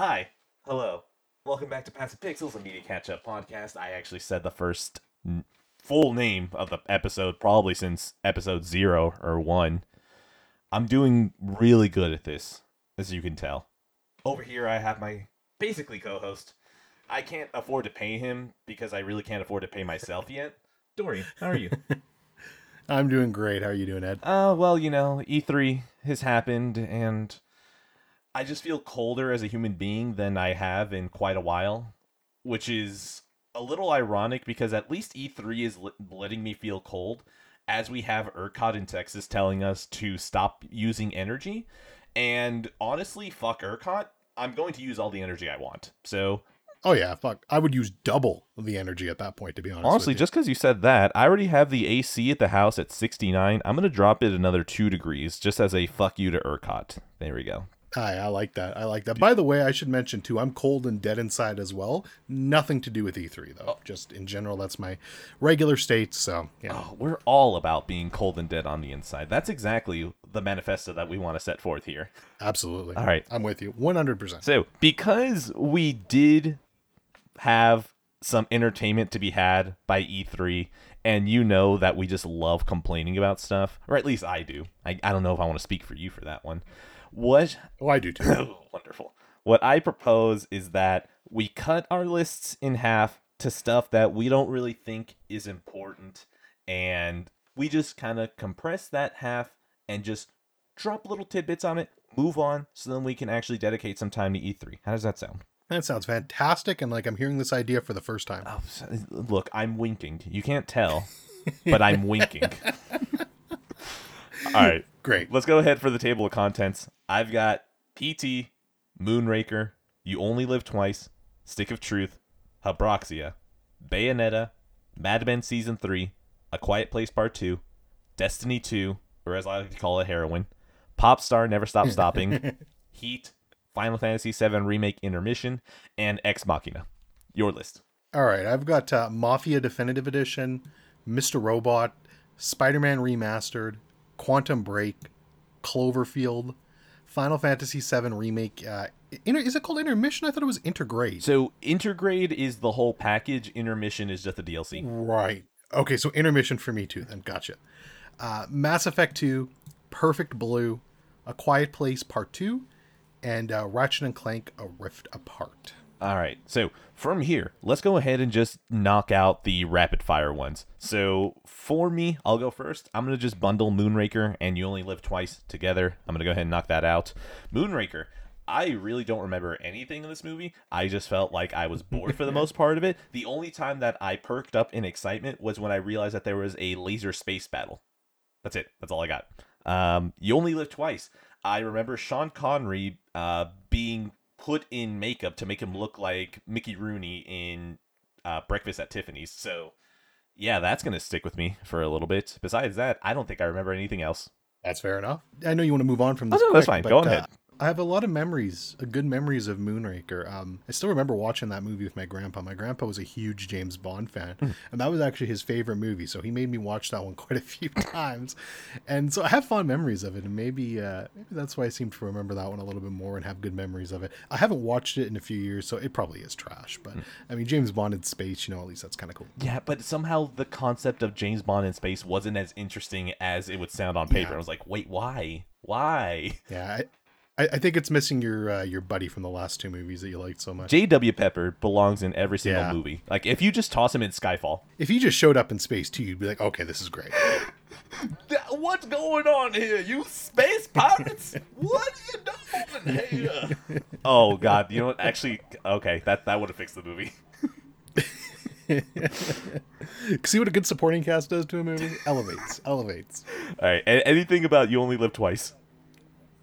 Hi. Hello. Welcome back to Passive Pixels, a media catch up podcast. I actually said the first n- full name of the episode probably since episode zero or one. I'm doing really good at this, as you can tell. Over here, I have my basically co host. I can't afford to pay him because I really can't afford to pay myself yet. Dorian, how are you? I'm doing great. How are you doing, Ed? Uh, well, you know, E3 has happened, and I just feel colder as a human being than I have in quite a while, which is a little ironic because at least E3 is letting me feel cold, as we have ERCOT in Texas telling us to stop using energy. And honestly, fuck ERCOT. I'm going to use all the energy I want. So Oh yeah, fuck. I would use double the energy at that point, to be honest. Honestly, with you. just because you said that, I already have the AC at the house at 69. I'm going to drop it another two degrees just as a fuck you to ERCOT. There we go. Aye, I like that. I like that. By the way, I should mention too, I'm cold and dead inside as well. Nothing to do with E3 though. Oh. Just in general, that's my regular state. So yeah, Oh, we're all about being cold and dead on the inside. That's exactly the manifesto that we want to set forth here. absolutely. All right. I'm with you, 100. percent So, because we did have some entertainment to be had by E3, and you know that we just love complaining about stuff, or at least I do. I, I don't know if I want to speak for you for that one. What Oh, I do too. Wonderful. What I propose is that we cut our lists in half to stuff that we don't really think is important, and we just kind of compress that half and just drop little tidbits on it, move on, so then we can actually dedicate some time to E3. How does that sound? that sounds fantastic, and like I'm hearing this idea for the first time. Oh, look, I'm winking. You can't tell, but I'm winking. All right. Great. Let's go ahead for the table of contents. I've got PT, Moonraker, You Only Live Twice, Stick of Truth, Habroxia, Bayonetta, Mad Men Season 3, A Quiet Place Part 2, Destiny 2, or as I like to call it, Heroin, Popstar Never Stop Stopping, Heat, Final Fantasy VII Remake Intermission, and Ex Machina. Your list. All right, I've got uh, Mafia Definitive Edition, Mr. Robot, Spider-Man Remastered, Quantum Break, Cloverfield, Final Fantasy VII Remake. Uh, inter- is it called Intermission? I thought it was Intergrade. So Intergrade is the whole package, Intermission is just the DLC. Right. Okay, so Intermission for me too. Then gotcha. Uh, Mass Effect Two, Perfect Blue, A Quiet Place Part Two, and uh, Ratchet and Clank: A Rift Apart. All right. So from here, let's go ahead and just knock out the rapid fire ones. So for me, I'll go first. I'm going to just bundle Moonraker and You Only Live Twice together. I'm going to go ahead and knock that out. Moonraker. I really don't remember anything in this movie. I just felt like I was bored for the most part of it. The only time that I perked up in excitement was when I realized that there was a laser space battle. That's it. That's all I got. Um, you only live twice. I remember Sean Connery uh, being put in makeup to make him look like Mickey Rooney in uh, Breakfast at Tiffany's. So, yeah, that's gonna stick with me for a little bit. Besides that, I don't think I remember anything else. That's fair enough. I know you want to move on from Oh, this. no, that's fine. but, Go uh, ahead. I have a lot of memories, good memories of Moonraker. Um, I still remember watching that movie with my grandpa. My grandpa was a huge James Bond fan, Hmm. and that was actually his favorite movie. So he made me watch that one quite a few times, and so I have fond memories of it. And maybe, uh, maybe that's why I seem to remember that one a little bit more and have good memories of it. I haven't watched it in a few years, so it probably is trash. But Hmm. I mean, James Bond in space, you know, at least that's kind of cool. Yeah, but somehow the concept of James Bond in space wasn't as interesting as it would sound on paper. Yeah. I was like, wait, why? Why? Yeah. I, I I think it's missing your uh, your buddy from the last two movies that you liked so much. J.W. Pepper belongs in every single Yeah. movie. Like, if you just toss him in Skyfall, If he just showed up in space too, you'd be like, okay, this is great. Th- What's going on here? You space pirates? what are you doing here? oh God! You know what? Actually, okay, that that would have fixed the movie. See what a good supporting cast does to a movie? Elevates, elevates. All right. a- anything about you only live twice?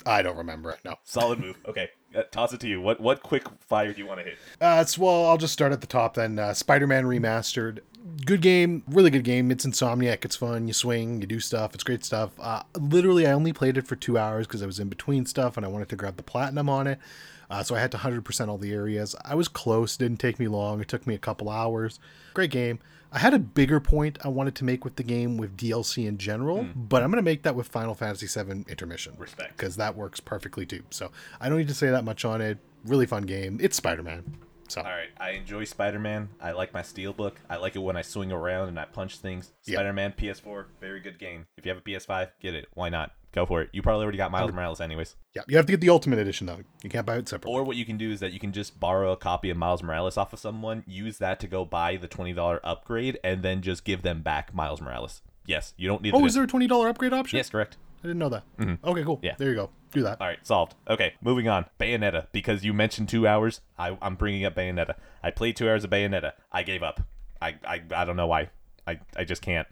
I don't remember. No. Solid move. Okay, uh, toss it to you. What what quick fire do you want to hit? Uh, it's well, I'll just start at the top then. Uh, Spider-Man remastered, good game, really good game. It's Insomniac. It's fun. You swing, you do stuff. It's great stuff. Uh, literally, I only played it for two hours because I was in between stuff and I wanted to grab the platinum on it. Uh, so I had to 100% all the areas. I was close. Didn't take me long. It took me a couple hours. Great game. I had a bigger point I wanted to make with the game with DLC in general, mm. but I'm going to make that with Final Fantasy VII Intermission. Respect. Because that works perfectly too. So I don't need to say that much on it. Really fun game. It's Spider Man. So All right, I enjoy Spider Man. I like my Steelbook. I like it when I swing around and I punch things. Spider Man PS4, very good game. If you have a PS5, get it. Why not? Go for it. You probably already got Miles Morales, anyways. yeah, you have to get the Ultimate Edition though. You can't buy it separately. Or what you can do is that you can just borrow a copy of Miles Morales off of someone, use that to go buy the twenty dollar upgrade, and then just give them back Miles Morales. Yes, you don't need. Oh, is there a twenty dollar upgrade option? Yes, correct. I didn't know that. Mm-hmm. Okay, cool. Yeah. there you go. Do that. All right, solved. Okay, moving on. Bayonetta, because you mentioned two hours, I, I'm bringing up Bayonetta. I played two hours of Bayonetta. I gave up. I, I, I don't know why. I, I just can't.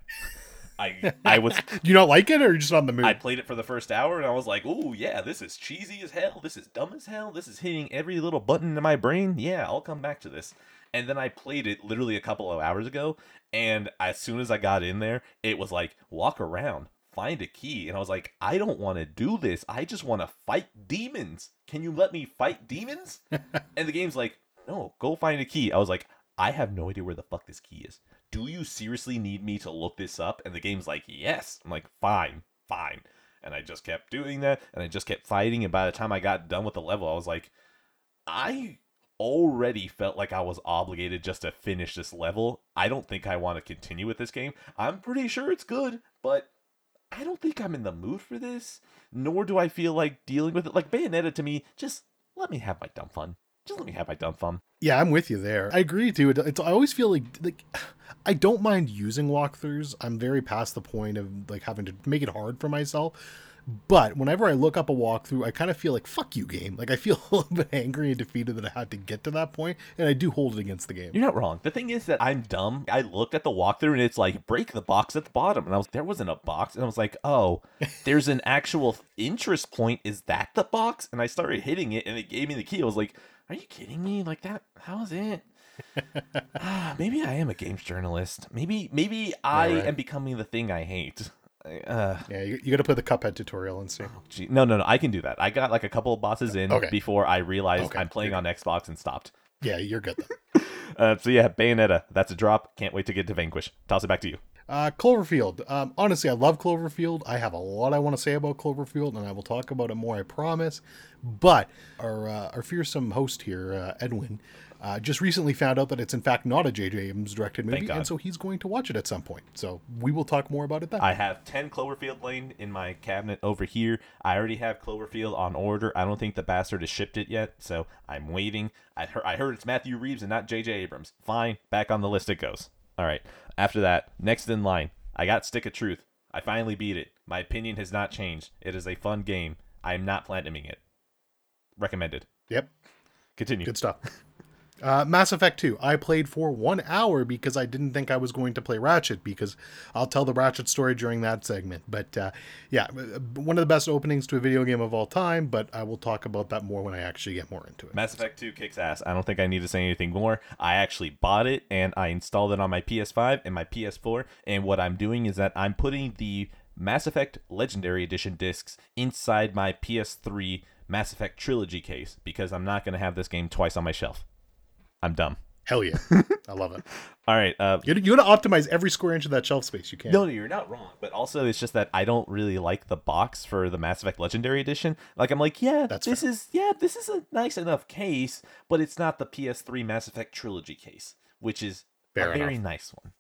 I, I was, You Do you not like it, or just on the mood? I played it for the first hour, and I was like, "Ooh, yeah, this is cheesy as hell. This is dumb as hell. This is hitting every little button in my brain. Yeah, I'll come back to this." And then I played it literally a couple of hours ago, and as soon as I got in there, it was like, "Walk around, find a key," and I was like, "I don't want to do this. I just want to fight demons. Can you let me fight demons?" and the game's like, "No, go find a key." I was like, "I have no idea where the fuck this key is." do you seriously need me to look this up? And the game's like, yes. I'm like, fine, fine. And I just kept doing that, and I just kept fighting. And by the time I got done with the level, I was like, I already felt like I was obligated just to finish this level. I don't think I want to continue with this game. I'm pretty sure it's good, but I don't think I'm in the mood for this. Nor do I feel like dealing with it. Like Bayonetta to me, just let me have my dumb fun. Just let me have my dumb fun. Yeah, I'm with you there. I agree too. It, it's I always feel like like I don't mind using walkthroughs. I'm very past the point of like having to make it hard for myself. But whenever I look up a walkthrough, I kind of feel like fuck you game. Like I feel a little bit angry and defeated that I had to get to that point, and I do hold it against the game. You're not wrong. The thing is that I'm dumb. I looked at the walkthrough and it's like break the box at the bottom, and I was there wasn't a box, and I was like, oh, there's an actual interest point. Is that the box? And I started hitting it, and it gave me the key. I was like, are you kidding me? Like that? How is it? Ah, maybe I am a games journalist. Maybe maybe I right. am becoming the thing I hate. Uh, Yeah, you, you got to play the Cuphead tutorial and see. gee. No, no, no. I can do that. I got like a couple of bosses in Okay. before I realized Okay, I'm playing on Xbox and stopped. Yeah, you're good then. Uh, so yeah, Bayonetta. That's a drop. Can't wait to get to Vanquish. Toss it back to you. Uh, Cloverfield. Um, honestly, I love Cloverfield. I have a lot I want to say about Cloverfield, and I will talk about it more. I promise. But our uh, our fearsome host here, uh, Edwin, uh, just recently found out that it's in fact not a J.J. Abrams directed movie, and so he's going to watch it at some point. So we will talk more about it then. I have 10 Cloverfield Lane in my cabinet over here. I already have Cloverfield on order. I don't think the bastard has shipped it yet, so I'm waiting. I heard, I heard it's Matthew Reeves and not J.J. Abrams. Fine, back on the list it goes. All right. After that, next in line, I got Stick of Truth. I finally beat it. My opinion has not changed. It is a fun game. I am not platinuming it. Recommended. yep, Continue. good stuff. Uh, Mass Effect 2. I played for one hour because I didn't think I was going to play Ratchet because I'll tell the Ratchet story during that segment. But uh, yeah, uh, one of the best openings to a video game of all time. But I will talk about that more when I actually get more into it. Mass Effect 2 kicks ass. I don't think I need to say anything more. I actually bought it and I installed it on my PS5 and my PS4. And what I'm doing is that I'm putting the Mass Effect Legendary Edition discs inside my PS3 Mass Effect Trilogy case because I'm not going to have this game twice on my shelf. I'm dumb. Hell yeah, I love it. All right. Uh, You you got to optimize every square inch of that shelf space you can. No, no, you're not wrong. But also, it's just that I don't really like the box for the Mass Effect Legendary Edition. Like, I'm like, yeah, That's this fair. is yeah, this is a nice enough case, but it's not the PS3 Mass Effect Trilogy case, which is Fair a very nice one.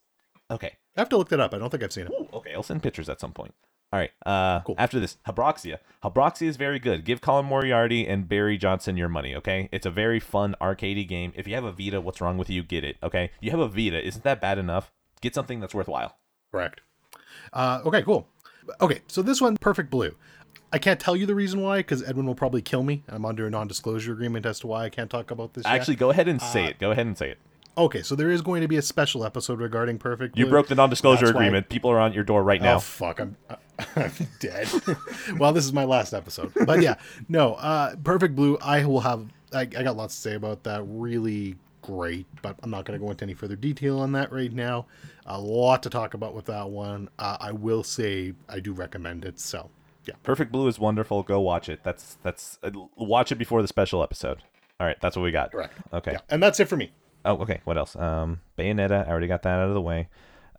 Okay. I have to look that up. I don't think I've seen it. Ooh, okay, I'll send pictures at some point. All right. Uh, Cool. After this, Habroxia. Habroxia is very good. Give Colin Moriarty and Barry Johnson your money, okay? It's a very fun arcadey game. If you have a Vita, what's wrong with you? Get it, okay? You have a Vita. Isn't that bad enough? Get something that's worthwhile. Correct. Uh, okay, cool. Okay, so this one, Perfect Blue. I can't tell you the reason why because Edwin will probably kill me. I'm under a non-disclosure agreement as to why I can't talk about this. yet. Actually, go ahead and Uh, say it. Go ahead and say it. okay, so there is going to be a special episode regarding Perfect Blue. You broke the non-disclosure That's why- agreement. People are on your door right now. Oh fuck, I'm I'm dead. well, this is my last episode, but yeah, no. Uh, Perfect Blue. I will have. I, I got lots to say about that. Really great, but I'm not going to go into any further detail on that right now. A lot to talk about with that one. Uh, I will say I do recommend it. So yeah, Perfect Blue is wonderful. Go watch it. That's that's uh, watch it before the special episode. All right, that's what we got. correct. Okay. Yeah, and that's it for me. Oh, okay. What else? Um, Bayonetta. I already got that out of the way.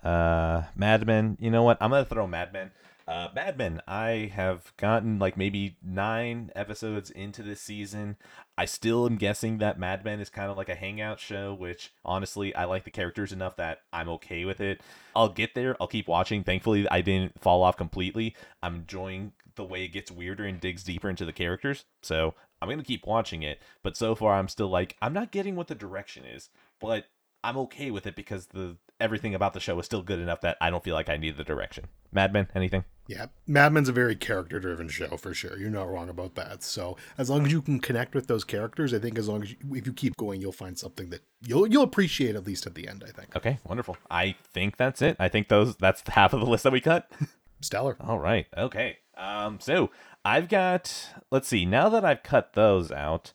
Uh, Mad Men. You know what? I'm gonna throw Mad Men. Uh, Mad Men. I have gotten like maybe nine episodes into this season. I still am guessing that Mad Men is kind of like a hangout show, which honestly, I like the characters enough that I'm okay with it. I'll get there. I'll keep watching. Thankfully, I didn't fall off completely. I'm enjoying the way it gets weirder and digs deeper into the characters. So I'm going to keep watching it. But so far, I'm still like, I'm not getting what the direction is, but I'm okay with it because the everything about the show is still good enough that I don't feel like I need the direction. Mad Men, anything? Yeah, Mad Men's a very character driven show for sure. You're not wrong about that. So as long as you can connect with those characters, I think as long as you, if you keep going, you'll find something that you'll you'll appreciate at least at the end. I think. Okay, wonderful. I think that's it. I think those that's half of the list that we cut. Stellar. All right. Okay. Um. So I've got. Let's see. Now that I've cut those out,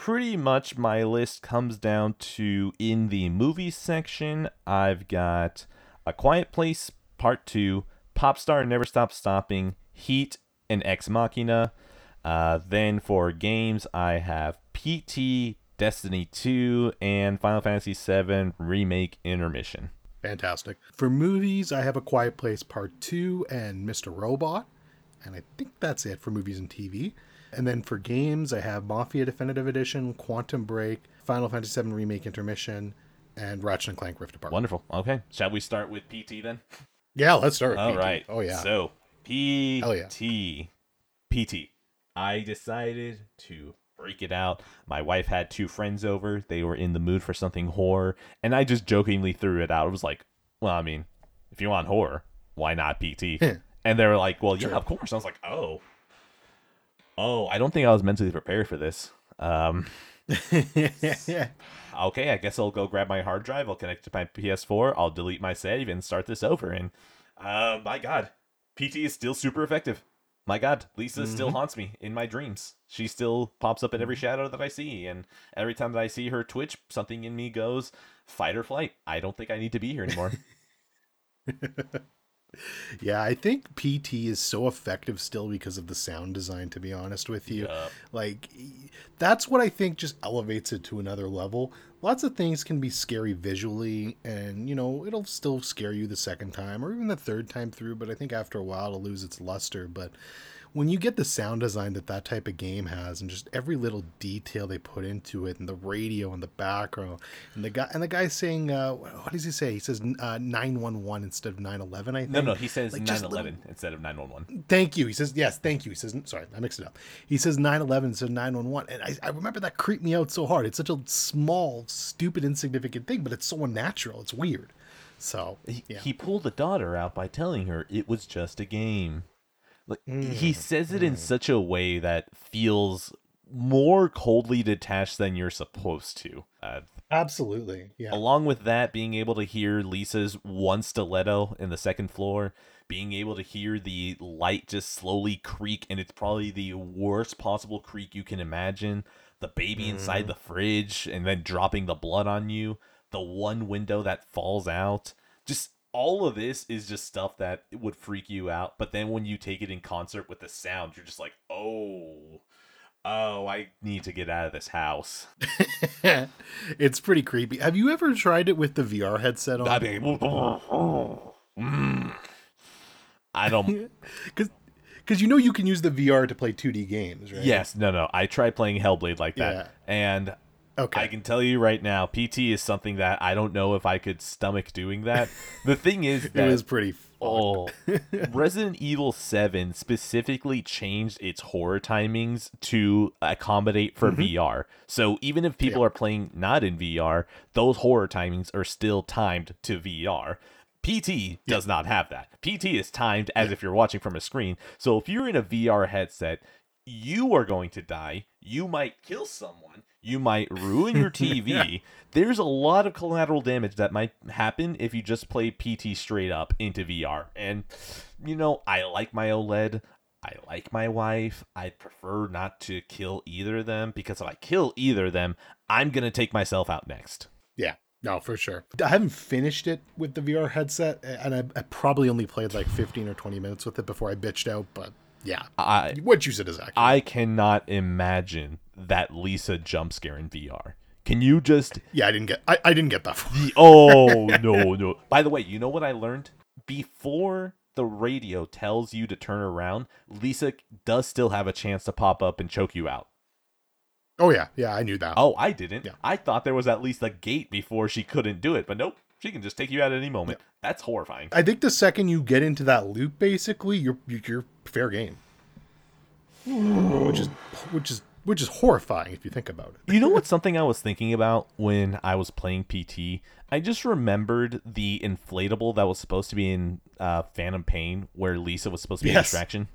pretty much my list comes down to in the movie section. I've got A Quiet Place Part Two. Popstar Never Stop Stopping, Heat, and Ex Machina. Uh, then for games, I have PT, Destiny 2, and Final Fantasy VII Remake Intermission. Fantastic. For movies, I have A Quiet Place Part 2 and Mr. Robot. And I think that's it for movies and TV. And then for games, I have Mafia Definitive Edition, Quantum Break, Final Fantasy VII Remake Intermission, and Ratchet and Clank Rift Apart. Wonderful. Okay. Shall we start with PT then? Yeah, let's start. All right. Oh yeah. So PT. Hell yeah. PT. I decided to break it out. My wife had two friends over. They were in the mood for something horror, and I just jokingly threw it out. It was like, well, I mean, if you want horror, why not PT? and they were like, well, yeah, Sure. of course. I was like, oh, oh, I don't think I was mentally prepared for this. Um, okay, I guess I'll go grab my hard drive. I'll connect to my PS4. I'll delete my save and start this over. And uh, my God, PT is still super effective. My God, Lisa still haunts me in my dreams. She still pops up in every shadow that I see, and every time that I see her twitch, something in me goes fight or flight. I don't think I need to be here anymore. Yeah, I think PT is so effective still because of the sound design, to be honest with you. Yup. Like, that's what I think just elevates it to another level. Lots of things can be scary visually, and, you know, it'll still scare you the second time or even the third time through, but I think after a while it'll lose its luster. But when you get the sound design that that type of game has and just every little detail they put into it and the radio in the background and the guy and the guy saying uh what does he say he says uh 911 instead of 911 i think no, no, he says Like, nine eleven instead of nine one one. Thank you. He says, yes, thank you. He says, sorry, I mixed it up. He says 9 11 instead of 911. And I, I remember that creeped me out so hard. It's such a small, stupid, insignificant thing, but it's so unnatural. It's weird. So, He, he pulled the daughter out by telling her it was just a game. Like he says it in such a way that feels more coldly detached than you're supposed to. Uh, Absolutely. Yeah. along with that, being able to hear Lisa's one stiletto in the second floor, being able to hear the light just slowly creak, and it's probably the worst possible creak you can imagine. The baby inside the fridge, and then dropping the blood on you. The one window that falls out. Just all of this is just stuff that would freak you out. But then when you take it in concert with the sound, you're just like, oh. Oh, I need to get out of this house. it's pretty creepy. Have you ever tried it with the VR headset on? I mean, mm. I don't. Because you know you can use the VR to play 2D games, right? Yes, no, no. I tried playing Hellblade like that, Yeah. and Okay. I can tell you right now, PT is something that I don't know if I could stomach doing that. the thing is it was pretty. oh, Resident Evil Seven specifically changed its horror timings to accommodate for VR. So even if people Mm-hmm. Yeah. are playing not in VR, those horror timings are still timed to VR. PT does not have that. PT is timed as if you're watching from a screen. So if you're in a VR headset, you are going to die. You might kill someone. You might ruin your TV. There's a lot of collateral damage that might happen if you just play PT straight up into VR. And, you know, I like my OLED. I like my wife. I'd prefer not to kill either of them because if I kill either of them, I'm going to take myself out next. Yeah, no, for sure. I haven't finished it with the VR headset, and I, I probably only played like 15 or 20 minutes with it before I bitched out. But yeah, I what you said is accurate. I cannot imagine that Lisa jump scare in VR. Can you just yeah, I didn't get. I, I didn't get that far. Oh no, no. By the way, you know what I learned before the radio tells you to turn around, Lisa does still have a chance to pop up and choke you out. Oh yeah, yeah, I knew that. Oh, I didn't. Yeah. I thought there was at least a gate before she couldn't do it, but nope. She can just take you out at any moment. That's horrifying. I think the second you get into that loop, basically, you're you're fair game. which is which is which is horrifying if you think about it. You know what's something I was thinking about when I was playing PT? I just remembered the inflatable that was supposed to be in uh, Phantom Pain, where Lisa was supposed to be a Yes. distraction.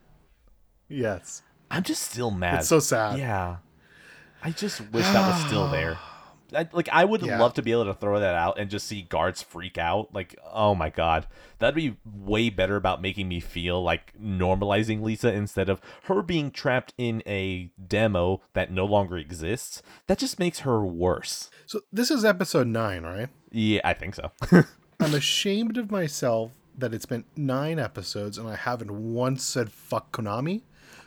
Yes, I'm just still mad. it's so sad. Yeah. I just wish that was still there. I, like I would Yeah. love to be able to throw that out and just see guards freak out. Like, oh my god, that'd be way better about making me feel like normalizing Lisa instead of her being trapped in a demo that no longer exists. That just makes her worse. So this is episode nine, right? Yeah, I think so. I'm ashamed of myself that it's been nine episodes and I haven't once said "fuck Konami."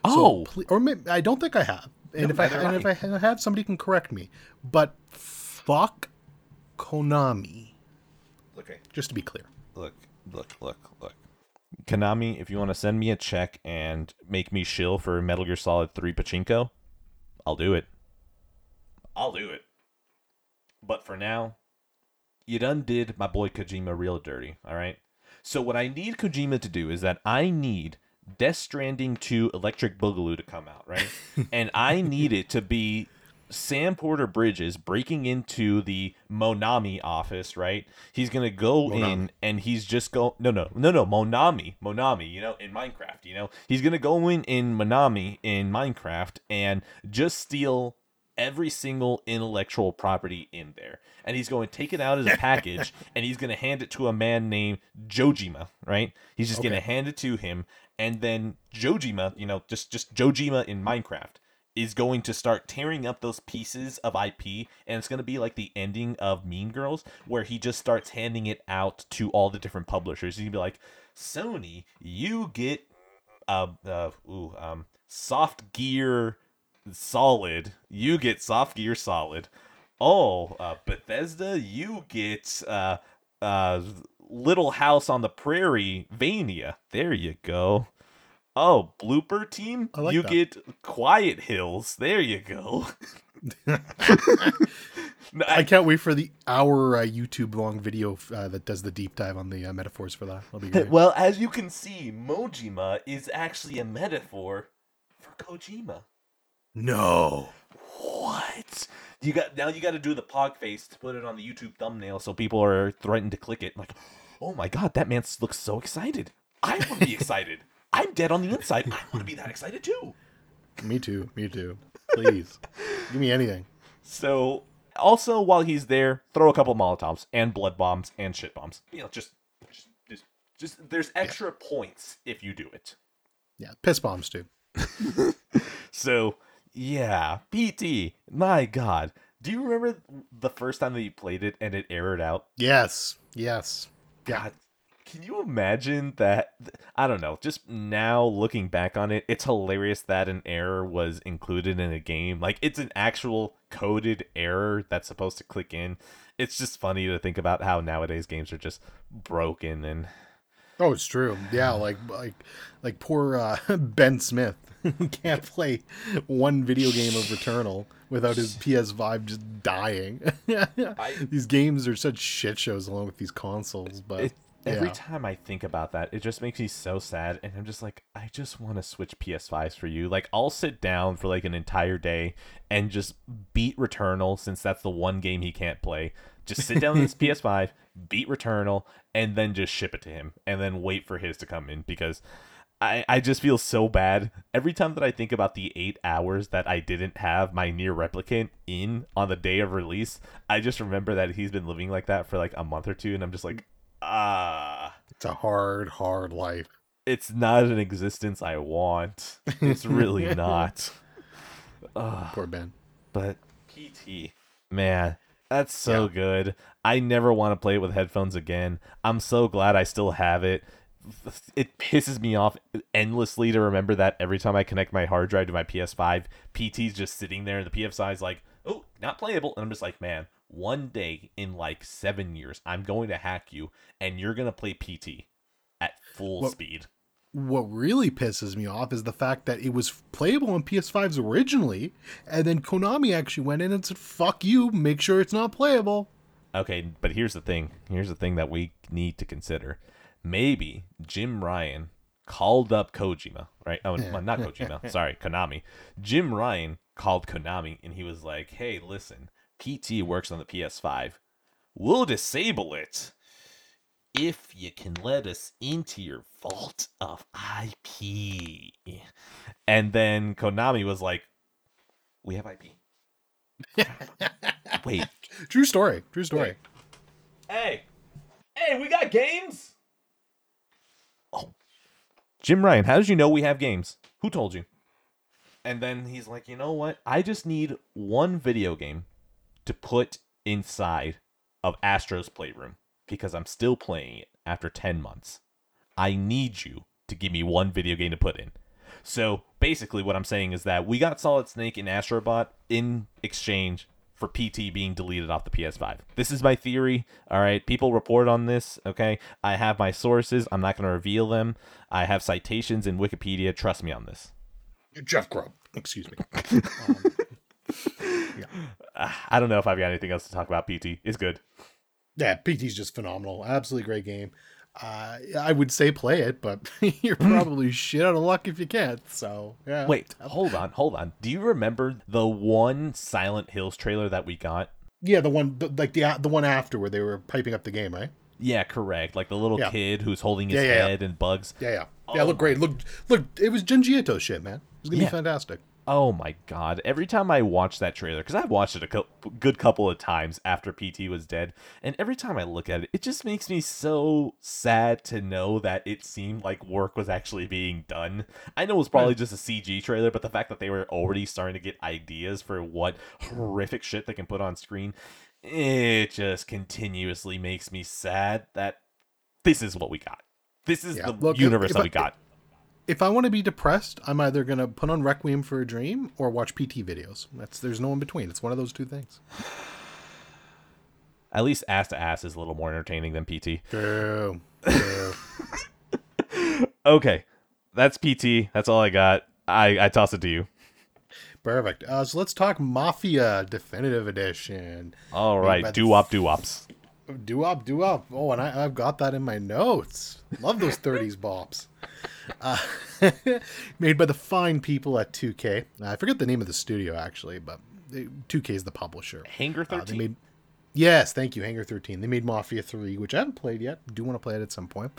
oh, ple- or maybe, I don't think I have. And No, if I and if. I have, somebody can correct me. But fuck Konami, okay. just to be clear. Look, look, look, look. Konami, if you want to send me a check and make me shill for Metal Gear Solid 3 Pachinko, I'll do it. I'll do it. But for now, you done did my boy Kojima real dirty, alright? So what I need Kojima to do is that I need Death Stranding 2 Electric Boogaloo to come out, right? and I need it to be Sam Porter Bridges breaking into the Monami office, right? He's gonna go in and he's just go no no no no Monami Monami, you know, in Minecraft, you know, he's gonna go in in Monami in Minecraft and just steal every single intellectual property in there, and he's going to take it out as a package and he's gonna hand it to a man named Jojima, right? He's just gonna hand it to him, and then Jojima, you know, just just Jojima in Minecraft is going to start tearing up those pieces of IP, and it's going to be like the ending of Mean Girls, where he just starts handing it out to all the different publishers. He's gonna be like, Sony, you get uh, uh ooh, um, soft gear solid. You get soft gear solid. Oh, uh, Bethesda, you get uh, uh, Little House on the Prairie, Vania. There you go. Oh, blooper team, I like you that. get Quiet Hills. There you go. No, I I, can't wait for the hour uh, YouTube long video uh, that does the deep dive on the uh, metaphors for that. Well, as you can see, Mojima is actually a metaphor for Kojima. no. What? You got now. You got to do the pog face to put it on the YouTube thumbnail, so people are threatened to click it. Like, oh my god, that man looks so excited. I want to be excited. I'm dead on the inside. I want to be that excited too. Me too. Me too. Please. Give me anything. So, also while he's there, throw a couple Molotovs and blood bombs and shit bombs. You know, just, just, just, just. There's extra points if you do it. Yeah. Piss bombs too. So, yeah, PT. My God, do you remember the first time that you played it and it errored out? Yes. Yes. Yeah. God, can you imagine that? I don't know. Just now looking back on it, it's hilarious that an error was included in a game. Like it's an actual coded error that's supposed to click in. It's just funny to think about how nowadays games are just broken and Oh, it's true. Yeah, like like like poor uh, Ben Smith can't play one video game of Returnal without his PS5 just dying. these games are such shit shows along with these consoles, but it, every yeah. time I think about that, it just makes me so sad. And I'm just like, I just want to switch PS5s for you. Like, I'll sit down for like an entire day and just beat Returnal since that's the one game he can't play. Just sit down on his PS5, beat Returnal, and then just ship it to him, and then wait for his to come in because. I, I just feel so bad every time that I think about the eight hours that I didn't have my NieR Replicant in on the day of release. I just remember that he's been living like that for like a month or two, and I'm just like, ah, it's a hard, hard life. it's not an existence I want. It's really not. Ugh, Poor Ben. but PT, man, that's so good. I never want to play it with headphones again. I'm so glad I still have it. It pisses me off endlessly to remember that every time I connect my hard drive to my PS5, PT's just sitting there and the PS5 is like, oh, not playable. And I'm just like, man, one day in like seven years, I'm going to hack you and you're going to play PT. at full Well- speed. What really pisses me off is the fact that it was playable on PS5s originally, and then Konami actually went in and said, "Fuck you, make sure it's not playable." Okay, but here's the thing. Here's the thing that we need to consider. Maybe Jim Ryan called up Kojima, right? Oh, not Kojima. sorry, Konami. Jim Ryan called Konami and he was like, "Hey, listen, PT works on the PS5. We'll disable it if you can let us into your vault of IP." And then Konami was like, "We have IP." Wait, True story. True story. Hey, hey, we got games. Oh, Jim Ryan, how did you know we have games? Who told you? And then he's like, you know what? I just need one video game to put inside of Astro's Playroom because I'm still playing it after 10 months. I need you to give me one video game to put in. So basically, what I'm saying is that we got Solid Snake and Astrobot in exchange for PT being deleted off the PS5. This is my theory. All right, people report on this. Okay, I have my sources. I'm not going to reveal them. I have citations in Wikipedia. Trust me on this. Jeff Grubb. Excuse me. Uh, I don't know if I've got anything else to talk about. PT is good. Yeah, PT's just phenomenal. Absolutely great game. Uh, I would say play it, but you're probably shit out of luck if you can't. So yeah. Wait, hold on, hold on. Do you remember the one Silent Hills trailer that we got? Yeah, the one like the the one after where they were piping up the game, right? Yeah, correct. Like the little Yeah. kid who's holding his Yeah, yeah, yeah. head and bugs. Yeah, yeah. Yeah, Oh look great. Look, look. It was Junji Ito shit, man. It was gonna Yeah. be fantastic. Oh my god! Every time I watch that trailer, because I've watched it a cou- good couple of times after PT was dead, and every time I look at it, it just makes me so sad to know that it seemed like work was actually being done. I know it was probably just a CG trailer, but the fact that they were already starting to get ideas for what horrific shit they can put on screen, it just continuously makes me sad that this is what we got. This is Yeah, the look, universe if that I- we got. If I want to be depressed, I'm either gonna put on Requiem for a Dream or watch PT videos. That's there's no in between. It's one of those two things. At least ass to ass is a little more entertaining than PT. True. True. Okay, that's PT. That's all I got. I I toss it to you. Perfect. Uh, so let's talk Mafia Definitive Edition. All right, Made right, do wop do wops. Do up, do up. Oh, and I, I've got that in my notes. Love those 30s bops. Uh, made by the fine people at 2K. I forget the name of the studio actually, but 2K is the publisher. Hangar Uh, thirteen. they made yes, thank you, Hangar 13. They made Mafia 3, which I haven't played yet. Do want to play it at some point.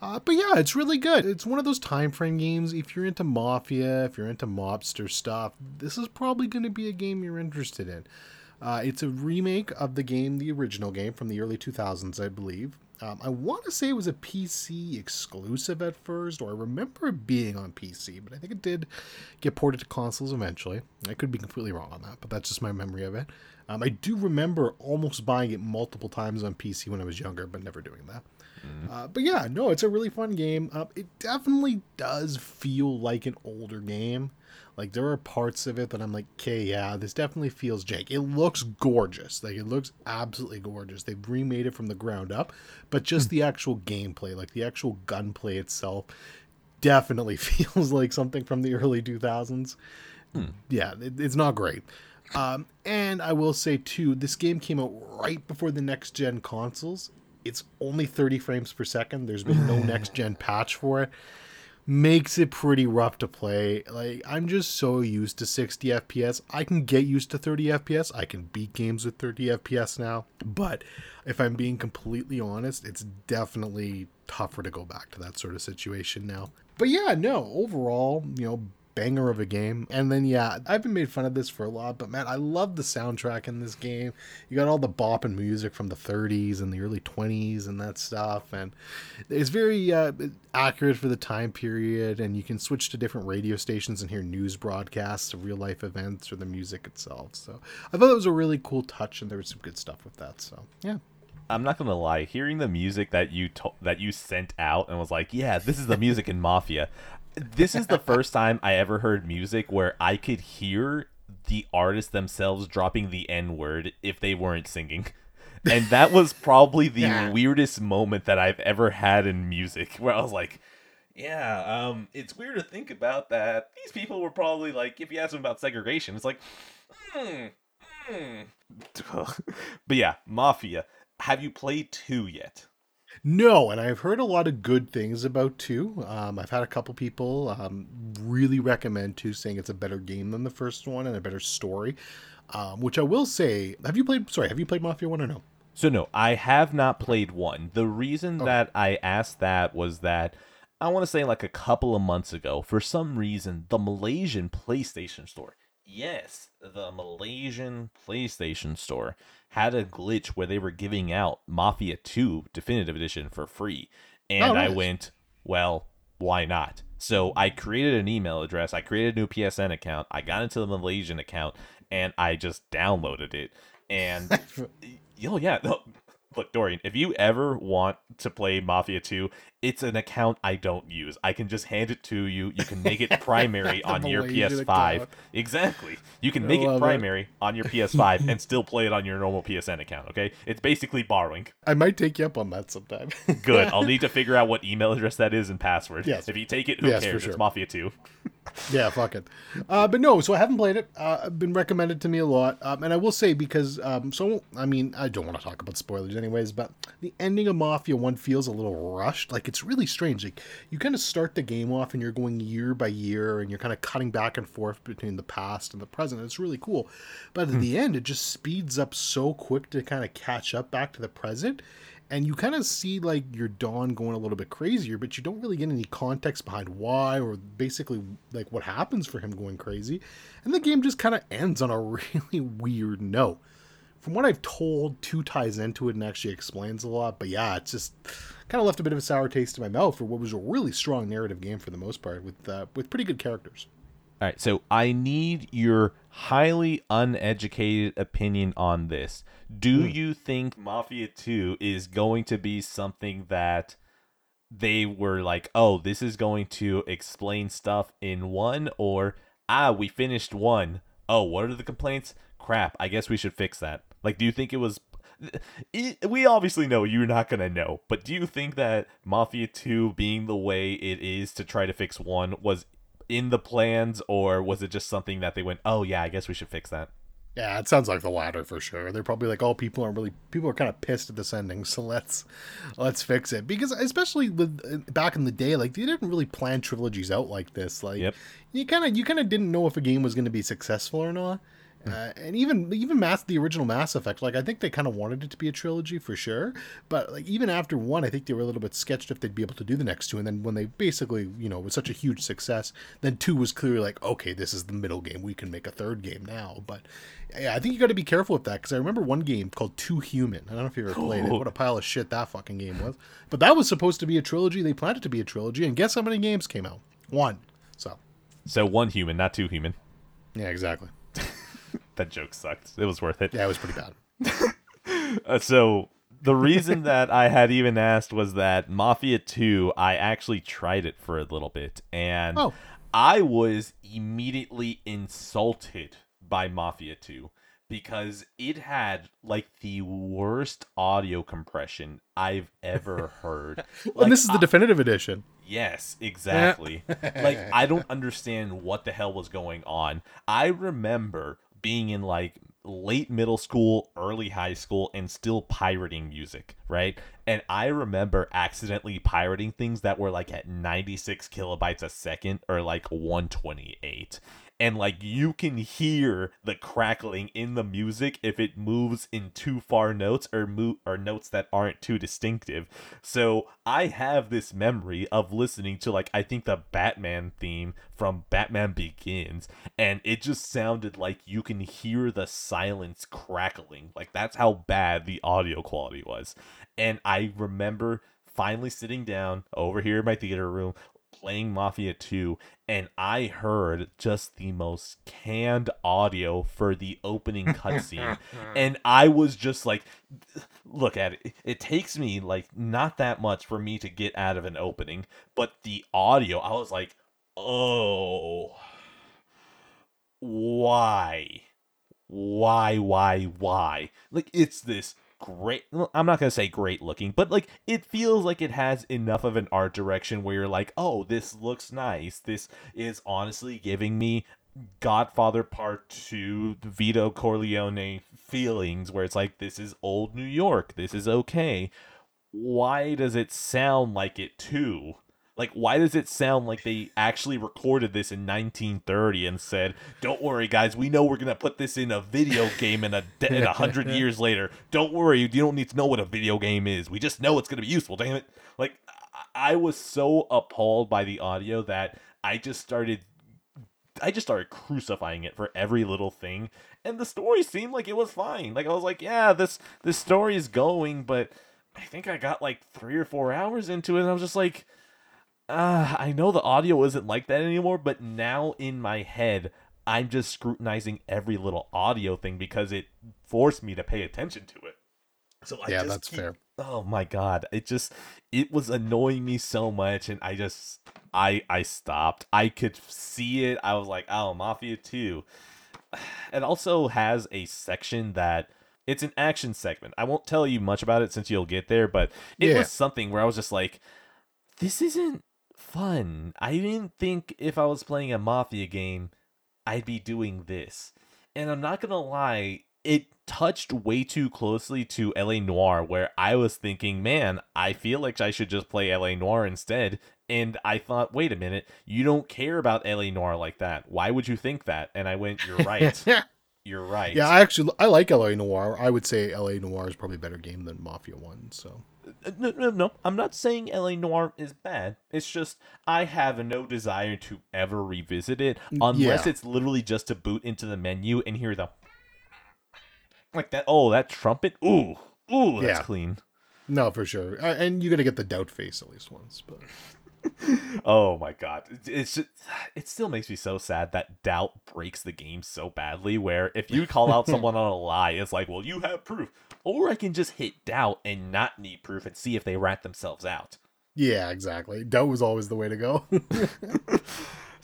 Uh, but yeah, it's really good. It's one of those time frame games. If you're into Mafia, if you're into mobster stuff, this is probably going to be a game you're interested in. Uh, it's a remake of the game, the original game from the early 2000s, I believe. Um, I want to say it was a PC exclusive at first, or I remember it being on PC, but I think it did get ported to consoles eventually. I could be completely wrong on that, but that's just my memory of it. Um, I do remember almost buying it multiple times on PC when I was younger, but never doing that. Uh, but yeah, no, it's a really fun game. Uh, it definitely does feel like an older game. Like there are parts of it that I'm like, okay, yeah, this definitely feels jank. It looks gorgeous. Like it looks absolutely gorgeous. They've remade it from the ground up, but just the actual gameplay, like the actual gunplay itself, definitely feels like something from the early 2000s. Yeah, it, it's not great. Um, and I will say too, this game came out right before the next gen consoles. It's only 30 frames per second. There's been no next gen patch for it. Makes it pretty rough to play. Like I'm just so used to 60 FPS. I can get used to 30 FPS. I can beat games with 30 FPS now. But if I'm being completely honest, it's definitely tougher to go back to that sort of situation now. But yeah, no, overall, you know, banger of a game. And then yeah, I've been made fun of this for a lot, but man, I love the soundtrack in this game. You got all the bop and music from the 30s and the early 20s and that stuff, and it's very uh, accurate for the time period. And you can switch to different radio stations and hear news broadcasts of real life events or the music itself. So I thought it was a really cool touch, and there was some good stuff with that. So yeah. I'm not gonna lie. Hearing the music that you to- that you sent out and was like, "Yeah, this is the music in Mafia." This is the first time I ever heard music where I could hear the artists themselves dropping the N word if they weren't singing. And that was probably the Yeah. weirdest moment that I've ever had in music where I was like, yeah, um, it's weird to think about that. These people were probably like, if you ask them about segregation, it's like, hmm, hmm. but yeah, Mafia. Have you played two yet? No, and I've heard a lot of good things about two. Um, I've had a couple people um, really recommend two, saying it's a better game than the first one and a better story. Um, which I will say, have you played? Sorry, have you played Mafia One or no? So no, I have not played one. The reason that I asked that was that I want to say like a couple of months ago, for some reason, the Malaysian PlayStation Store, yes, the Malaysian PlayStation Store had a glitch where they were giving out Mafia 2 Definitive Edition for free. And Oh, I went, well, why not? So I created an email address, I created a new PSN account, I got into the Malaysian account, and I just downloaded it. And Oh yeah. Look, Dorian, if you ever want to play Mafia 2, it's an account I don't use. I can just hand it to you. You can make it primary on your PS5. account. Exactly. You can I make it love it. primary on your PS5 and still play it on your normal PSN account, okay? It's basically borrowing. I might take you up on that sometime. Good. I'll need to figure out what email address that is and password. Yes. If you take it, who Yes, cares? sure. It's Mafia 2. yeah, fuck it. Uh, but no, so I haven't played it. Uh, been recommended to me a lot, um, and I will say because um, so I mean I don't want to talk about spoilers anyways, but the ending of Mafia One feels a little rushed. Like it's really strange. Like you kind of start the game off and you're going year by year, and you're kind of cutting back and forth between the past and the present. It's really cool, but at hmm. the end it just speeds up so quick to kind of catch up back to the present and you kind of see like your Dawn going a little bit crazier, but you don't really get any context behind why or basically like what happens for him going crazy. And the game just kind of ends on a really weird note. From what I've told, two ties into it and actually explains a lot, but yeah, it's just kind of left a bit of a sour taste in my mouth for what was a really strong narrative game for the most part with uh, with pretty good characters. All right, so I need your highly uneducated opinion on this. Do you think Mafia 2 is going to be something that they were like, oh, this is going to explain stuff in one, or ah, we finished one. Oh, what are the complaints? Crap, I guess we should fix that. Like, do you think it was. We obviously know you're not going to know, but do you think that Mafia 2 being the way it is to try to fix one was in the plans, or was it just something that they went, oh, yeah, I guess we should fix that? Yeah, it sounds like the latter for sure. They're probably like, "Oh, people are really people are kind of pissed at this ending, so let's let's fix it." Because especially with uh, back in the day, like they didn't really plan trilogies out like this. Like Yep. you kind of you kind of didn't know if a game was going to be successful or not. Uh, and even even Mass the original Mass Effect, like I think they kind of wanted it to be a trilogy for sure. But like even after one, I think they were a little bit sketched if they'd be able to do the next two. And then when they basically, you know, was such a huge success, then two was clearly like, okay, this is the middle game. We can make a third game now. But yeah, I think you got to be careful with that because I remember one game called Too Human. I don't know if you ever played it. What a pile of shit that fucking game was. But that was supposed to be a trilogy. They planned it to be a trilogy, and guess how many games came out? One. So So one human, not two human. yeah, exactly. That joke sucked. It was worth it. Yeah, it was pretty bad. Uh, so the reason that I had even asked was that Mafia 2, I actually tried it for a little bit and Oh. I was immediately insulted by Mafia 2 because it had like the worst audio compression I've ever heard. and this is the definitive edition. Yes, exactly. like I don't understand what the hell was going on. I remember being in like late middle school, early high school and still pirating music, right? And I remember accidentally pirating things that were like at 96 kilobytes a second or like 128 and like you can hear the crackling in the music if it moves in too far notes or mo- or notes that aren't too distinctive. So I have this memory of listening to like I think the Batman theme from Batman Begins and it just sounded like you can hear the silence crackling. Like that's how bad the audio quality was. And I remember finally sitting down over here in my theater room playing Mafia 2 and I heard just the most canned audio for the opening cutscene. And I was just like look at it it takes me like not that much for me to get out of an opening but the audio I was like oh why? Why why why? Like it's this great i'm not going to say great looking but like it feels like it has enough of an art direction where you're like oh this looks nice. This is honestly giving me godfather part 2 vito corleone feelings where it's like this is old new york. This is okay. Why does it sound like it too like, why does it sound like they actually recorded this in 1930 and said, "Don't worry, guys, we know we're gonna put this in a video game in a in a hundred years later. Don't worry, you don't need to know what a video game is. We just know it's gonna be useful. Damn it!" Like, I was so appalled by the audio that I just started. I just started crucifying it for every little thing, and the story seemed like it was fine. Like I was like, "Yeah, this this story is going," but I think I got like three or four hours into it, and I was just like uh, I know the audio isn't like that anymore, but now in my head, I'm just scrutinizing every little audio thing because it forced me to pay attention to it. So I yeah, that's keep, fair. Oh my god, it just it was annoying me so much, and I just I I stopped. I could see it. I was like, oh, Mafia Two. It also has a section that it's an action segment. I won't tell you much about it since you'll get there, but it yeah. was something where I was just like, this isn't fun. I didn't think if I was playing a Mafia game, I'd be doing this. And I'm not gonna lie, it touched way too closely to LA Noire, where I was thinking, man, I feel like I should just play LA Noire instead. And I thought, wait a minute, you don't care about LA Noire like that. Why would you think that? And I went, you're right. you're right. Yeah, I actually I like LA Noire. I would say LA Noire is probably a better game than Mafia One. So no, no, no. I'm not saying LA Noire is bad. It's just I have no desire to ever revisit it unless yeah. it's literally just to boot into the menu and hear the like that. Oh, that trumpet. Ooh, ooh, that's yeah. clean. No, for sure. And you're gonna get the doubt face at least once, but. Oh my god. It's just, it still makes me so sad that doubt breaks the game so badly where if you call out someone on a lie it's like well you have proof. Or i can just hit doubt and not need proof and see if they rat themselves out. Yeah exactly. Doubt was always the way to go.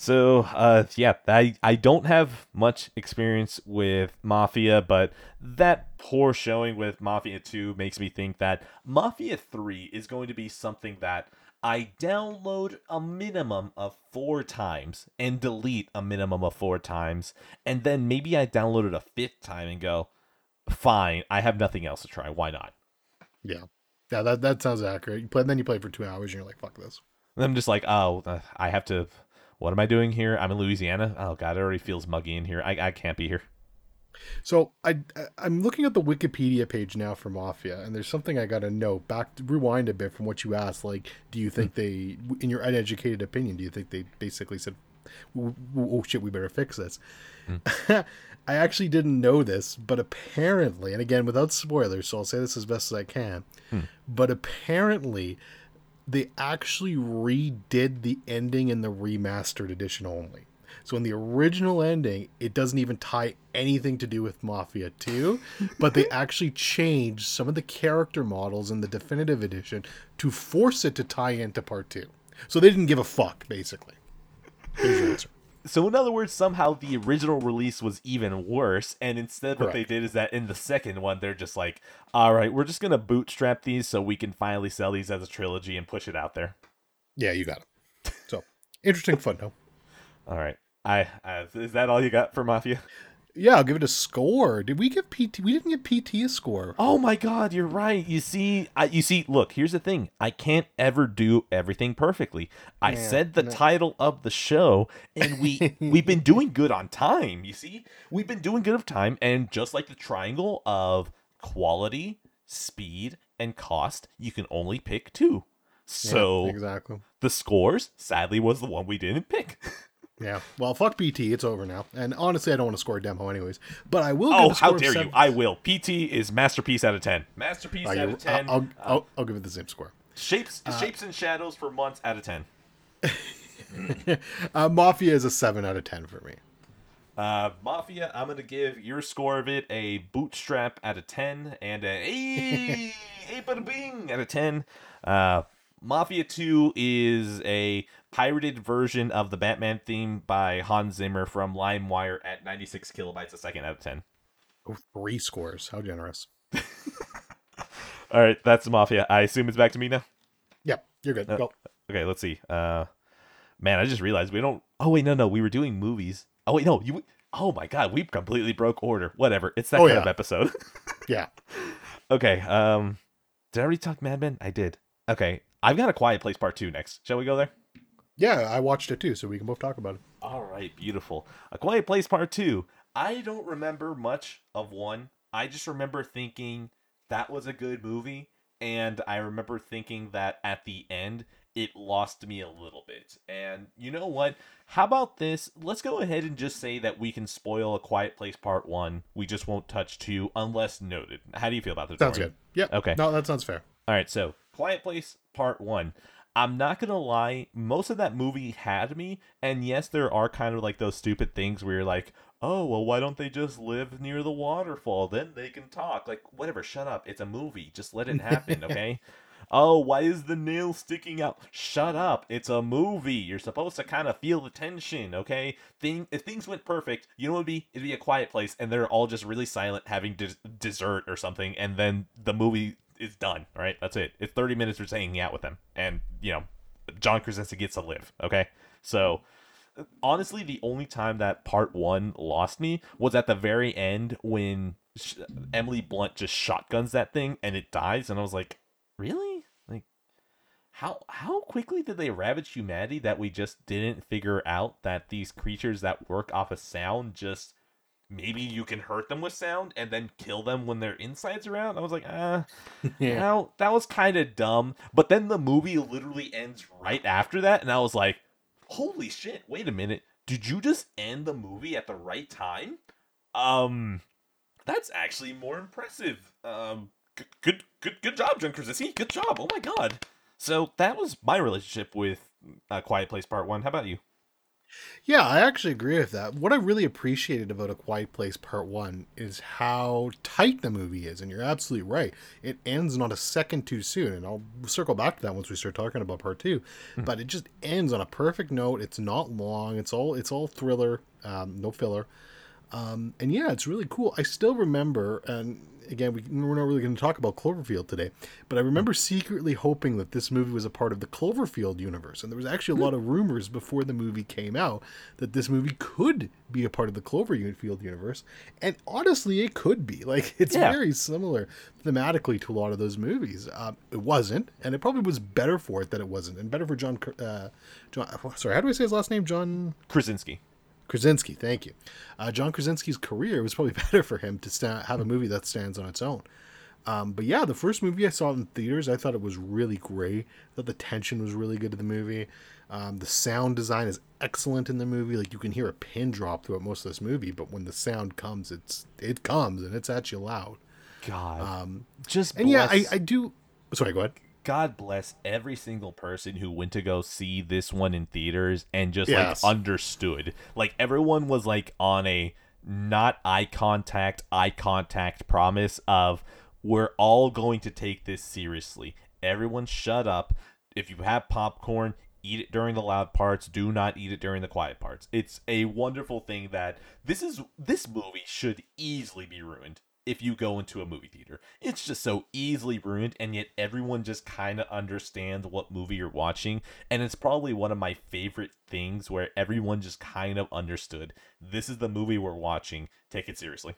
So uh yeah i i don't have much experience with mafia but that poor showing with mafia 2 makes me think that mafia 3 is going to be something that I download a minimum of four times and delete a minimum of four times, and then maybe I download it a fifth time and go, fine, I have nothing else to try. Why not? Yeah. Yeah, that, that sounds accurate. You play, then you play for two hours and you're like, fuck this. And I'm just like, oh, uh, I have to. What am I doing here? I'm in Louisiana. Oh, God, it already feels muggy in here. I, I can't be here. So I I'm looking at the Wikipedia page now for Mafia, and there's something I got to know. Back rewind a bit from what you asked. Like, do you think they, in your uneducated opinion, do you think they basically said, "Oh shit, we better fix this"? Mm. I actually didn't know this, but apparently, and again without spoilers, so I'll say this as best as I can. Mm. But apparently, they actually redid the ending in the remastered edition only. So in the original ending, it doesn't even tie anything to do with Mafia 2, but they actually changed some of the character models in the definitive edition to force it to tie into part 2. So they didn't give a fuck basically. Here's your answer. So in other words, somehow the original release was even worse, and instead what they did is that in the second one they're just like, "All right, we're just gonna bootstrap these so we can finally sell these as a trilogy and push it out there." Yeah, you got it. So interesting fun though. All right. I, I is that all you got for Mafia? Yeah, I'll give it a score. Did we give PT? We didn't give PT a score. Oh my God, you're right. You see, I, you see. Look, here's the thing. I can't ever do everything perfectly. I said the no. title of the show, and we we've been doing good on time. You see, we've been doing good of time, and just like the triangle of quality, speed, and cost, you can only pick two. So yeah, exactly, the scores sadly was the one we didn't pick. Yeah. Well, fuck PT. It's over now. And honestly, I don't want to score a demo anyways. But I will. Oh, how dare you! I will. PT is masterpiece out of ten. Masterpiece uh, out of ten. I'll, I'll, I'll, give it the same score. Shapes, uh, shapes and shadows for months out of ten. uh, Mafia is a seven out of ten for me. Uh, Mafia, I'm gonna give your score of it a bootstrap out of ten and a hey, hey, bada bing out of ten. Uh, Mafia 2 is a pirated version of the Batman theme by Hans Zimmer from LimeWire at 96 kilobytes a second out of 10. Oh, three scores. How generous. All right, that's Mafia. I assume it's back to me now. Yep, you're good. Go. Okay, let's see. Uh, man, I just realized we don't. Oh wait, no, no, we were doing movies. Oh wait, no, you. Oh my god, we completely broke order. Whatever, it's that Oh, kind yeah. of episode. Yeah. okay. Um, did I already talk Mad Men? I did. Okay, I've got a Quiet Place Part Two next. Shall we go there? Yeah, I watched it too, so we can both talk about it. All right, beautiful. A Quiet Place Part 2. I don't remember much of one. I just remember thinking that was a good movie, and I remember thinking that at the end it lost me a little bit. And you know what? How about this? Let's go ahead and just say that we can spoil A Quiet Place Part 1. We just won't touch 2 unless noted. How do you feel about this? Sounds Dorian? good. Yeah. Okay. No, that sounds fair. All right, so Quiet Place Part 1. I'm not going to lie, most of that movie had me, and yes, there are kind of like those stupid things where you're like, oh, well, why don't they just live near the waterfall? Then they can talk. Like, whatever, shut up. It's a movie. Just let it happen, okay? oh, why is the nail sticking out? Shut up. It's a movie. You're supposed to kind of feel the tension, okay? Thing if things went perfect, you know what it'd be? It'd be a quiet place and they're all just really silent having des- dessert or something and then the movie is done, right? That's it. It's 30 minutes of just hanging out with them and, you know, John Krasinski gets to live, okay? So, honestly, the only time that part 1 lost me was at the very end when sh- Emily Blunt just shotguns that thing and it dies and I was like, "Really?" Like how how quickly did they ravage humanity that we just didn't figure out that these creatures that work off of sound just maybe you can hurt them with sound and then kill them when their insides are out? I was like, ah, Yeah. now that was kind of dumb. But then the movie literally ends right after that, and I was like, holy shit! Wait a minute, did you just end the movie at the right time? Um, that's actually more impressive. Um, good, good, good, good job, John Krasinski. Good job. Oh my god. So that was my relationship with uh, Quiet Place Part One. How about you? Yeah, I actually agree with that. What I really appreciated about A Quiet Place Part 1 is how tight the movie is. And you're absolutely right. It ends not a second too soon. And I'll circle back to that once we start talking about Part 2. But it just ends on a perfect note. It's not long. It's all it's all thriller, um, no filler. Um, and yeah, it's really cool. I still remember, and again, we, we're not really going to talk about Cloverfield today, but I remember secretly hoping that this movie was a part of the Cloverfield universe. And there was actually a lot of rumors before the movie came out that this movie could be a part of the Cloverfield universe. And honestly, it could be. Like, it's Yeah. very similar thematically to a lot of those movies. Um, it wasn't, and it probably was better for it that it wasn't, and better for John. Uh, John sorry, how do I say his last name? John. Krasinski. Krasinski, thank you. Uh, John Krasinski's career was probably better for him to have a movie that stands on its own. Um, but yeah, the first movie I saw in theaters, I thought it was really great. I thought the tension was really good in the movie. Um, the sound design is excellent in the movie. Like you can hear a pin drop throughout most of this movie, but when the sound comes, it's it comes and it's actually loud. God. Um, just and yeah, I, I do. Sorry, go ahead. God bless every single person who went to go see this one in theaters and just Yes. like understood. Like everyone was like on a not eye contact, eye contact promise of we're all going to take this seriously. Everyone shut up. If you have popcorn, eat it during the loud parts, do not eat it during the quiet parts. It's a wonderful thing that this is this movie should easily be ruined if you go into a movie theater. It's just so easily ruined, and yet everyone just kind of understands what movie you're watching. And it's probably one of my favorite things where everyone just kind of understood this is the movie we're watching. Take it seriously.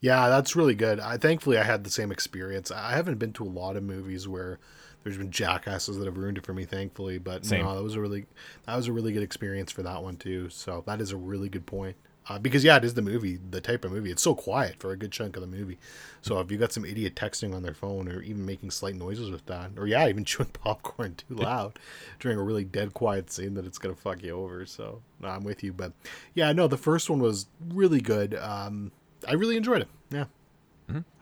Yeah, that's really good. I thankfully I had the same experience. I haven't been to a lot of movies where there's been jackasses that have ruined it for me, thankfully. But Same. no, that was a really that was a really good experience for that one too. So that is a really good point. Uh, because yeah, it is the movie, the type of movie. It's so quiet for a good chunk of the movie. So if you got some idiot texting on their phone or even making slight noises with that, or yeah, even chewing popcorn too loud during a really dead quiet scene, that it's gonna fuck you over. So no, I'm with you. But yeah, no, the first one was really good. Um, I really enjoyed it. Yeah.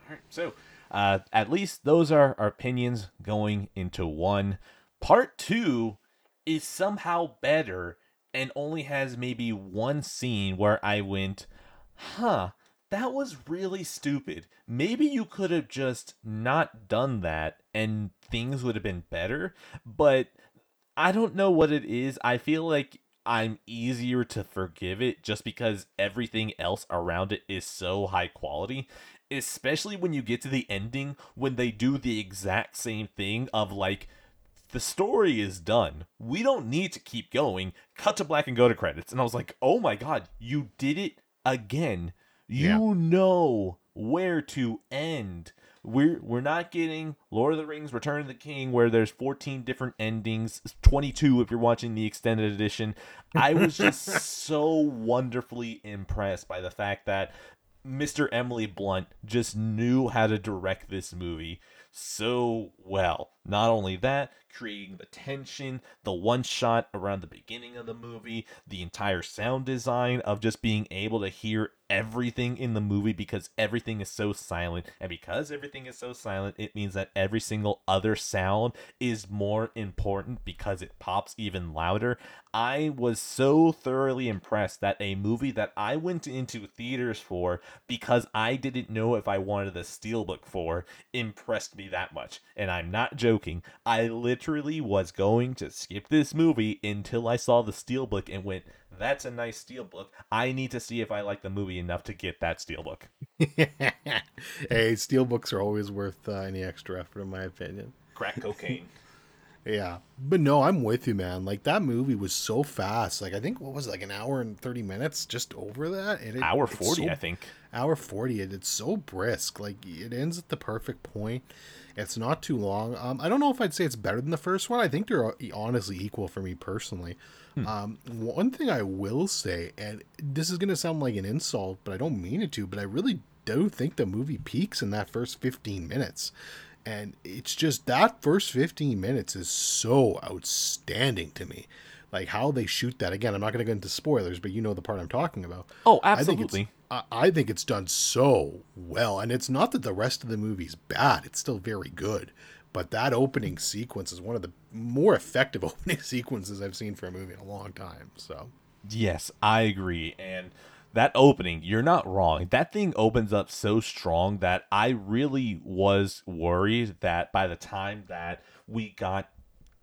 All right. So, uh, at least those are our opinions going into one. Part two is somehow better and only has maybe one scene where I went, huh, that was really stupid. Maybe you could have just not done that and things would have been better. But I don't know what it is. I feel like I'm easier to forgive it just because everything else around it is so high quality. especially when you get to the ending when they do the exact same thing of like the story is done. We don't need to keep going. Cut to black and go to credits. And I was like, "Oh my god, you did it again. You Yeah. know where to end." We're we're not getting Lord of the Rings Return of the King where there's 14 different endings, 22 if you're watching the extended edition. I was just so wonderfully impressed by the fact that Mr. Emily Blunt just knew how to direct this movie so well. Not only that, creating the tension, the one shot around the beginning of the movie, the entire sound design of just being able to hear everything in the movie because everything is so silent. And because everything is so silent, it means that every single other sound is more important because it pops even louder. I was so thoroughly impressed that a movie that I went into theaters for because I didn't know if I wanted the steelbook for impressed me that much. And I'm not joking. I literally was going to skip this movie until I saw the steelbook and went, that's a nice steelbook. I need to see if I like the movie enough to get that steelbook. hey, steelbooks are always worth uh, any extra effort, in my opinion. Crack cocaine. Yeah, but no, I'm with you, man. Like that movie was so fast. Like I think what was it, like an hour and thirty minutes, just over that. And it, Hour 40, so- I think. Hour forty. And it's so brisk. Like it ends at the perfect point. It's not too long. Um, I don't know if I'd say it's better than the first one. I think they're uh, honestly equal for me personally. Um, one thing I will say, and this is gonna sound like an insult, but I don't mean it to, but I really do think the movie peaks in that first fifteen minutes and it's just that first 15 minutes is so outstanding to me like how they shoot that again i'm not going to go into spoilers but you know the part i'm talking about Oh, absolutely. I think it's done so well and it's not that the rest of the movie's bad it's still very good but that opening sequence is one of the more effective opening sequences i've seen for a movie in a long time so Yes, I agree. And that opening, you're not wrong. That thing opens up so strong that I really was worried that by the time that we got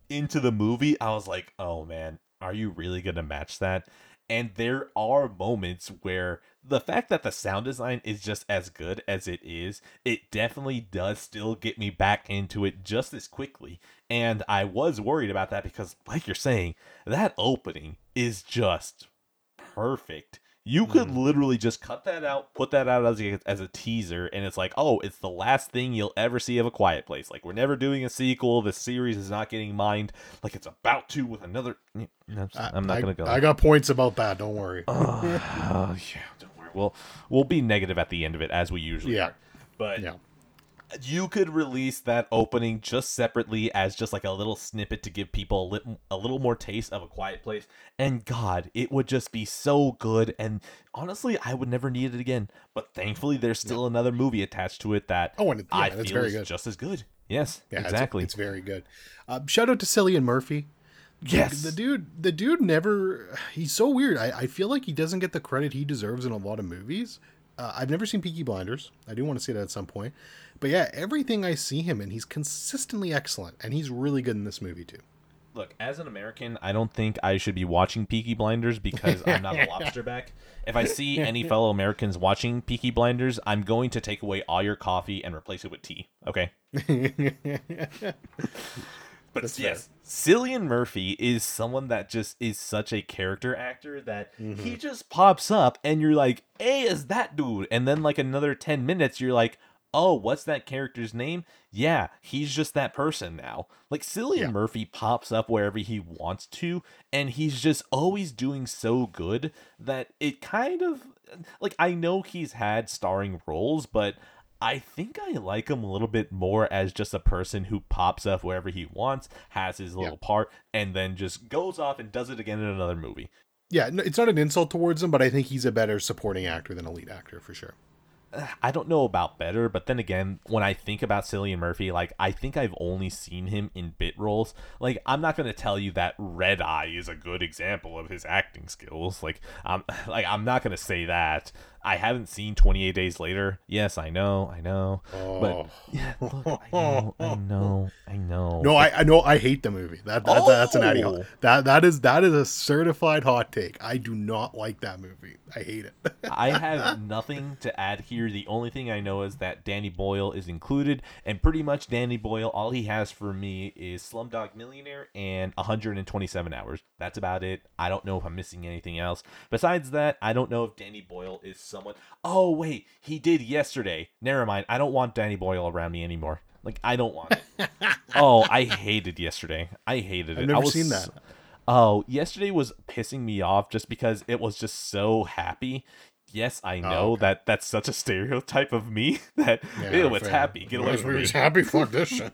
into the movie, I was like, oh man, are you really going to match that? And there are moments where the fact that the sound design is just as good as it is, it definitely does still get me back into it just as quickly. And I was worried about that because, like you're saying, that opening is just perfect. You could mm. literally just cut that out, put that out as a, as a teaser, and it's like, oh, it's the last thing you'll ever see of A Quiet Place. Like, we're never doing a sequel. The series is not getting mined like it's about to with another. No, I'm not going to go. i got points about that don't worry Oh, yeah, don't worry. We'll we'll be negative at the end of it as we usually Yeah. are. But yeah you could release that opening just separately as just like a little snippet to give people a little a little more taste of a quiet place and god it would just be so good and honestly i would never need it again but thankfully there's still another movie attached to it that Oh, and yeah, i that's feel very is good. just as good yes Yeah, exactly It's, very good. Uh, shout out to Cillian Murphy. yes The dude, the dude never. He's so weird. I, I feel like he doesn't get the credit he deserves in a lot of movies. Uh, I've never seen Peaky Blinders. I do want to see that at some point. But yeah, everything I see him in, he's consistently excellent, and he's really good in this movie too. Look, as an American, I don't think I should be watching Peaky Blinders because I'm not a lobsterback. If I see any fellow Americans watching Peaky Blinders, I'm going to take away all your coffee and replace it with tea. Okay. But That's yes, Cillian Murphy is someone that just is such a character actor that he mm-hmm. just pops up and you're like, hey, is that dude? And then like another 10 minutes, you're like, oh, what's that character's name? Yeah, he's just that person now. Like Cillian Yeah. Murphy pops up wherever he wants to, and he's just always doing so good that it kind of like I know he's had starring roles, but I think I like him a little bit more as just a person who pops up wherever he wants, has his little part, and then just goes off and does it again in another movie. Yeah, it's not an insult towards him, but I think he's a better supporting actor than a lead actor for sure. I don't know about better, but then again, when I think about Cillian Murphy, like I think I've only seen him in bit roles. Like I'm not gonna tell you that Red Eye is a good example of his acting skills. Like I'm um, like I'm not gonna say that. I haven't seen 28 Days Later. Yes, I know, I know. Oh. But yeah, look, I know, I know, I know. No, I, I know I hate the movie. That, that that's an addy. Oh. That that is that is a certified hot take. I do not like that movie. I hate it. I have nothing to add here. The only thing I know is that Danny Boyle is included, and pretty much Danny Boyle, all he has for me is Slumdog Millionaire and 127 hours. That's about it. I don't know if I'm missing anything else. Besides that, I don't know if Danny Boyle is someone. Oh, wait, he did yesterday. Never mind. I don't want Danny Boyle around me anymore. Like, I don't want it. oh, I hated yesterday. I hated it. I've never I was seen that. Oh, yesterday was pissing me off just because it was just so happy. Yes, I oh, know Oh, okay. that that's such a stereotype of me that Yeah, ew, it's fair. happy. Get away from me. happy. Fuck this shit.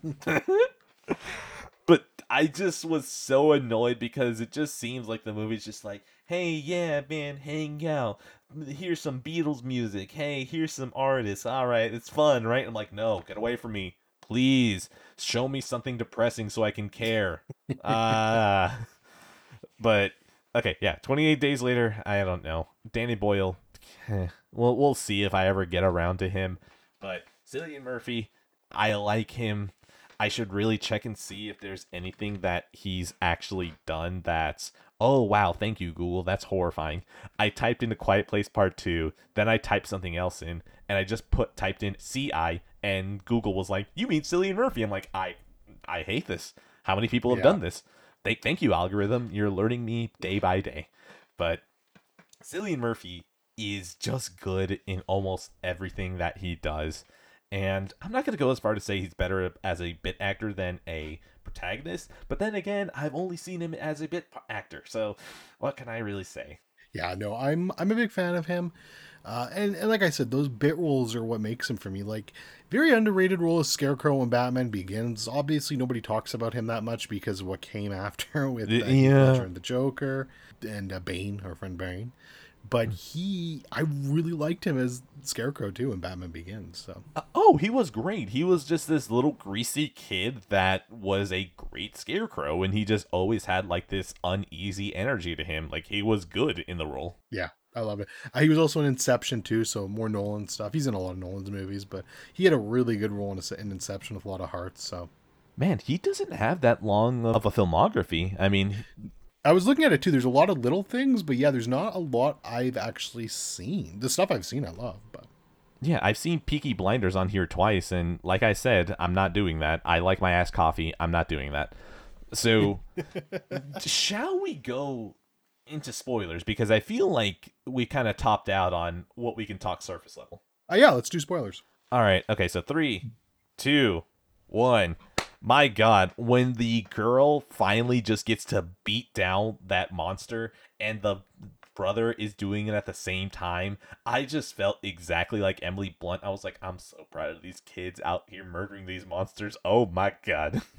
But I just was so annoyed because it just seems like the movie's just like, hey, yeah, man, hang out. Here's some Beatles music. Hey, here's some artists. All right, it's fun, right? I'm like, no, get away from me. Please show me something depressing so I can care. Ah. but okay, yeah, 28 days later, I don't know. Danny Boyle, we'll we'll see if I ever get around to him. But Cillian Murphy, I like him. I should really check and see if there's anything that he's actually done that's oh wow, thank you Google, that's horrifying. I typed in the Quiet Place Part 2, then I typed something else in and I just put typed in CI and Google was like, "You mean Cillian Murphy?" I'm like, "I I hate this. How many people have Yeah. done this?" They thank you algorithm, you're learning me day by day. But Cillian Murphy is just good in almost everything that he does. And I'm not going to go as far to say he's better as a bit actor than a protagonist, but then again, I've only seen him as a bit actor. So, what can I really say? Yeah, no, I'm I'm a big fan of him. Uh, and, and like I said, those bit roles are what makes him for me. Like very underrated role is Scarecrow when Batman Begins. Obviously, nobody talks about him that much because of what came after with uh, yeah. And the Joker and uh, Bane, our friend Bane. But he, I really liked him as Scarecrow too in Batman Begins. So Uh, oh, he was great. He was just this little greasy kid that was a great scarecrow, and he just always had like this uneasy energy to him. Like he was good in the role. yeah, I love it. Uh, he was also in Inception too, so more Nolan stuff. He's in a lot of Nolan's movies, but he had a really good role in, in Inception with a lot of hearts. So Man, he doesn't have that long of a filmography. I mean, I was looking at it too. There's a lot of little things, but yeah, there's not a lot I've actually seen. The stuff I've seen, I love, but Yeah, I've seen Peaky Blinders on here twice, and like I said, I'm not doing that. I like my ass coffee. I'm not doing that. So, shall we go into spoilers? Because I feel like we kind of topped out on what we can talk surface level. uh, yeah, let's do spoilers. All right. Okay. So three, two, one. My God, when the girl finally just gets to beat down that monster and the brother is doing it at the same time, I just felt exactly like Emily Blunt. I was like, I'm so proud of these kids out here murdering these monsters. Oh my God.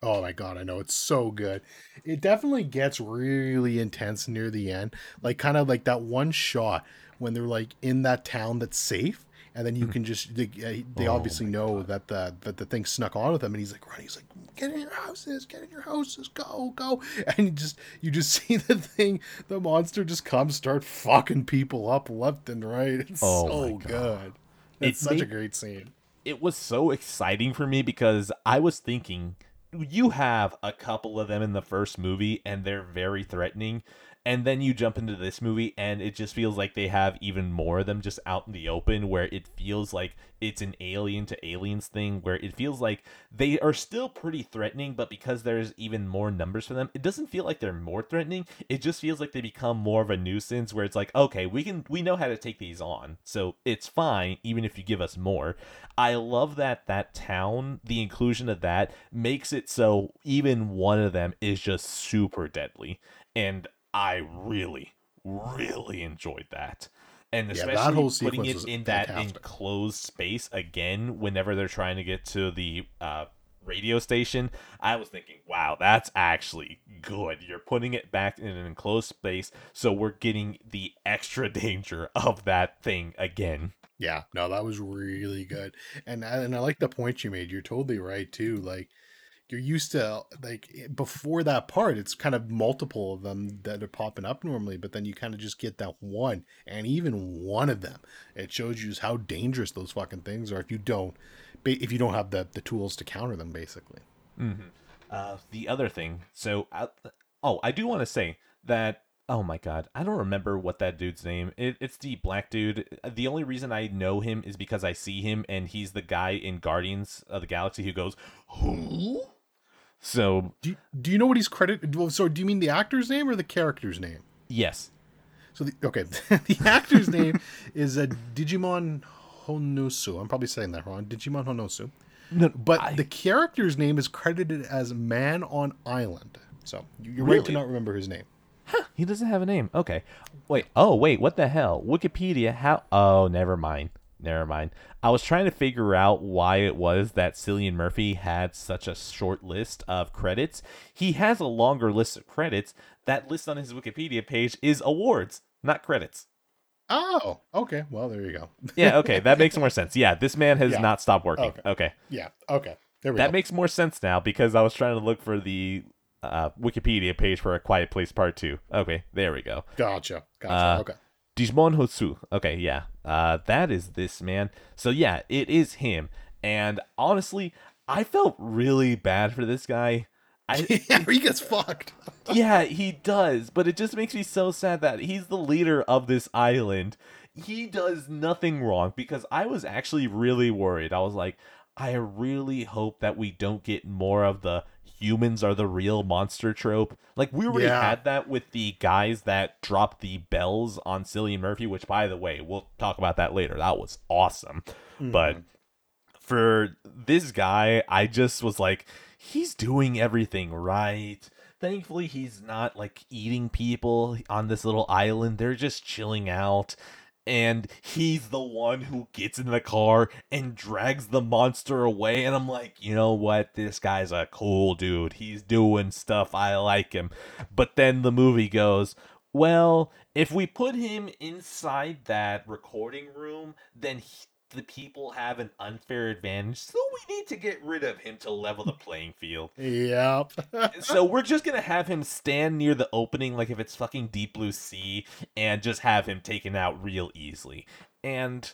Oh my god, I know it's so good. It definitely gets really intense near the end, like kind of like that one shot when they're like in that town that's safe, and then you hmm. can just they, they Oh obviously know that the that the thing snuck on with them, and he's like running, he's like, "Get in your houses, get in your houses, go, go!" And you just you just see the thing, the monster just comes, start fucking people up left and right. It's Oh so good. It's It such a great scene. it was so exciting for me because I was thinking you have a couple of them in the first movie and they're very threatening and then you jump into this movie and it just feels like they have even more of them just out in the open where it feels like it's an alien to aliens thing where it feels like they are still pretty threatening but because there's even more numbers for them it doesn't feel like they're more threatening. It just feels like they become more of a nuisance where it's like okay we can we know how to take these on so it's fine even if you give us more. I love that that town the inclusion of that makes it so even one of them is just super deadly. And i really really enjoyed that. And Yeah, especially that whole putting it in that enclosed space again whenever they're trying to get to the uh, radio station i was thinking wow that's actually good. You're putting it back in an enclosed space so we're getting the extra danger of that thing again. Yeah, no, that was really good, and and I like the point you made. You're totally right too. Like, you're used to like before that part it's kind of multiple of them that are popping up normally but then you kind of just get that one and even one of them it shows you how dangerous those fucking things are if you don't if you don't have the, the tools to counter them basically Uh, the other thing, so uh, oh, I do want to say that. Oh my god, I don't remember what that dude's name. It, it's the black dude. The only reason I know him is because I see him, and he's the guy in Guardians of the Galaxy who goes, "Who?" So do you, do you know what he's credited so do you mean the actor's name or the character's name yes, so the, okay the actor's name is uh, digimon honosu i'm probably saying that wrong digimon honosu no, but I- the character's name is credited as man on island so you- you're right to not remember his name he doesn't have a name. Okay, wait. Oh wait, what the hell? Wikipedia? How? Oh, never mind. Never mind. I was trying to figure out why it was that Cillian Murphy had such a short list of credits. He has a longer list of credits. That list on his Wikipedia page is awards, not credits. oh okay well there you go Yeah, okay, that makes more sense. Yeah, this man has Yeah. not stopped working. Okay. Okay. yeah okay there we go. That go makes more sense now because I was trying to look for the uh, Wikipedia page for A Quiet Place Part 2. Okay, there we go. gotcha gotcha Uh, okay Digimon Hosu. Okay, yeah. Uh, that is this man. So yeah, it is him. And honestly, I felt really bad for this guy. I yeah he gets fucked yeah, he does, but it just makes me so sad that he's the leader of this island. He does nothing wrong because I was actually really worried. I was like, I really hope that we don't get more of the humans are the real monster trope. Like we already Yeah. had that with the guys that dropped the bells on Cillian Murphy, which by the way, we'll talk about that later. That was awesome. But mm-hmm. for this guy, I just was like, he's doing everything right. Thankfully, he's not like eating people on this little island. They're just chilling out. And he's the one who gets in the car and drags the monster away. And I'm like, you know what? This guy's a cool dude. He's doing stuff. I like him. But then the movie goes, well, if we put him inside that recording room, then he, the people have an unfair advantage. So we need to get rid of him to level the playing field. yep so we're just gonna have him stand near the opening, like if it's fucking Deep Blue Sea, and just have him taken out real easily. And,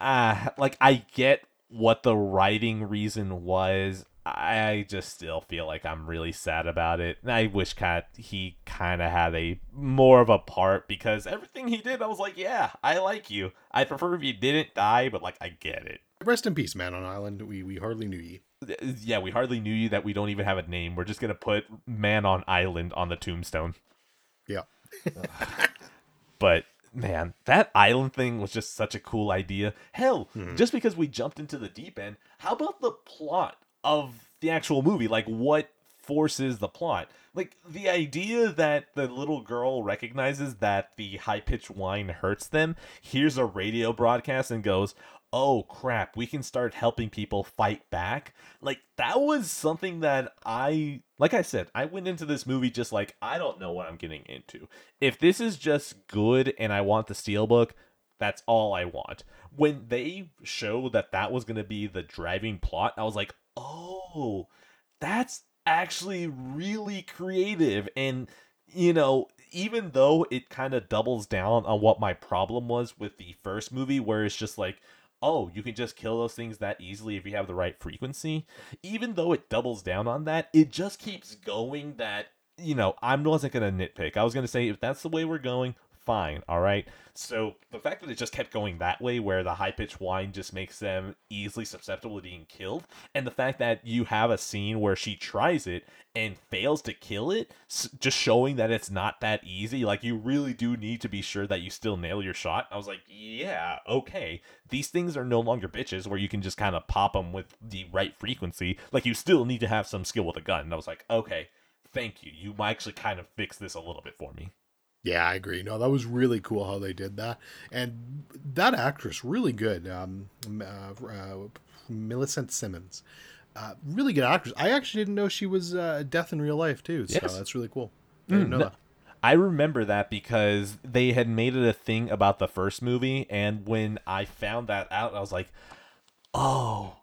uh, like I get what the writing reason was. I just still feel like I'm really sad about it. And I wish kind he kind of had a more of a part because everything he did, I was like, yeah, I like you. I prefer if you didn't die, but like I get it. rest in peace man on island we we hardly knew ye uh, Yeah, we hardly knew you that we don't even have a name. We're just gonna put man on island on the tombstone. yeah But man, that island thing was just such a cool idea. Hell, hmm. just because we jumped into the deep end, how about the plot of the actual movie? Like what forces the plot? Like the idea that the little girl recognizes that the high pitched whine hurts them, hears a radio broadcast and goes, Oh crap, we can start helping people fight back. Like that was something that I like I said, I went into this movie just like I don't know what I'm getting into. If this is just good and I want the steelbook, that's all I want. When they show that that was going to be the driving plot, I was like, "Oh, that's actually really creative." And you know, even though it kind of doubles down on what my problem was with the first movie where it's just like oh, you can just kill those things that easily if you have the right frequency. Even though it doubles down on that, it just keeps going that, you know, I wasn't going to nitpick. I was going to say, if that's the way we're going, fine, all right? So the fact that it just kept going that way, where the high pitched whine just makes them easily susceptible to being killed, and the fact that you have a scene where she tries it and fails to kill it, just showing that it's not that easy. Like, you really do need to be sure that you still nail your shot. I was like, yeah, okay. These things are no longer bitches where you can just kind of pop them with the right frequency. Like, you still need to have some skill with a gun. And I was like, okay, thank you. You might actually kind of fixed this a little bit for me. Yeah, I agree. No, that was really cool how they did that, and that actress really good. Um, uh, uh, Millicent Simmonds, uh, really good actress. I actually didn't know she was uh, death in real life too. So Yes. that's really cool. I didn't know no- that. I remember that because they had made it a thing about the first movie, and when I found that out, I was like, "Oh,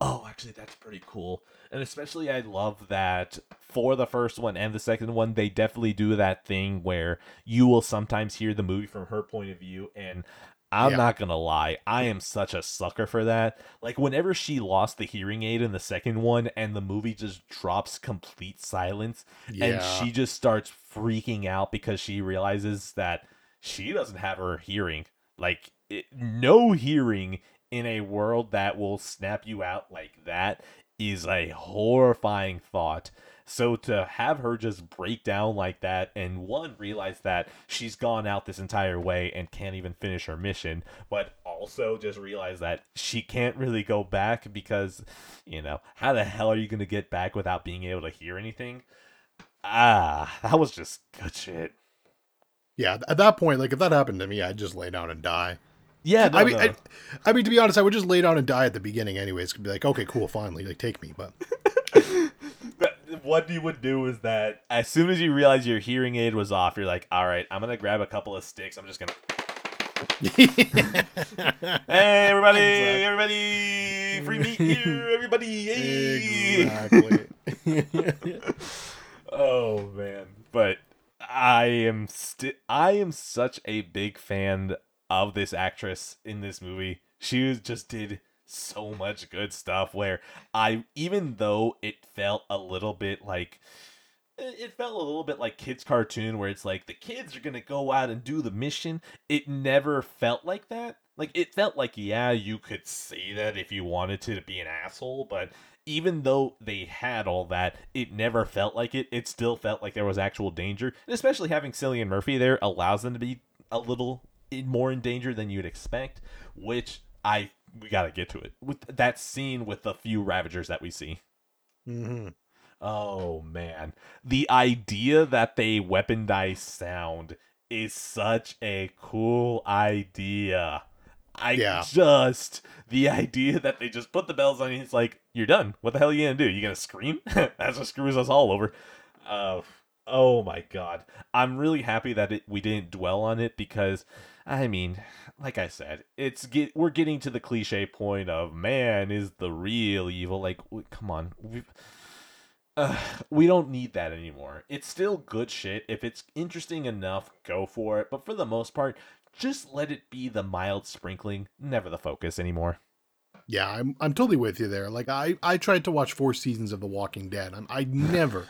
oh actually that's pretty cool. And especially I love that for the first one and the second one, they definitely do that thing where you will sometimes hear the movie from her point of view and I'm Yeah. not gonna lie, I am such a sucker for that. Like whenever she lost the hearing aid in the second one and the movie just drops complete silence and she just starts freaking out because she realizes that she doesn't have her hearing. Like it, no hearing in a world that will snap you out like that is a horrifying thought. So to have her just break down like that and one realize that she's gone out this entire way and can't even finish her mission, but also just realize that she can't really go back because, you know, how the hell are you going to get back without being able to hear anything? Ah, that was just good shit. Yeah, at that point, like if that happened to me, I'd just lay down and die. Yeah, no, I mean, no. I, I mean, to be honest, I would just lay down and die at the beginning, anyways. Could be like, okay, cool, finally, like take me. But But what you would do is that as soon as you realize your hearing aid was off, you're like, all right, I'm gonna grab a couple of sticks. I'm just gonna. Hey, everybody! Everybody! Free meat here, everybody! Hey! exactly. Oh man, but I am sti- I am such a big fan of this actress in this movie. She was- just did so much good stuff where I even though it felt a little bit like it felt a little bit like kids cartoon where it's like the kids are going to go out and do the mission. It never felt like that. Like it felt like yeah, you could say that if you wanted to, be an asshole, but even though they had all that, it never felt like it. It still felt like there was actual danger. And especially having Cillian Murphy there allows them to be a little more in danger than you'd expect, which I we got to get to it. With that scene with the few ravagers that we see. hmm Oh man. The idea that they weaponize sound is such a cool idea. I Yeah. just the idea that they just put the bells on you, it's like, you're done. What the hell are you gonna do? You gonna scream? That's what screws us all over. Uh oh my god. I'm really happy that it, we didn't dwell on it because I mean, like I said, it's get we're getting to the cliche point of man is the real evil. Like, come on, we've uh, we don't need that anymore. It's still good shit. If it's interesting enough, go for it. But for the most part, just let it be the mild sprinkling, never the focus anymore. Yeah, I'm I'm totally with you there. Like I I tried to watch four seasons of The Walking Dead. I'm, I never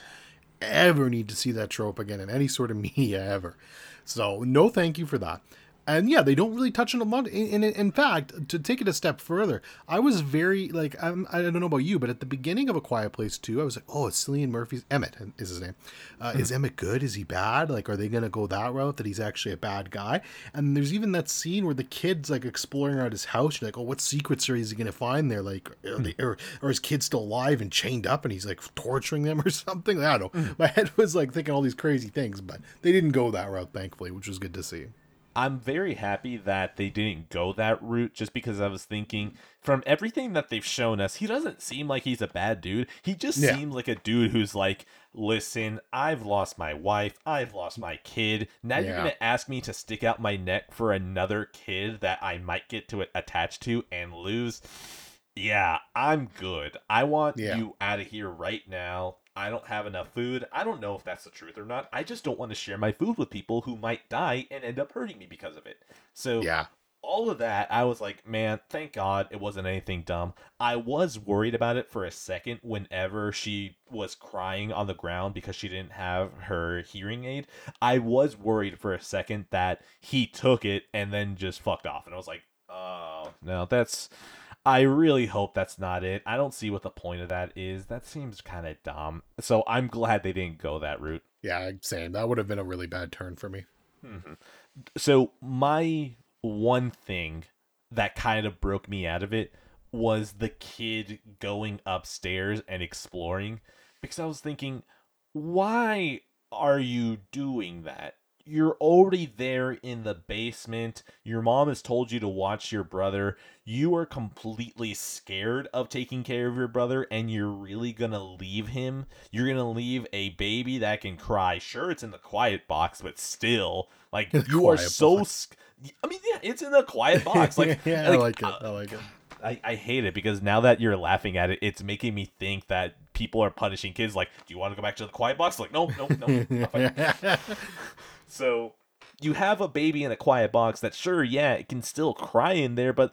ever need to see that trope again in any sort of media ever. So no, thank you for that. And yeah, they don't really touch on a lot. In, in, in fact, to take it a step further, I was very like I'm, I don't know about you, but at the beginning of A Quiet Place 2, I was like, oh, it's Cillian Murphy's Emmett is his name. Uh, mm-hmm. is Emmett good? Is he bad? Like, are they gonna go that route that he's actually a bad guy? And there's even that scene where the kid's like exploring around his house. You're like, oh, what secrets are he gonna find there? Like, are, mm. they, are, are his kids still alive and chained up, and he's like torturing them or something? I don't know. Mm-hmm. My head was like thinking all these crazy things, but they didn't go that route, thankfully, which was good to see. I'm very happy that they didn't go that route just because I was thinking from everything that they've shown us, he doesn't seem like he's a bad dude. He just Yeah. seems like a dude who's like, listen, I've lost my wife, I've lost my kid. Now you're going to ask me to stick out my neck for another kid that I might get to attach to and lose. Yeah, I'm good. I want Yeah. you out of here right now. I don't have enough food. I don't know if that's the truth or not. I just don't want to share my food with people who might die and end up hurting me because of it. So Yeah. all of that, I was like, man, thank God it wasn't anything dumb. I was worried about it for a second whenever she was crying on the ground because she didn't have her hearing aid. I was worried for a second that he took it and then just fucked off. And I was like, oh, no, that's. I really hope that's not it. I don't see what the point of that is. That seems kind of dumb. So I'm glad they didn't go that route. Yeah, same. That would have been a really bad turn for me. Mm-hmm. so my one thing that kind of broke me out of it was the kid going upstairs and exploring because I was thinking, why are you doing that? You're already there in the basement. Your mom has told you to watch your brother. You are completely scared of taking care of your brother, and you're really gonna leave him. You're gonna leave a baby that can cry. Sure, it's in the quiet box, but still, like The you are so. Sc- I mean, yeah, it's in the quiet box. Like, yeah, I like it. uh, I like it. I, I hate it because now that you're laughing at it, it's making me think that people are punishing kids. Like, do you want to go back to the quiet box? Like, no, no, no. so you have a baby in a quiet box that, sure, yeah, it can still cry in there, but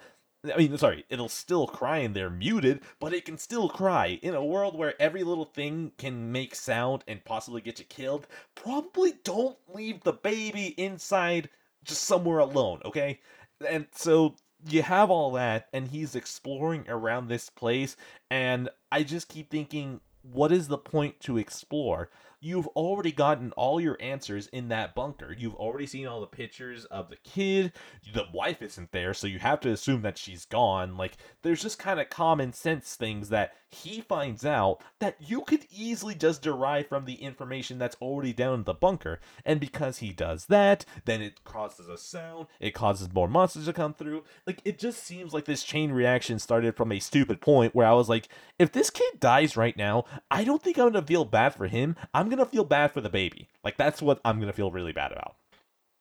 I mean, sorry, it'll still cry in there muted, but it can still cry. In a world where every little thing can make sound and possibly get you killed, probably don't leave the baby inside just somewhere alone, okay? And so you have all that, and he's exploring around this place, and I just keep thinking, what is the point to explore? You've already gotten all your answers in that bunker. You've already seen all the pictures of the kid. The wife isn't there, so you have to assume that she's gone. Like, there's just kind of common sense things that he finds out that you could easily just derive from the information that's already down in the bunker. And because he does that, then it causes a sound, it causes more monsters to come through. Like, it just seems like this chain reaction started from a stupid point where I was like, if this kid dies right now, I don't think I'm gonna feel bad for him. I'm gonna feel bad for the baby. Like, that's what I'm gonna feel really bad about.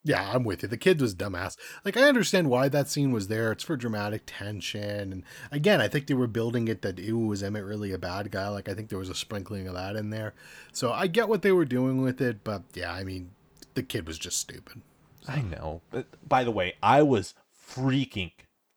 Yeah, I'm with you. The kid was dumbass. Like I understand why that scene was there. It's for dramatic tension. And again, I think they were building it that ew was Emmett really a bad guy. Like I think there was a sprinkling of that in there. So I get what they were doing with it, but yeah, I mean, the kid was just stupid. I know. But by the way, I was freaking.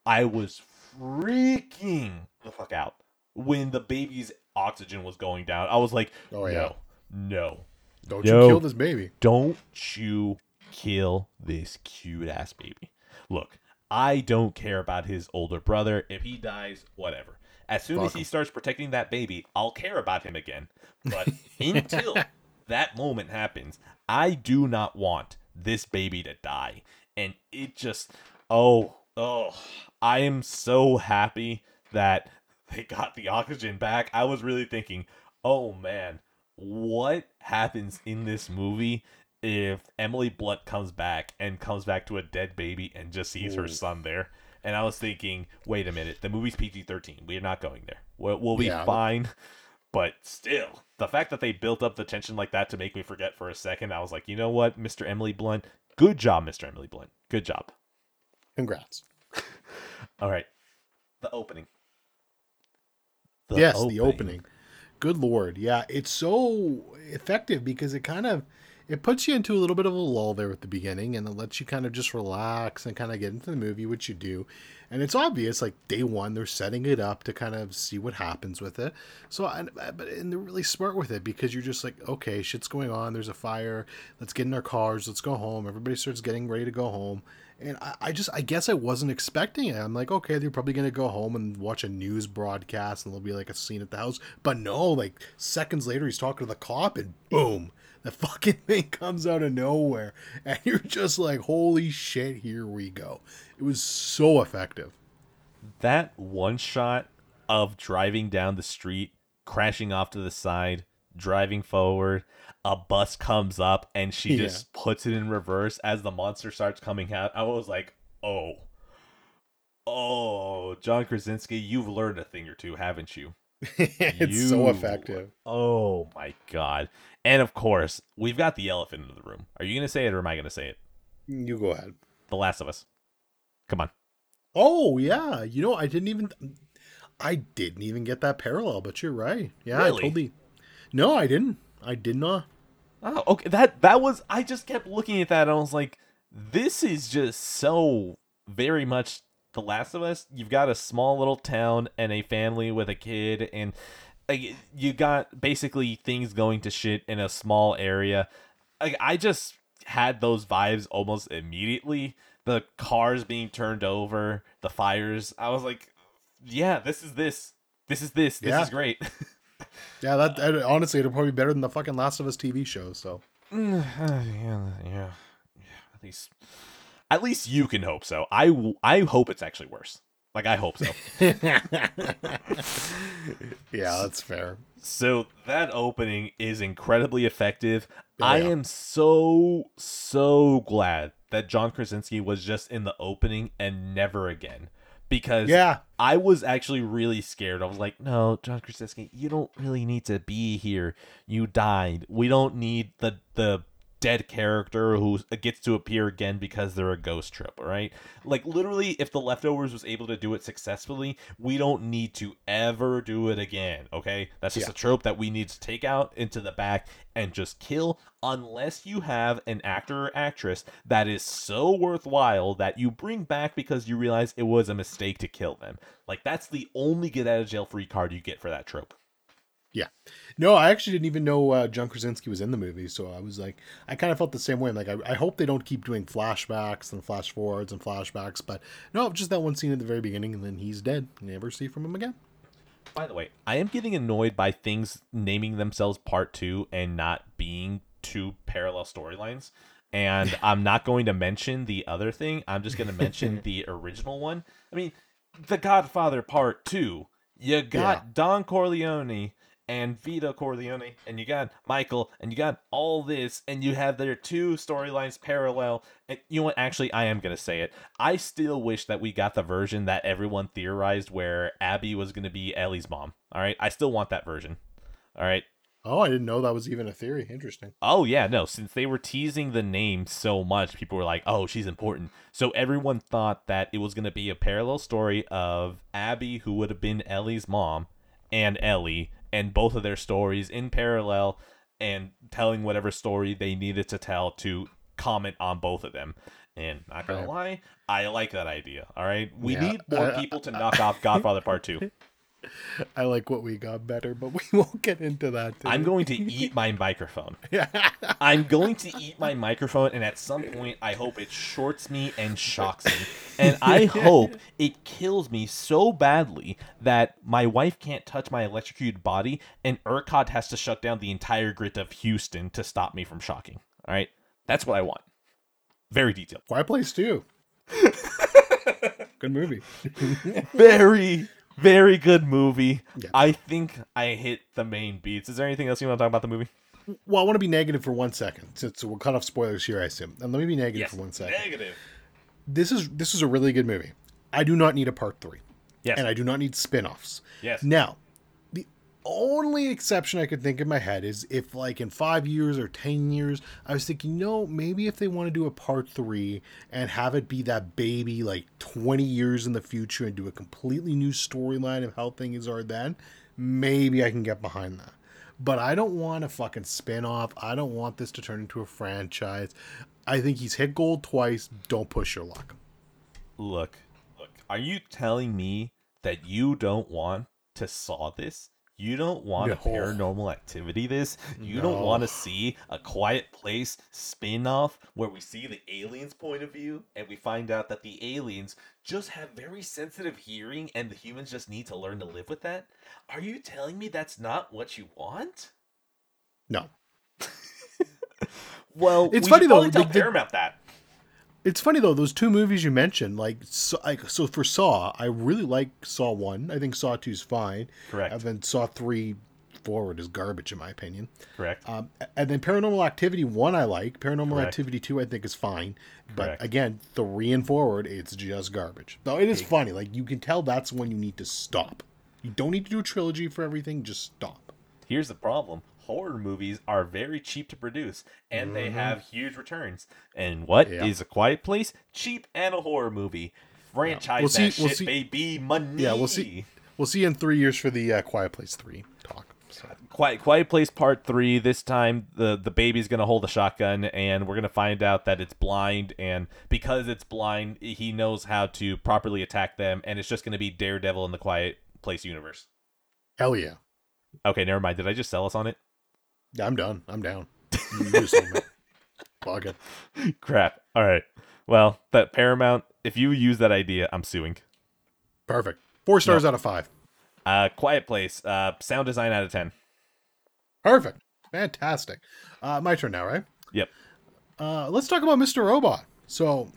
I was freaking the fuck out when the baby's oxygen was going down. I was like, Oh, yeah. no, no, Don't No. you kill this baby. don't you kill this cute ass baby. Look, I don't care about his older brother. If he dies, whatever. As soon as he him. starts protecting that baby, I'll care about him again. But until that moment happens, I do not want this baby to die. And it just, oh, oh, I am so happy that they got the oxygen back. I was really thinking, oh man, what happens in this movie if Emily Blunt comes back and comes back to a dead baby and just sees her son there? And I was thinking, wait a minute, the movie's PG 13. We are not going there. We'll, we'll be Yeah. fine. But still, the fact that they built up the tension like that to make me forget for a second, I was like, you know what, Mr. Emily Blunt? Good job, Mr. Emily Blunt. Good job. Congrats. All right. The opening. yes, the opening. Good lord. Yeah, it's so effective because it kind of it puts you into a little bit of a lull there at the beginning and it lets you kind of just relax and kind of get into the movie, which you do. And it's obvious, like day one, they're setting it up to kind of see what happens with it. So, and, but and they're really smart with it because you're just like, okay, shit's going on. There's a fire. Let's get in our cars. Let's go home. Everybody starts getting ready to go home. And I, I just, I guess I wasn't expecting it. I'm like, okay, they're probably going to go home and watch a news broadcast and there'll be like a scene at the house. But no, like seconds later, he's talking to the cop and boom, the fucking thing comes out of nowhere. And you're just like, holy shit, here we go. It was so effective. that one shot of driving down the street, crashing off to the side, driving forward, a bus comes up and she Yeah. just puts it in reverse as the monster starts coming out. I was like, oh. Oh, John Krasinski, you've learned a thing or two, haven't you? it's so effective. Oh my god. And of course, we've got the elephant in the room. Are you going to say it or am I going to say it? You go ahead. The Last of Us. Come on. Oh yeah, you know I didn't even I didn't even get that parallel, but you're right. Yeah, Really? I totally. No, I didn't. I did not. Oh, okay. That that was. I just kept looking at that. and I was like, this is just so very much The Last of Us. You've got a small little town and a family with a kid, and like you got basically things going to shit in a small area. Like I just had those vibes almost immediately. The cars being turned over, the fires. I was like, yeah, this is this. This is this. This Yeah. is great. Yeah, that, that honestly, it'll probably be better than the fucking Last of Us TV show. So yeah, yeah, yeah. At least, at least you can hope so. I I hope it's actually worse. Like I hope so. yeah, that's fair. so that opening is incredibly effective. Oh, I yeah. am so so glad that John Krasinski was just in the opening and never again. Because Yeah, I was actually really scared. I was like, no, John Krasinski, you don't really need to be here. You died. We don't need the the dead character who gets to appear again because they're a ghost trip, right? Like literally if the leftovers was able to do it successfully, we don't need to ever do it again, okay? That's just Yeah. a trope that we need to take out into the back and just kill unless you have an actor or actress that is so worthwhile that you bring back because you realize it was a mistake to kill them. Like that's the only get out of jail free card you get for that trope. Yeah. No, I actually didn't even know uh, John Krasinski was in the movie, so I was like, I kind of felt the same way. I'm Like, I, I hope they don't keep doing flashbacks and flash forwards and flashbacks, but no, just that one scene at the very beginning, and then he's dead. Never see from him again. By the way, I am getting annoyed by things naming themselves part two and not being two parallel storylines. And I'm not going to mention the other thing. I'm just going to mention the original one. I mean, The Godfather Part Two. You got Yeah. Don Corleone and Vito Corleone, and you got Michael, and you got all this, and you have their two storylines parallel. And you know what? Actually, I am gonna say it. I still wish that we got the version that everyone theorized, where Abby was gonna be Ellie's mom. All right, I still want that version. All right. Oh, I didn't know that was even a theory. Interesting. Oh yeah, no. Since they were teasing the name so much, people were like, "Oh, she's important." So everyone thought that it was going to be a parallel story of Abby, who would have been Ellie's mom, and Ellie, and both of their stories in parallel, and telling whatever story they needed to tell to comment on both of them. And not gonna Right. lie, I like that idea. All right, we Yeah, need more I- people to uh, knock off Godfather Part Two. I like what we got better, but we won't get into that. I'm going to eat my microphone. I'm going to eat my microphone, and at some point, I hope it shorts me and shocks me. And I hope it kills me so badly that my wife can't touch my electrocuted body, and ERCOT has to shut down the entire grid of Houston to stop me from shocking. All right? That's what I want. Very detailed. Quiet Place two. Good movie. Very, very good movie. Yeah. I think I hit the main beats. Is there anything else you want to talk about the movie? Well, I want to be negative for one second, since we'll cut off spoilers here, I assume. And let me be negative for one second. Negative. This is this is a really good movie. I do not need a part three. Yes. and I do not need spin-offs. Yes. Now, only exception I could think in my head is if like in 5 years or 10 years, I was thinking, no, maybe if they want to do a part 3 and have it be that baby like 20 years in the future and do a completely new storyline of how things are then, maybe I can get behind that. But I don't want a fucking spin-off. I don't want this to turn into a franchise. I think he's hit gold twice. Don't push your luck. Look, look. Are you telling me that you don't want to saw this? You don't want a paranormal activity this? You don't want to see a quiet place spin-off where we see the aliens' point of view and we find out that the aliens just have very sensitive hearing and the humans just need to learn to live with that? Are you telling me that's not what you want? No. Well, It's we funny, though, Tell the- Paramount that. It's funny though; those two movies you mentioned, like so, like, so for Saw, I really like Saw One. I think Saw Two is fine. Correct. And then Saw Three forward is garbage in my opinion. Correct. Um, and then Paranormal Activity One I like. Paranormal Correct. Activity Two I think is fine. But Correct. again, three and forward, it's just garbage. So it is funny. Like you can tell that's when you need to stop. You don't need to do a trilogy for everything. Just stop. Here's the problem. Horror movies are very cheap to produce and they have huge returns. And what is Mm-hmm. Yeah. a quiet place? Cheap and a horror movie. Franchise We'll that see- we'll shit, see- baby. Money. Yeah, we'll see. We'll see in three years for the uh, Quiet Place Three talk. So. Quiet Quiet Place Part 3. This time the the baby's going to hold a shotgun and we're going to find out that it's blind and because it's blind, he knows how to properly attack them and it's just going to be Daredevil in the Quiet Place universe. Hell yeah. Okay, never mind. Did I just sell us on it? Yeah, I'm done. I'm down. You do something. Fuck it. Crap. All right. Well, that Paramount, if you use that idea, I'm suing. Perfect. Four stars out of five. Uh, Quiet Place, uh, sound design out of 10. Perfect. Fantastic. Uh, my turn now, right? Yep. Uh, let's talk about Mr. Robot. So,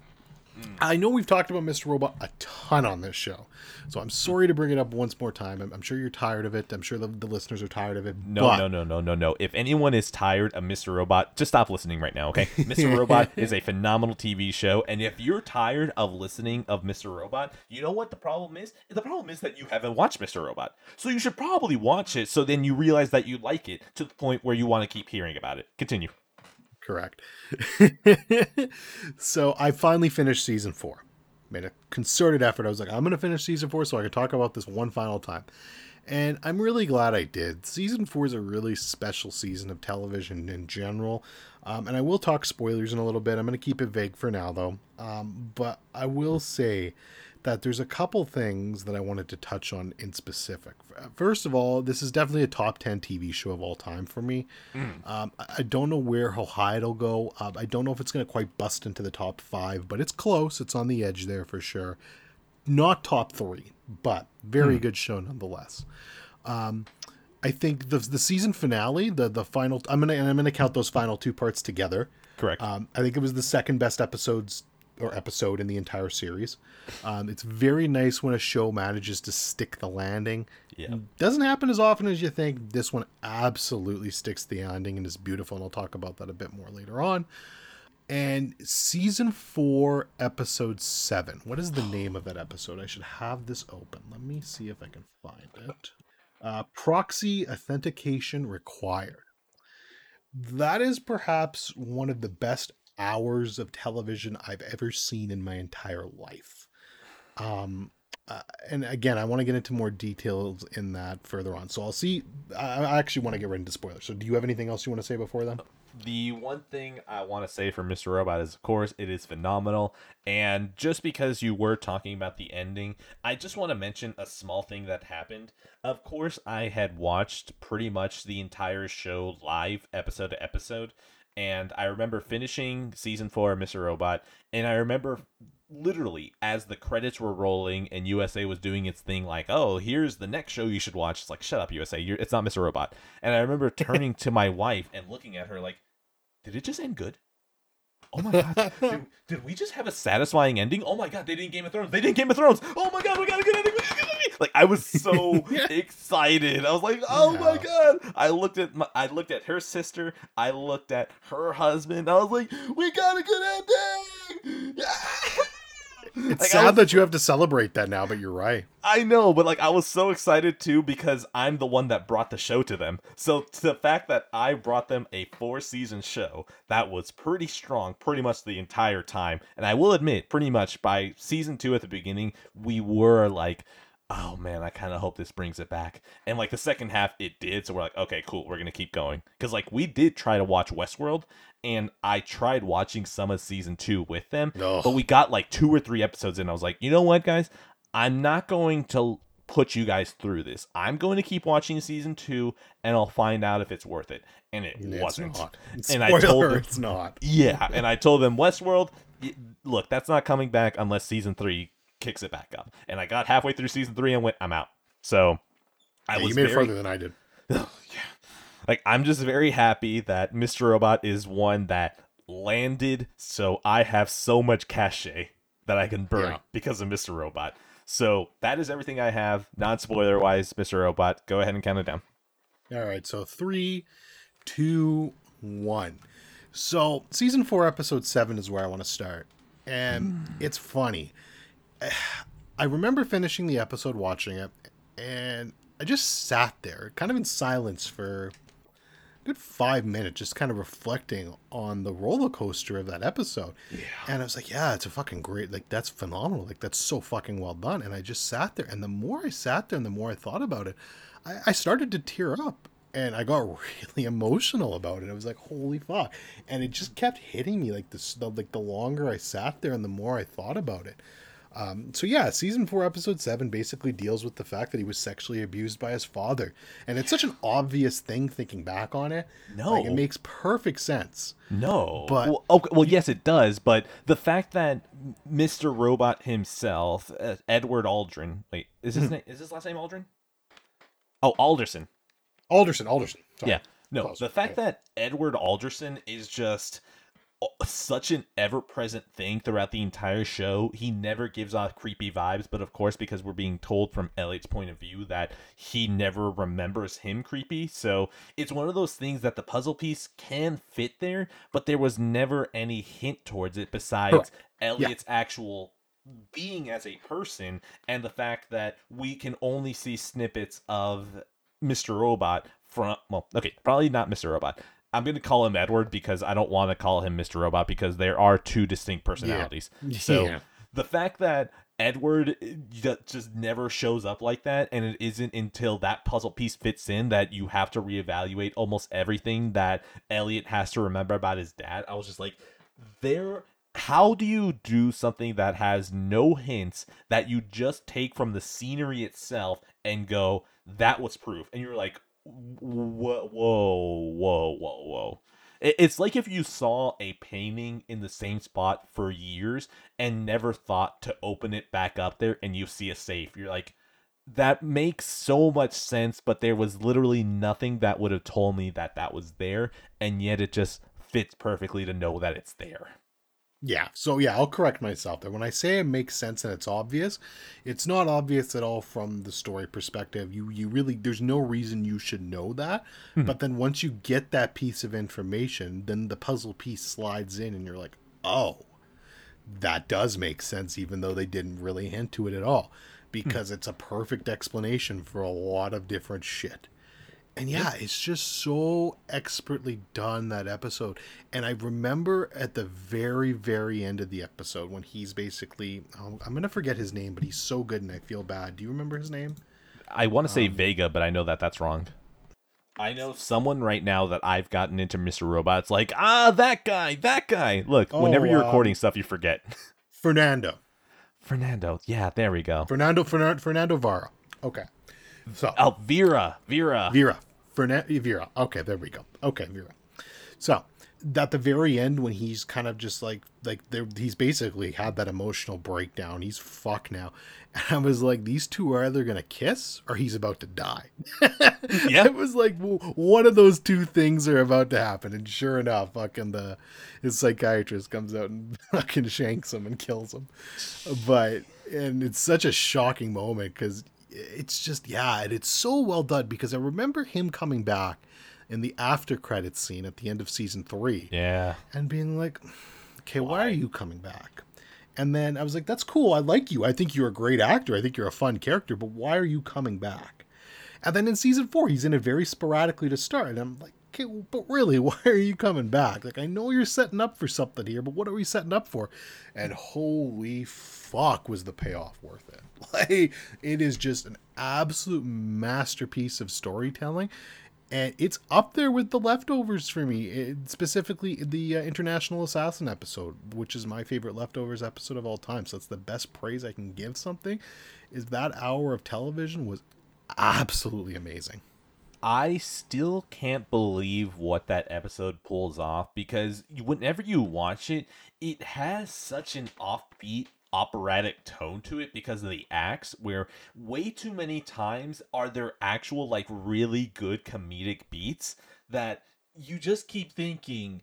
I know we've talked about Mr. Robot a ton on this show. So, I'm sorry to bring it up once more time. I'm, I'm sure you're tired of it. I'm sure the, the listeners are tired of it. No, but no, no, no, no, no. If anyone is tired of Mr. Robot, just stop listening right now, okay? Mr. Robot is a phenomenal TV show, and if you're tired of listening of Mr. Robot, you know what the problem is? The problem is that you haven't watched Mr. Robot. So you should probably watch it so then you realize that you like it to the point where you want to keep hearing about it. Continue. Correct. so I finally finished season four. Made a concerted effort. I was like, I'm going to finish season four so I can talk about this one final time. And I'm really glad I did. Season four is a really special season of television in general. Um, and I will talk spoilers in a little bit. I'm going to keep it vague for now, though. Um, but I will say that there's a couple things that I wanted to touch on in specific. First of all, this is definitely a top 10 TV show of all time for me. Mm. Um, I don't know where how high it'll go. Uh, I don't know if it's going to quite bust into the top five, but it's close. It's on the edge there for sure. Not top three, but very mm. good show nonetheless. Um, I think the the season finale, the the final. I'm gonna and I'm gonna count those final two parts together. Correct. Um, I think it was the second best episodes or episode in the entire series. Um, it's very nice when a show manages to stick the landing. Yeah. Doesn't happen as often as you think. This one absolutely sticks the landing and is beautiful, and I'll talk about that a bit more later on. And season four, episode seven. What is the name of that episode? I should have this open. Let me see if I can find it. Uh, proxy authentication required. That is perhaps one of the best hours of television I've ever seen in my entire life. Um, uh, and again, I want to get into more details in that further on. So I'll see. I, I actually want to get right into spoilers. So do you have anything else you want to say before then? The one thing I want to say for Mr. Robot is, of course, it is phenomenal. And just because you were talking about the ending, I just want to mention a small thing that happened. Of course, I had watched pretty much the entire show live, episode to episode and I remember finishing season four of Mr. Robot, and I remember literally as the credits were rolling and USA was doing its thing, like, "Oh, here's the next show you should watch." It's like, "Shut up, USA! You're, it's not Mr. Robot." And I remember turning to my wife and looking at her like, "Did it just end good?" Oh my god! did, did, we just have a satisfying ending? Oh my god! They didn't Game of Thrones. They didn't Game of Thrones. Oh my god! We got a good ending. Like I was so excited. I was like, "Oh yeah. my god!" I looked at my, I looked at her sister. I looked at her husband. I was like, "We got a good ending." It's like, sad was, that you have to celebrate that now, but you're right. I know, but like I was so excited too because I'm the one that brought the show to them. So the fact that I brought them a four season show that was pretty strong pretty much the entire time. And I will admit, pretty much by season two at the beginning, we were like oh man, I kind of hope this brings it back. And like the second half, it did. So we're like, okay, cool, we're gonna keep going. Because like we did try to watch Westworld, and I tried watching some of season two with them, no. but we got like two or three episodes in. I was like, you know what, guys, I'm not going to put you guys through this. I'm going to keep watching season two, and I'll find out if it's worth it. And it it's wasn't. Not. And Spoiler, I told them, it's not. Yeah, and I told them Westworld. Look, that's not coming back unless season three kicks it back up. And I got halfway through season three and went, I'm out. So I yeah, was you made very, it further than I did. yeah. Like I'm just very happy that Mr. Robot is one that landed, so I have so much cachet that I can burn yeah. because of Mr. Robot. So that is everything I have, non spoiler wise, Mr. Robot. Go ahead and count it down. All right, so three, two, one. So season four, episode seven is where I want to start. And it's funny I remember finishing the episode, watching it, and I just sat there, kind of in silence for a good five minutes, just kind of reflecting on the roller coaster of that episode. Yeah. And I was like, yeah, it's a fucking great, like, that's phenomenal. Like, that's so fucking well done. And I just sat there, and the more I sat there and the more I thought about it, I, I started to tear up and I got really emotional about it. I was like, "Holy fuck!" And it just kept hitting me like this. The, like the longer I sat there and the more I thought about it. Um, so yeah, season four, episode seven basically deals with the fact that he was sexually abused by his father, and it's such an obvious thing thinking back on it. No, like, it makes perfect sense. No, but well, okay, well, yes, it does. But the fact that Mr. Robot himself, uh, Edward Aldrin, wait, is his name? Is his last name Aldrin? Oh, Alderson. Alderson. Alderson. Sorry. Yeah. No, Close. the fact okay. that Edward Alderson is just such an ever-present thing throughout the entire show. He never gives off creepy vibes, but of course, because we're being told from Elliot's point of view that he never remembers him creepy, so it's one of those things that the puzzle piece can fit there, but there was never any hint towards it besides Elliot's yeah. actual being as a person and the fact that we can only see snippets of Mr. Robot from well, okay, probably not Mr. Robot I'm going to call him Edward because I don't want to call him Mr. Robot because there are two distinct personalities. So Yeah. the fact that Edward uh, just never shows up like that, and it isn't until that puzzle piece fits in that you have to reevaluate almost everything that Elliot has to remember about his dad. I was just like, there. How do you do something that has no hints that you just take from the scenery itself and go, that was proof? And you're like, whoa, whoa, whoa, whoa, whoa. It's like if you saw a painting in the same spot for years and never thought to open it back up there and you see a safe. You're like, that makes so much sense, but there was literally nothing that would have told me that that was there, and yet it just fits perfectly to know that it's there. Yeah. So yeah, I'll correct myself there. When I say it makes sense and it's obvious, it's not obvious at all from the story perspective. You you really there's no reason you should know that. Hmm. But then once you get that piece of information, then the puzzle piece slides in and you're like, "Oh, that does make sense even though they didn't really hint to it at all." Hmm. Because it's a perfect explanation for a lot of different shit. And yeah, it's just so expertly done that episode. And I remember at the very, very end of the episode when he's basically, oh, I'm going to forget his name, but he's so good and I feel bad. Do you remember his name? I want to say Vega, but I know that that's wrong. I know someone right now that I've gotten into Mr. Robot's like, ah, that guy, that guy. Look, whenever you're um, recording stuff, you forget. Fernando. Fernando. Yeah, there we go. Fernando, Fernando, Fernando Vara. Okay. So, Oh, Vera. Vera. Vera. Fernan- Vera. Okay, there we go. Okay, Vera. So at the very end, when he's kind of just like like there, he's basically had that emotional breakdown. He's fuck now. And I was like, these two are either gonna kiss or he's about to die. Yeah. I was like, well, one of those two things are about to happen. And sure enough, fucking the his psychiatrist comes out and fucking shanks him and kills him. But and it's such a shocking moment because it's just yeah, and it's so well done because I remember him coming back in the after credits scene at the end of season three Yeah. and being like, okay, why, are you coming back? And then I was like, that's cool. I like you. I think you're a great actor. I think you're a fun character, but why are you coming back? And then in season four, he's in it very sporadically to start. And I'm like, okay, but really, why are you coming back? Like, I know you're setting up for something here, but what are we setting up for? And holy fuck, was the payoff worth it? Like, it is just an absolute masterpiece of storytelling. And it's up there with the leftovers for me, it, specifically the uh, International Assassin episode, which is my favorite leftovers episode of all time. So that's the best praise I can give something. Is that hour of television was absolutely amazing. I still can't believe what that episode pulls off because whenever you watch it, it has such an offbeat operatic tone to it because of the acts where way too many times are there actual like really good comedic beats that you just keep thinking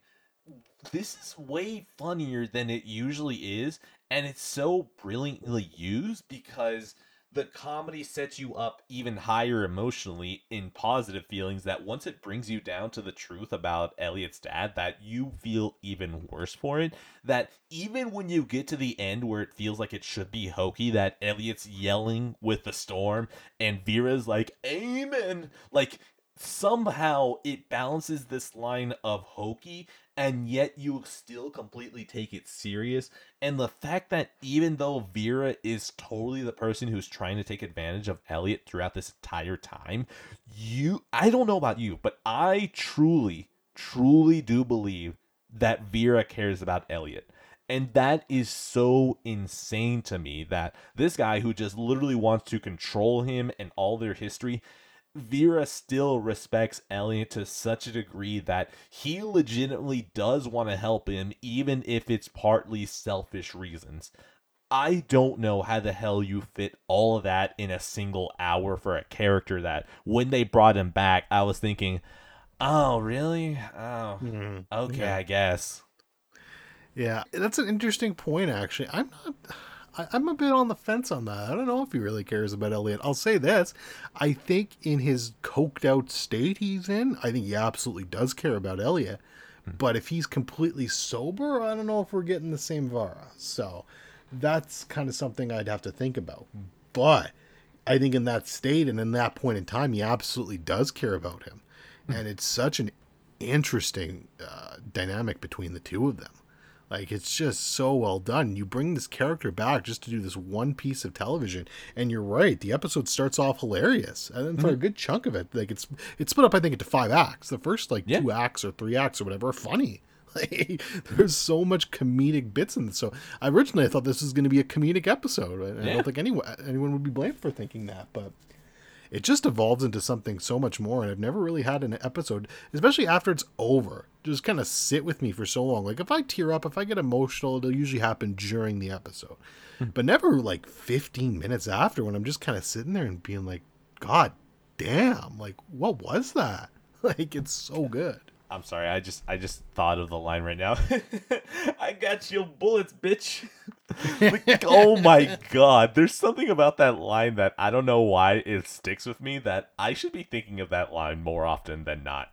this is way funnier than it usually is and it's so brilliantly used because the comedy sets you up even higher emotionally in positive feelings that once it brings you down to the truth about Elliot's dad that you feel even worse for it. That even when you get to the end where it feels like it should be hokey that Elliot's yelling with the storm and Vera's like amen. Like somehow it balances this line of hokey and yet you still completely take it serious. And the fact that even though Vera is totally the person who's trying to take advantage of Elliot throughout this entire time you I don't know about you but I truly truly do believe that Vera cares about Elliot. And that is so insane to me that this guy who just literally wants to control him and all their history Vera still respects Elliot to such a degree that he legitimately does want to help him, even if it's partly selfish reasons. I don't know how the hell you fit all of that in a single hour for a character that when they brought him back, I was thinking, oh, really? Oh, mm-hmm. okay, Yeah. I guess. Yeah, that's an interesting point. Actually, I'm not. I, I'm a bit on the fence on that. I don't know if he really cares about Elliot. I'll say this: I think in his coked out state he's in, I think he absolutely does care about Elliot. But if he's completely sober, I don't know if we're getting the same Vara. So that's kind of something I'd have to think about. But I think in that state and in that point in time, he absolutely does care about him. And it's such an interesting uh, dynamic between the two of them. Like it's just so well done. You bring this character back just to do this one piece of television, and you're right. The episode starts off hilarious, and then for mm-hmm. a good chunk of it, like it's it's split up, I think, into five acts. The first like yeah. two acts or three acts or whatever are funny. Like, there's so much comedic bits in this. So originally I thought this was going to be a comedic episode. I, yeah. I don't think anyone anyone would be blamed for thinking that, but it just evolves into something so much more and i've never really had an episode especially after it's over just kind of sit with me for so long. Like if i tear up if i get emotional it'll usually happen during the episode. Hmm. but never like 15 minutes after when i'm just kind of sitting there and being like god damn like what was that? Like it's so good I'm sorry. I just I just thought of the line right now. I got your bullets, bitch. like, oh my god. There's something about that line that I don't know why it sticks with me that I should be thinking of that line more often than not.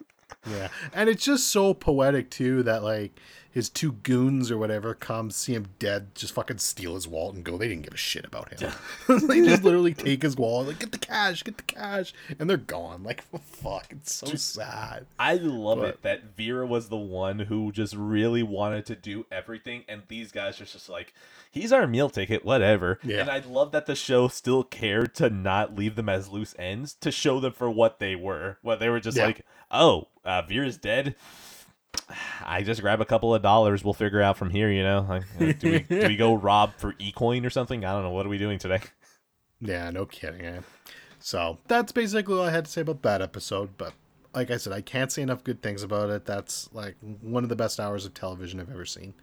yeah. And it's just so poetic too that like his two goons or whatever come see him dead, just fucking steal his wallet and go. They didn't give a shit about him. they just literally take his wallet, like get the cash, get the cash, and they're gone. Like fuck, it's so sad. I love but, it that Vera was the one who just really wanted to do everything, and these guys are just like, he's our meal ticket, whatever. Yeah. And I love that the show still cared to not leave them as loose ends to show them for what they were. What they were just yeah. like, oh, uh, Vera's dead I just grab a couple of dollars. We'll figure out from here. You know, like, uh, do we do we go rob for eCoin or something? I don't know. What are we doing today? Yeah, no kidding. Eh? So that's basically all I had to say about that episode. But like I said, I can't say enough good things about it. That's like one of the best hours of television I've ever seen.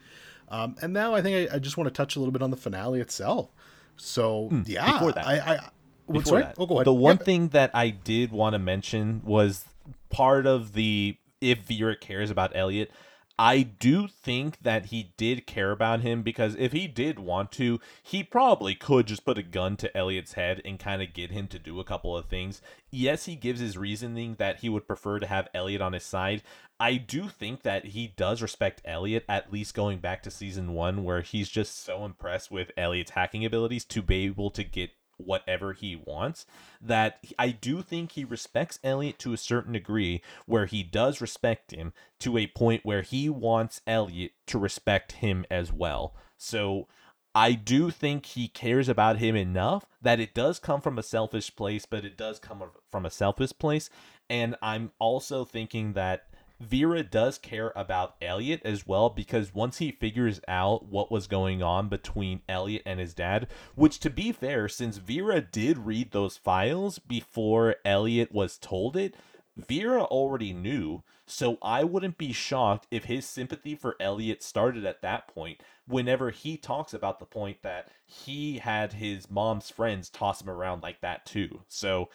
Um, and now I think I, I, just want to touch a little bit on the finale itself. So mm, yeah, before that, I, I before that, oh, go ahead. The one yeah. thing that I did want to mention was part of the if Vera cares about Elliot. I do think that he did care about him because if he did want to, he probably could just put a gun to Elliot's head and kind of get him to do a couple of things. Yes, he gives his reasoning that he would prefer to have Elliot on his side. I do think that he does respect Elliot, at least going back to season one, where he's just so impressed with Elliot's hacking abilities to be able to get whatever he wants that I do think he respects Elliot to a certain degree where he does respect him to a point where he wants Elliot to respect him as well. So I do think he cares about him enough that it does come from a selfish place, but it does come from a selfish place. And I'm also thinking that Vera does care about Elliot as well because once he figures out what was going on between Elliot and his dad, which to be fair, since Vera did read those files before Elliot was told it, Vera already knew. So I wouldn't be shocked if his sympathy for Elliot started at that point whenever he talks about the point that he had his mom's friends toss him around like that too. So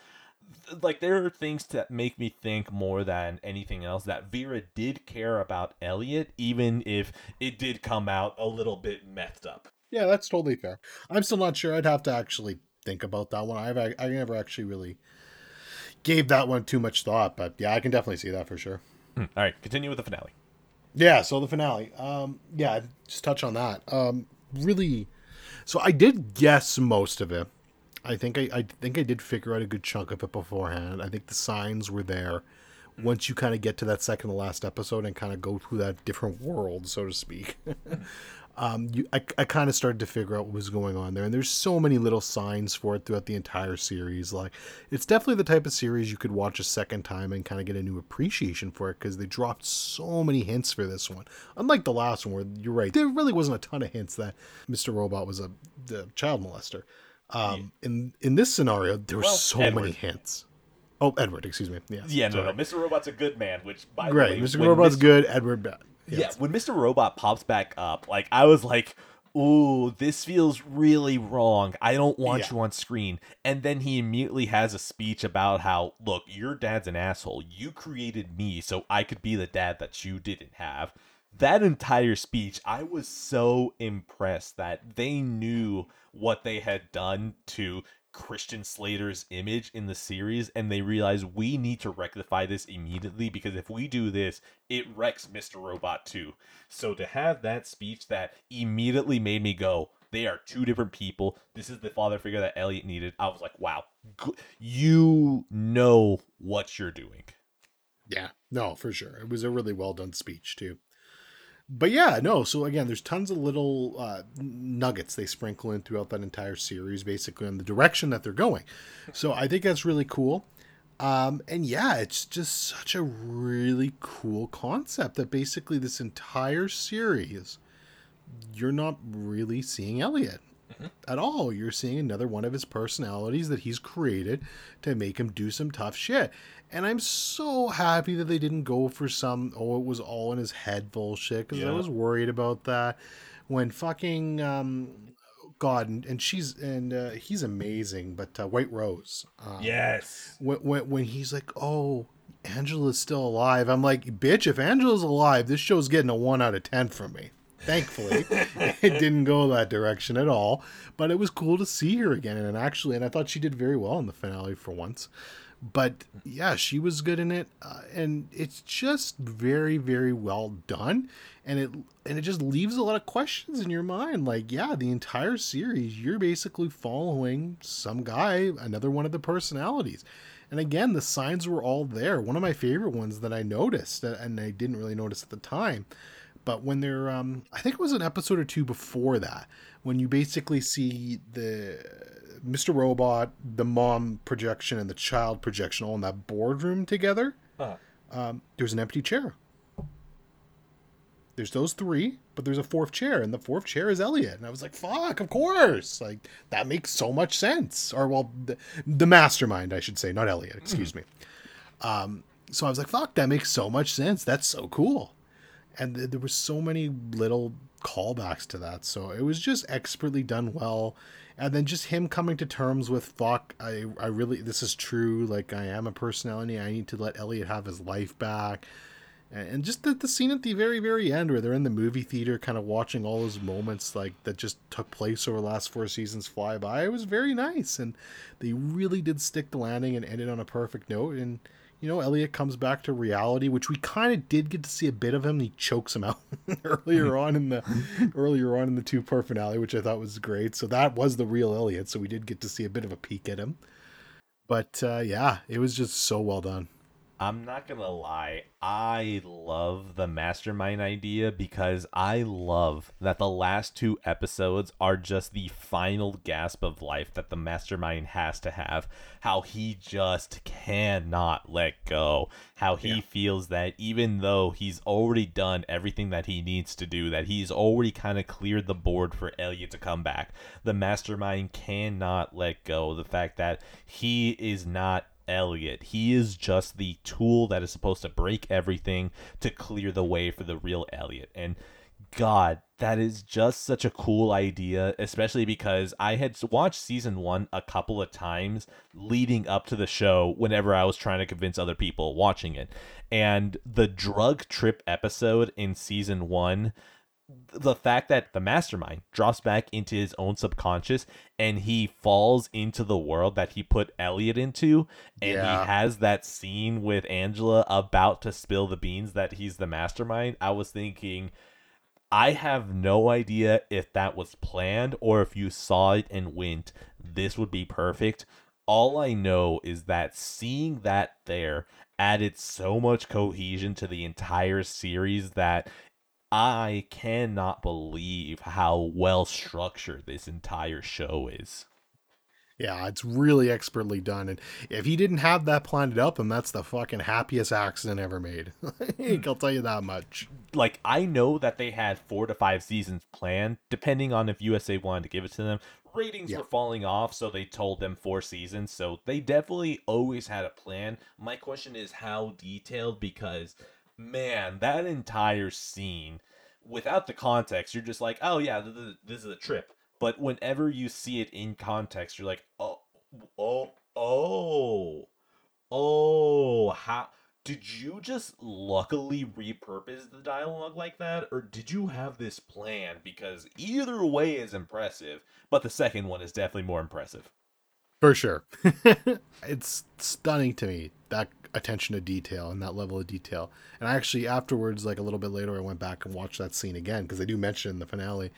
like there are things that make me think more than anything else that Vera did care about Elliot, even if it did come out a little bit messed up. Yeah, that's totally fair. I'm still not sure. I'd have to actually think about that one. I've I never actually really gave that one too much thought, but yeah, I can definitely see that for sure. Hmm. All right, continue with the finale. Yeah, so the finale. Um, yeah, just touch on that. Um, really. So I did guess most of it. I think I, I think I did figure out a good chunk of it beforehand. I think the signs were there. Once you kind of get to that second to last episode and kind of go through that different world, so to speak, um, you I, I kind of started to figure out what was going on there. And there's so many little signs for it throughout the entire series. Like it's definitely the type of series you could watch a second time and kind of get a new appreciation for it because they dropped so many hints for this one. Unlike the last one, where you're right, there really wasn't a ton of hints that Mr. Robot was a, a child molester. Um, yeah. in in this scenario, there were well, so Edward. many hints. Oh, Edward, excuse me. Yeah, yeah, no, no, Mr. Robot's a good man. Which, by the way. right, Mr. Robot's Mr. good. Edward bad. Yes. Yeah, when Mr. Robot pops back up, like I was like, "Ooh, this feels really wrong. I don't want yeah. you on screen." And then he immediately has a speech about how, "Look, your dad's an asshole. You created me so I could be the dad that you didn't have." That entire speech, I was so impressed that they knew what they had done to Christian Slater's image in the series, and they realized we need to rectify this immediately because if we do this, it wrecks Mr. Robot too. So to have that speech that immediately made me go, they are two different people. This is the father figure that Elliot needed. I was like, wow, you know what you're doing. Yeah, no, for sure. It was a really well done speech too. But yeah, no. So again, there's tons of little uh, nuggets they sprinkle in throughout that entire series, basically on the direction that they're going. So I think that's really cool. Um, and yeah, it's just such a really cool concept that basically this entire series, you're not really seeing Elliot mm-hmm. at all. You're seeing another one of his personalities that he's created to make him do some tough shit. And I'm so happy that they didn't go for some, oh, it was all in his head bullshit, because yeah. I was worried about that. When fucking, um, God, and, and she's, and uh, he's amazing, but uh, White Rose. Um, yes. When, when, when he's like, oh, Angela's still alive, I'm like, bitch, if Angela's alive, this show's getting a 1 out of 10 from me. Thankfully, it didn't go that direction at all. But it was cool to see her again, and actually, and I thought she did very well in the finale for once. But yeah, she was good in it, uh, and it's just very, very well done, and it and it just leaves a lot of questions in your mind. Like, yeah, the entire series, you're basically following some guy, another one of the personalities. And again, the signs were all there. One of my favorite ones that I noticed, uh, and I didn't really notice at the time, but when they're um i think it was an episode or two before that when you basically see the mr robot the mom projection and the child projection all in that boardroom together uh-huh. um, there's an empty chair. There's those three but there's a fourth chair and the fourth chair is elliot. And i was like fuck of course. Like that makes so much sense. Or well the, the mastermind i should say not elliot excuse mm. me. Um so i was like fuck that makes so much sense. That's so cool. And th- there were so many little callbacks to that. So it was just expertly done well and then just him coming to terms with fuck i i really this is true like i am a personality i need to let elliot have his life back. And just the, the scene at the very very end where they're in the movie theater kind of watching all those moments like that just took place over the last four seasons fly by. It was very nice and they really did stick the landing and ended on a perfect note and you know, Elliot comes back to reality, which we kind of did get to see a bit of him. He chokes him out earlier on in the earlier on in the two part finale, which I thought was great. So that was the real Elliot. So we did get to see a bit of a peek at him. But uh, yeah, it was just so well done. I'm not gonna lie, I love the mastermind idea because I love that the last two episodes are just the final gasp of life that the mastermind has to have. How he just cannot let go. How he yeah. feels that even though he's already done everything that he needs to do, that he's already kind of cleared the board for Elliot to come back, the mastermind cannot let go. The fact that he is not Elliot. He is just the tool that is supposed to break everything to clear the way for the real Elliot. And God, that is just such a cool idea, especially because I had watched season one a couple of times leading up to the show whenever I was trying to convince other people watching it. And the drug trip episode in season one the fact that the mastermind drops back into his own subconscious and he falls into the world that he put Elliot into and yeah. he has that scene with Angela about to spill the beans that he's the mastermind I was thinking I have no idea if that was planned or if you saw it and went this would be perfect all I know is that seeing that there added so much cohesion to the entire series that I cannot believe how well structured this entire show is. Yeah, it's really expertly done. And if he didn't have that planned up, then that's the fucking happiest accident ever made. I'll tell you that much. Like, I know that they had four to five seasons planned, depending on if USA wanted to give it to them. Ratings yeah. were falling off, so they told them four seasons. So they definitely always had a plan. My question is how detailed, because man, that entire scene, without the context, you're just like, oh yeah, this is a trip. But whenever you see it in context, you're like, oh, oh, oh, oh, how did you just luckily repurpose the dialogue like that, or did you have this plan? Because either way is impressive, but the second one is definitely more impressive. For sure. it's stunning to me that attention to detail and that level of detail. And I actually afterwards, like a little bit later, I went back and watched that scene again because they do mention in the finale.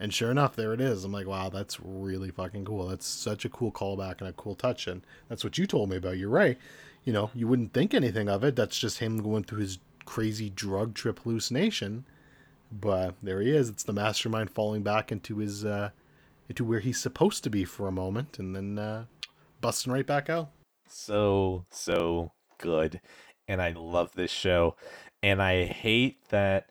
And sure enough, there it is. I'm like, wow, that's really fucking cool. That's such a cool callback and a cool touch. And that's what you told me about. You're right. you know, you wouldn't think anything of it. That's just him going through his crazy drug trip hallucination. But there he is. It's the mastermind falling back into his uh into where he's supposed to be for a moment and then uh busting right back out. So so good. And I love this show. And I hate that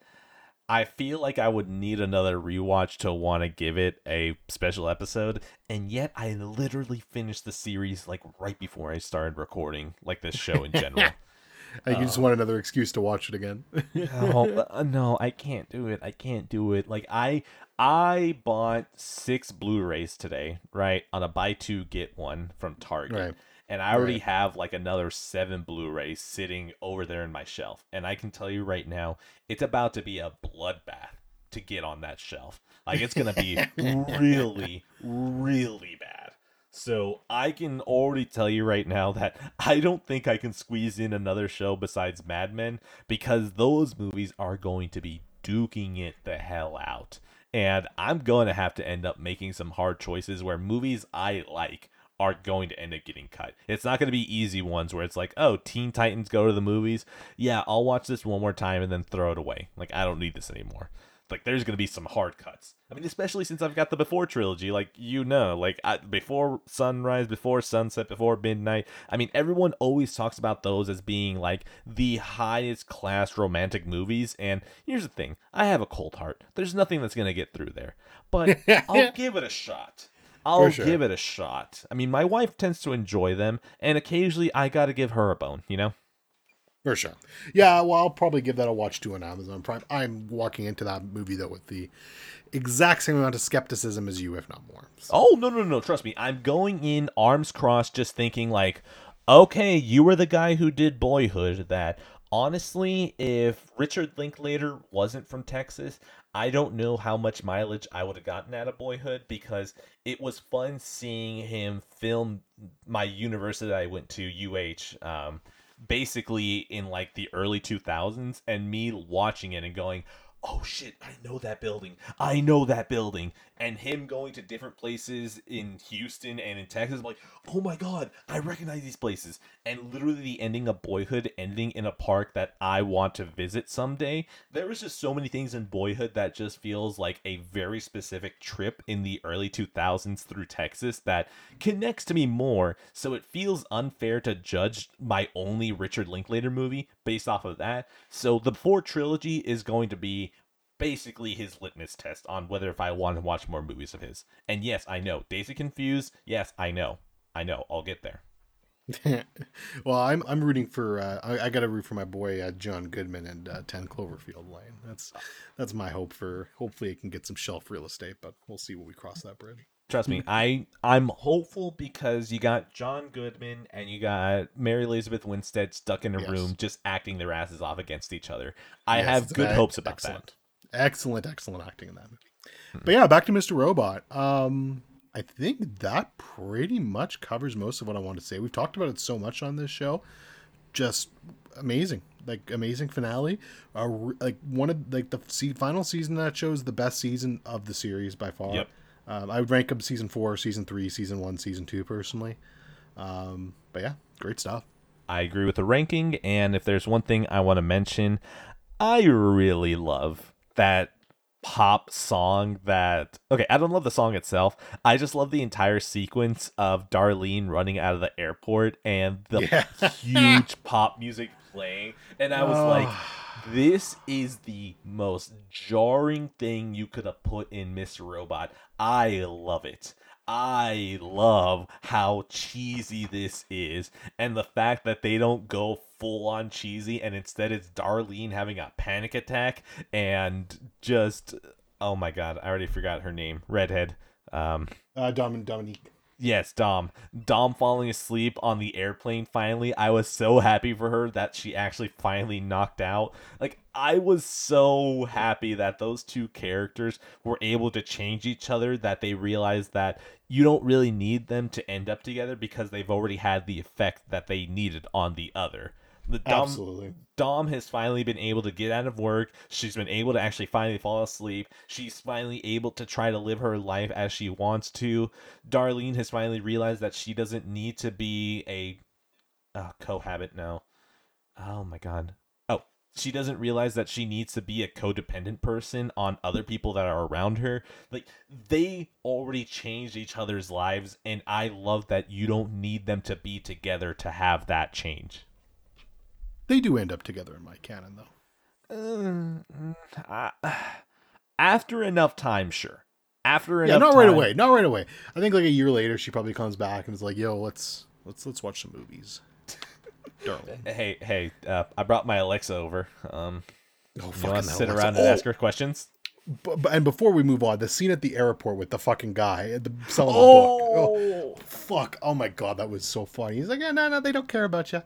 I feel like I would need another rewatch to want to give it a special episode, and yet I literally finished the series like right before I started recording, like this show in general. I just want another excuse to watch it again. no, uh, no, I can't do it. I can't do it. Like I I bought six Blu-rays today, right? On a buy two get one from Target. Right. And I already Right. have like another seven Blu-rays sitting over there in my shelf. And I can tell you right now, it's about to be a bloodbath to get on that shelf. Like it's gonna be really, really bad. So I can already tell you right now that I don't think I can squeeze in another show besides Mad Men because those movies are going to be duking it the hell out. And I'm going to have to end up making some hard choices where movies I like are going to end up getting cut. It's not going to be easy ones where it's like, oh, Teen Titans go to the movies. Yeah, I'll watch this one more time and then throw it away. Like, I don't need this anymore. Like, there's going to be some hard cuts. I mean, especially since I've got the Before trilogy. Like, you know, like, I, before sunrise, before sunset, before midnight. I mean, everyone always talks about those as being like the highest class romantic movies. And here's the thing I have a cold heart. There's nothing that's going to get through there. But I'll give it a shot. I'll sure. give it a shot. I mean, my wife tends to enjoy them, and occasionally I got to give her a bone, you know? For sure. Yeah, well, I'll probably give that a watch too on Amazon Prime. I'm walking into that movie though with the exact same amount of skepticism as you, if not more. So, Oh, no, no, no. Trust me. I'm going in arms crossed, just thinking, like, okay, you were the guy who did Boyhood. That honestly, if Richard Linklater wasn't from Texas, I don't know how much mileage I would have gotten out of Boyhood because it was fun seeing him film my university I went to, UH. Um, basically in like the early 2000s and me watching it and going oh shit i know that building. I know that building. And him going to different places in houston and in texas I'm like oh my god i recognize these places. And literally the ending of boyhood ending in a park that i want to visit someday there was just so many things in boyhood that just feels like a very specific trip in the early 2000s through texas that connects to me more. So it feels unfair to judge my only richard linklater movie based off of that. So the four trilogy is going to be basically his litmus test on whether if I want to watch more movies of his. And yes, I know. Dazed and Confused, yes, I know. I know. I'll get there. well, I'm I'm rooting for. Uh, I, I got to root for my boy uh, John Goodman and uh, Ten Cloverfield Lane. That's that's my hope for. Hopefully, it can get some shelf real estate, but we'll see when we cross that bridge. Trust me, I I'm hopeful because you got John Goodman and you got Mary Elizabeth Winstead stuck in a Yes. room just acting their asses off against each other. I Yes, have good hopes about excellent. Excellent, excellent acting in that movie. But yeah, back to Mr. Robot. Um, I think that pretty much covers most of what I want to say. We've talked about it so much on this show. Just amazing, like amazing finale. Uh, like one of like the final season that shows the best season of the series by far. Yep. Um, I would rank them season four, season three, season one, season two personally. Um, but yeah, great stuff. I agree with the ranking, and if there's one thing I want to mention, I really love that pop song that okay i don't love the song itself. I just love the entire sequence of darlene running out of the airport and the Yeah. huge pop music playing. And i was like this is the most jarring thing you could have put in mr robot. I love it. I love how cheesy this is, and the fact that they don't go full on cheesy, and instead it's Darlene having a panic attack and just oh my god, I already forgot her name, redhead. Um, Uh, Dom- and Dominique. yes, Dom. Dom falling asleep on the airplane. Finally, I was so happy for her that she actually finally knocked out. Like I was so happy that those two characters were able to change each other. That they realized that you don't really need them to end up together because they've already had the effect that they needed on the other. The Dom, Absolutely. Dom has finally been able to get out of work. She's been able to actually finally fall asleep. She's finally able to try to live her life as she wants to. Darlene has finally realized that she doesn't need to be a uh, cohabit now. Oh my god. Oh, she doesn't realize that she needs to be a codependent person on other people that are around her. Like they already changed each other's lives, and I love that you don't need them to be together to have that change. They do end up together in my canon, though. Uh, after enough time, sure. After Yeah, enough not right time- away. Not right away. I think like a year later, she probably comes back and is like, "Yo, let's let's let's watch some movies." Darling. Hey, hey, uh, I brought my Alexa over. Um, Oh, you fucking want to sit Alexa. around and Oh, ask her questions? and before we move on, the scene at the airport with the fucking guy at the selling Oh. the book. Oh, fuck! Oh my god, that was so funny. He's like, "Yeah, no, no, they don't care about you.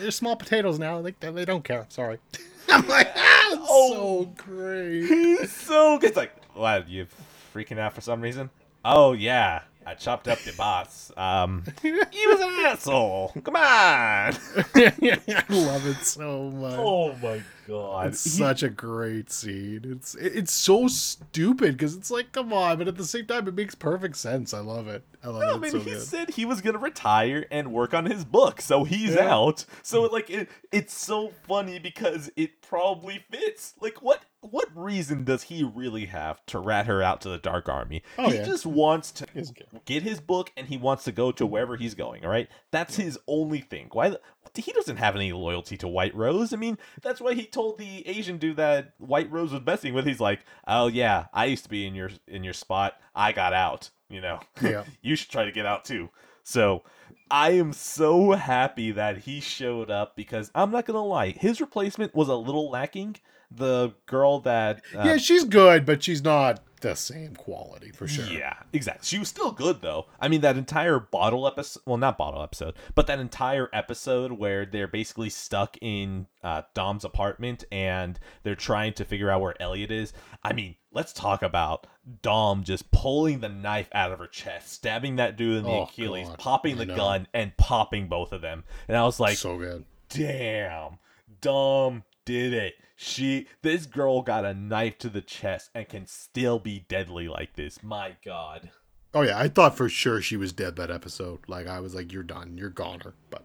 They're small potatoes now. Like they don't care. Sorry." I'm like, ah, it's Oh. so great. He's so good. It's like, what, you freaking out for some reason? Oh, yeah. I chopped up the boss. Um, he was an asshole. Come on. I love it so much. Oh, my God. It's such a great scene. It's it- it's so stupid because it's like, come on, but at the same time, it makes perfect sense. I love it. I love I it mean, so he good. said he was gonna retire and work on his book, so he's Yeah. out. So like, it, it's so funny because it probably fits. Like, what what reason does he really have to rat her out to the Dark Army? Oh, he yeah. just wants to He doesn't care. get his book and he wants to go to mm-hmm. wherever he's going. All right, that's his only thing. Why? the- He doesn't have any loyalty to White Rose. I mean, that's why he told the Asian dude that White Rose was messing with. He's like, "Oh yeah, I used to be in your in your spot. I got out. You know, Yeah. you should try to get out too." So, I am so happy that he showed up because I'm not gonna lie, his replacement was a little lacking. The girl that uh, yeah, she's good, but she's not the same quality for sure. yeah, exactly. She was still good though. I mean, that entire bottle episode, well, not bottle episode, but that entire episode where they're basically stuck in uh, Dom's apartment and they're trying to figure out where Elliot is. I mean, let's talk about Dom just pulling the knife out of her chest, stabbing that dude in the Oh, Achilles, God. popping the gun, and popping both of them. And I was like, so good. damn, Dom did it. She, this girl got a knife to the chest and can still be deadly like this. My God. Oh yeah, I thought for sure she was dead that episode. Like I was like, "You're done. You're goner." But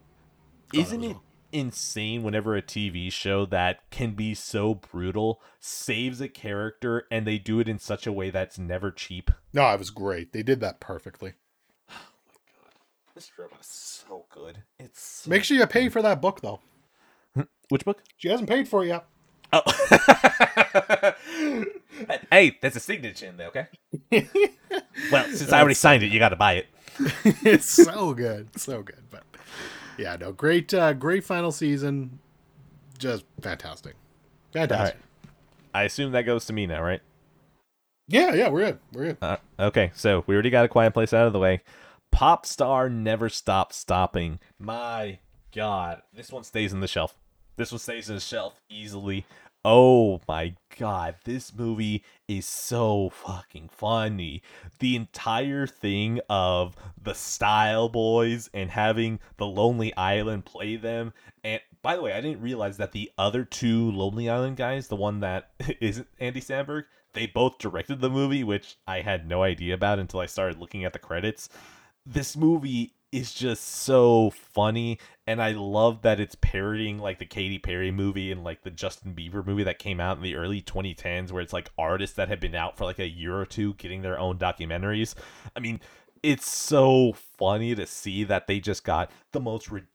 goner Isn't it all. insane whenever a TV show that can be so brutal saves a character and they do it in such a way that's never cheap? No, it was great. They did that perfectly. Oh, this drama is so good. It's so... Make sure you pay for that book though. Which book? She hasn't paid for it yet. Oh, hey, there's a signature in there, okay? well, since I already signed it, you got to buy it. it's so good, so good. But yeah, no, great, uh, great final season. Just fantastic, fantastic. I assume that goes to me now, right? Yeah, yeah, we're good. We're good. Uh, okay, so we already got a quiet place out of the way. Pop star never stops stopping. My God, this one stays in the shelf. This one stays on the shelf easily. Oh my God, this movie is so fucking funny. The entire thing of the Style Boyz and having the Lonely Island play them. And by the way, I didn't realize that the other two Lonely Island guys, the one that isn't Andy Samberg, they both directed the movie, which I had no idea about until I started looking at the credits. This movie is just so funny, and I love that it's parodying like the Katy Perry movie and like the Justin Bieber movie that came out in the early 2010s, where it's like artists that have been out for like a year or two getting their own documentaries. I mean, it's so funny to see that they just got the most ridiculous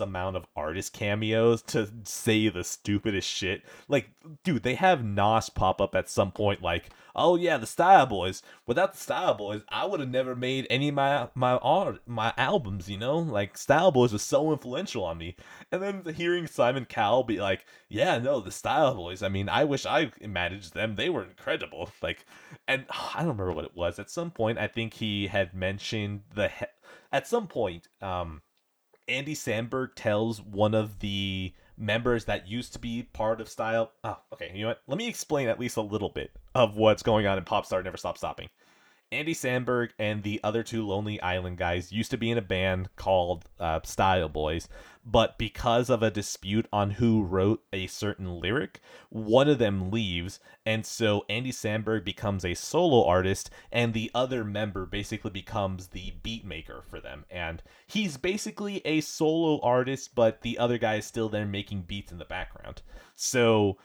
amount of artist cameos to say the stupidest shit. Like, dude, they have Nas pop up at some point, like, "Oh yeah, the Style Boyz. Without the Style Boyz, I would have never made any of my my art, my albums. You know, like Style Boyz was so influential on me." And then hearing Simon Cowell be like, "Yeah, no, the Style Boyz. I mean, I wish I managed them. They were incredible." Like, and I don't remember what it was. At some point, I think he had mentioned the. He- at some point, um, Andy Samberg tells one of the members that used to be part of Style. Oh, okay. You know what? Let me explain at least a little bit of what's going on in Popstar Never Stop Stopping. Andy Samberg and the other two Lonely Island guys used to be in a band called uh, Style Boyz, but because of a dispute on who wrote a certain lyric, one of them leaves, and so Andy Samberg becomes a solo artist, and the other member basically becomes the beat maker for them. And he's basically a solo artist, but the other guy is still there making beats in the background. So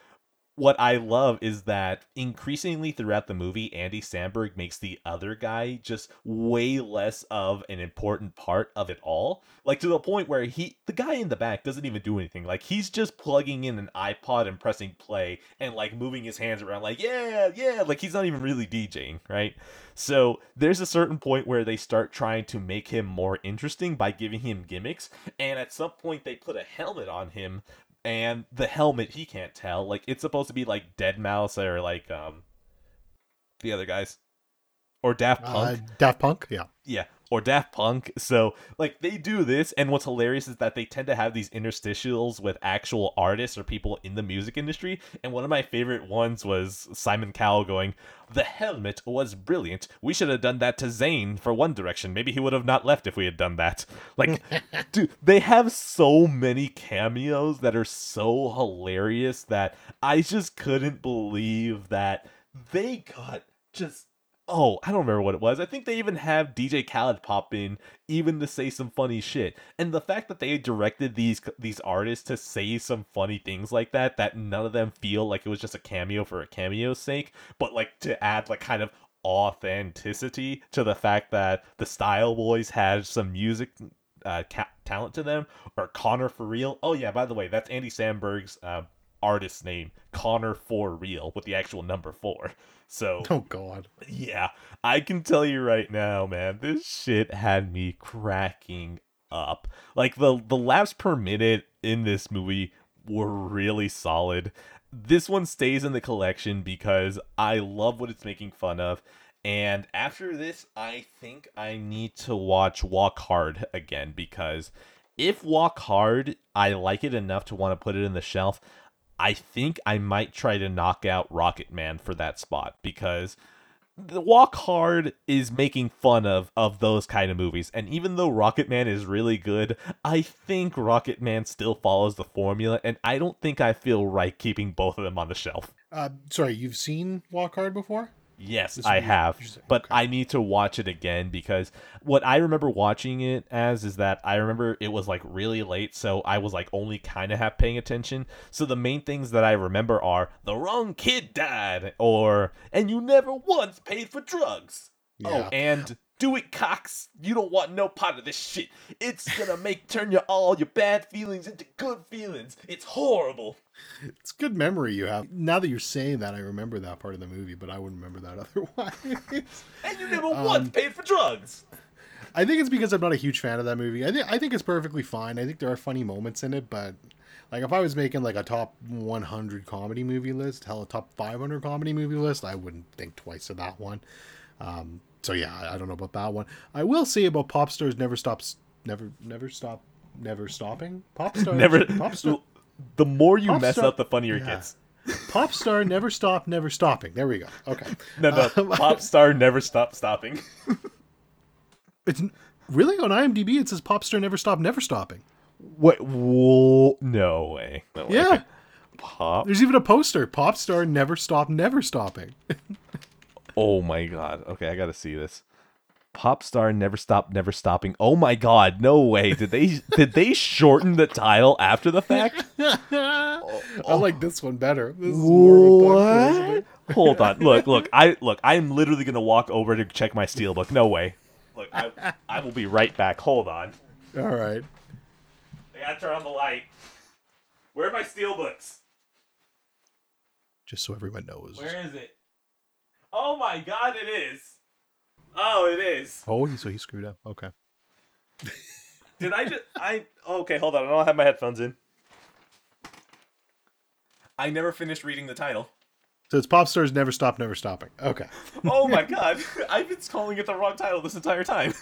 what I love is that increasingly throughout the movie, Andy Samberg makes the other guy just way less of an important part of it all. Like to the point where he, the guy in the back, doesn't even do anything. Like he's just plugging in an iPod and pressing play and like moving his hands around, like, yeah, yeah. Like he's not even really DJing, right? So there's a certain point where they start trying to make him more interesting by giving him gimmicks. And at some point, they put a helmet on him and the helmet he can't tell. Like it's supposed to be like Deadmau5 or like um the other guys or Daft Punk. Uh, Daft Punk, yeah. Yeah, or Daft Punk. So, like, they do this, and what's hilarious is that they tend to have these interstitials with actual artists or people in the music industry. And one of my favorite ones was Simon Cowell going, The helmet was brilliant. We should have done that to Zayn for One Direction. Maybe he would have not left if we had done that. Like, dude, they have so many cameos that are so hilarious that I just couldn't believe that they got just oh, I don't remember what it was. I think they even have DJ Khaled pop in even to say some funny shit. And the fact that they directed these these artists to say some funny things like that that none of them feel like it was just a cameo for a cameo's sake, but like to add like kind of authenticity to the fact that the Style Boyz had some music uh, ca- talent to them or Connor for real. Oh yeah, by the way, that's Andy Samberg's uh, artist name, Connor for real with the actual number 4. So Oh god. yeah, I can tell you right now, man, this shit had me cracking up. Like the the laughs per minute in this movie were really solid. This one stays in the collection because I love what it's making fun of. And after this, I think I need to watch Walk Hard again because if Walk Hard, I like it enough to want to put it in the shelf. I think I might try to knock out Rocket Man for that spot because the Walk Hard is making fun of of those kind of movies. And even though Rocket Man is really good, I think Rocket Man still follows the formula and I don't think I feel right keeping both of them on the shelf. Uh, sorry, you've seen Walk Hard before? Yes, I have, but Okay. I need to watch it again because what I remember watching it as is that I remember it was like really late, so I was like only kind of half paying attention. So the main things that I remember are the wrong kid died, or and you never once paid for drugs. Yeah. Oh, and do it, Cox. You don't want no part of this shit. It's gonna make turn your all your bad feelings into good feelings. It's horrible. It's good memory you have. Now that you're saying that, I remember that part of the movie, but I wouldn't remember that otherwise. And you never Um, once paid for drugs. I think it's because I'm not a huge fan of that movie. I think I think it's perfectly fine. I think there are funny moments in it, but like if I was making like a top 100 comedy movie list, hell, a top 500 comedy movie list, I wouldn't think twice of that one. Um, so yeah, I, don't know about that one. I will say about pop stars never stops, never, never stop, never stopping. Pop stars Never. Pop star, The more you Pop mess star- up, the funnier it gets. pop star never stop, never stopping. There we go. Okay. No, no. Um, Pop star never stop stopping. It's really on IMDb. It says pop star never stop, never stopping. What? Whoa, no way. No way. Yeah. Pop. There's even a poster. Pop star never stop, never stopping. Oh my god. Okay, I gotta see this. Pop star never stop, never stopping. Oh my god, no way. Did they did they shorten the title after the fact? I oh. like this one better. This is more of a. What? Hold on. Look, look. I look. I'm literally gonna walk over to check my steelbook. No way. Look, I, I will be right back. Hold on. All right. I gotta turn on the light. Where are my steelbooks? Just so everyone knows. Where is it? Oh my god, it is. Oh, it is. Oh, he- so he screwed up. Okay. Did I just I okay, hold on. I don't have my headphones in. I never finished reading the title. So it's pop stars never stop, never stopping. Okay. Oh my god. I've been calling it the wrong title this entire time.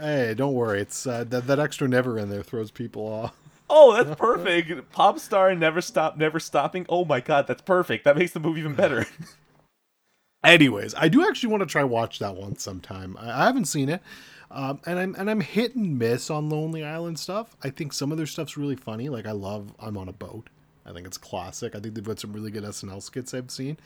Hey, don't worry. It's uh, that that extra never in there throws people off. Oh, that's perfect. Pop star never stop, never stopping. Oh my god, that's perfect. That makes the movie even better. Anyways, I do actually want to try watch that one sometime. I, I haven't seen it, um, and I'm and I'm hit and miss on Lonely Island stuff. I think some of their stuff's really funny. Like I love I'm on a boat. I think it's classic. I think they've got some really good SNL skits I've seen.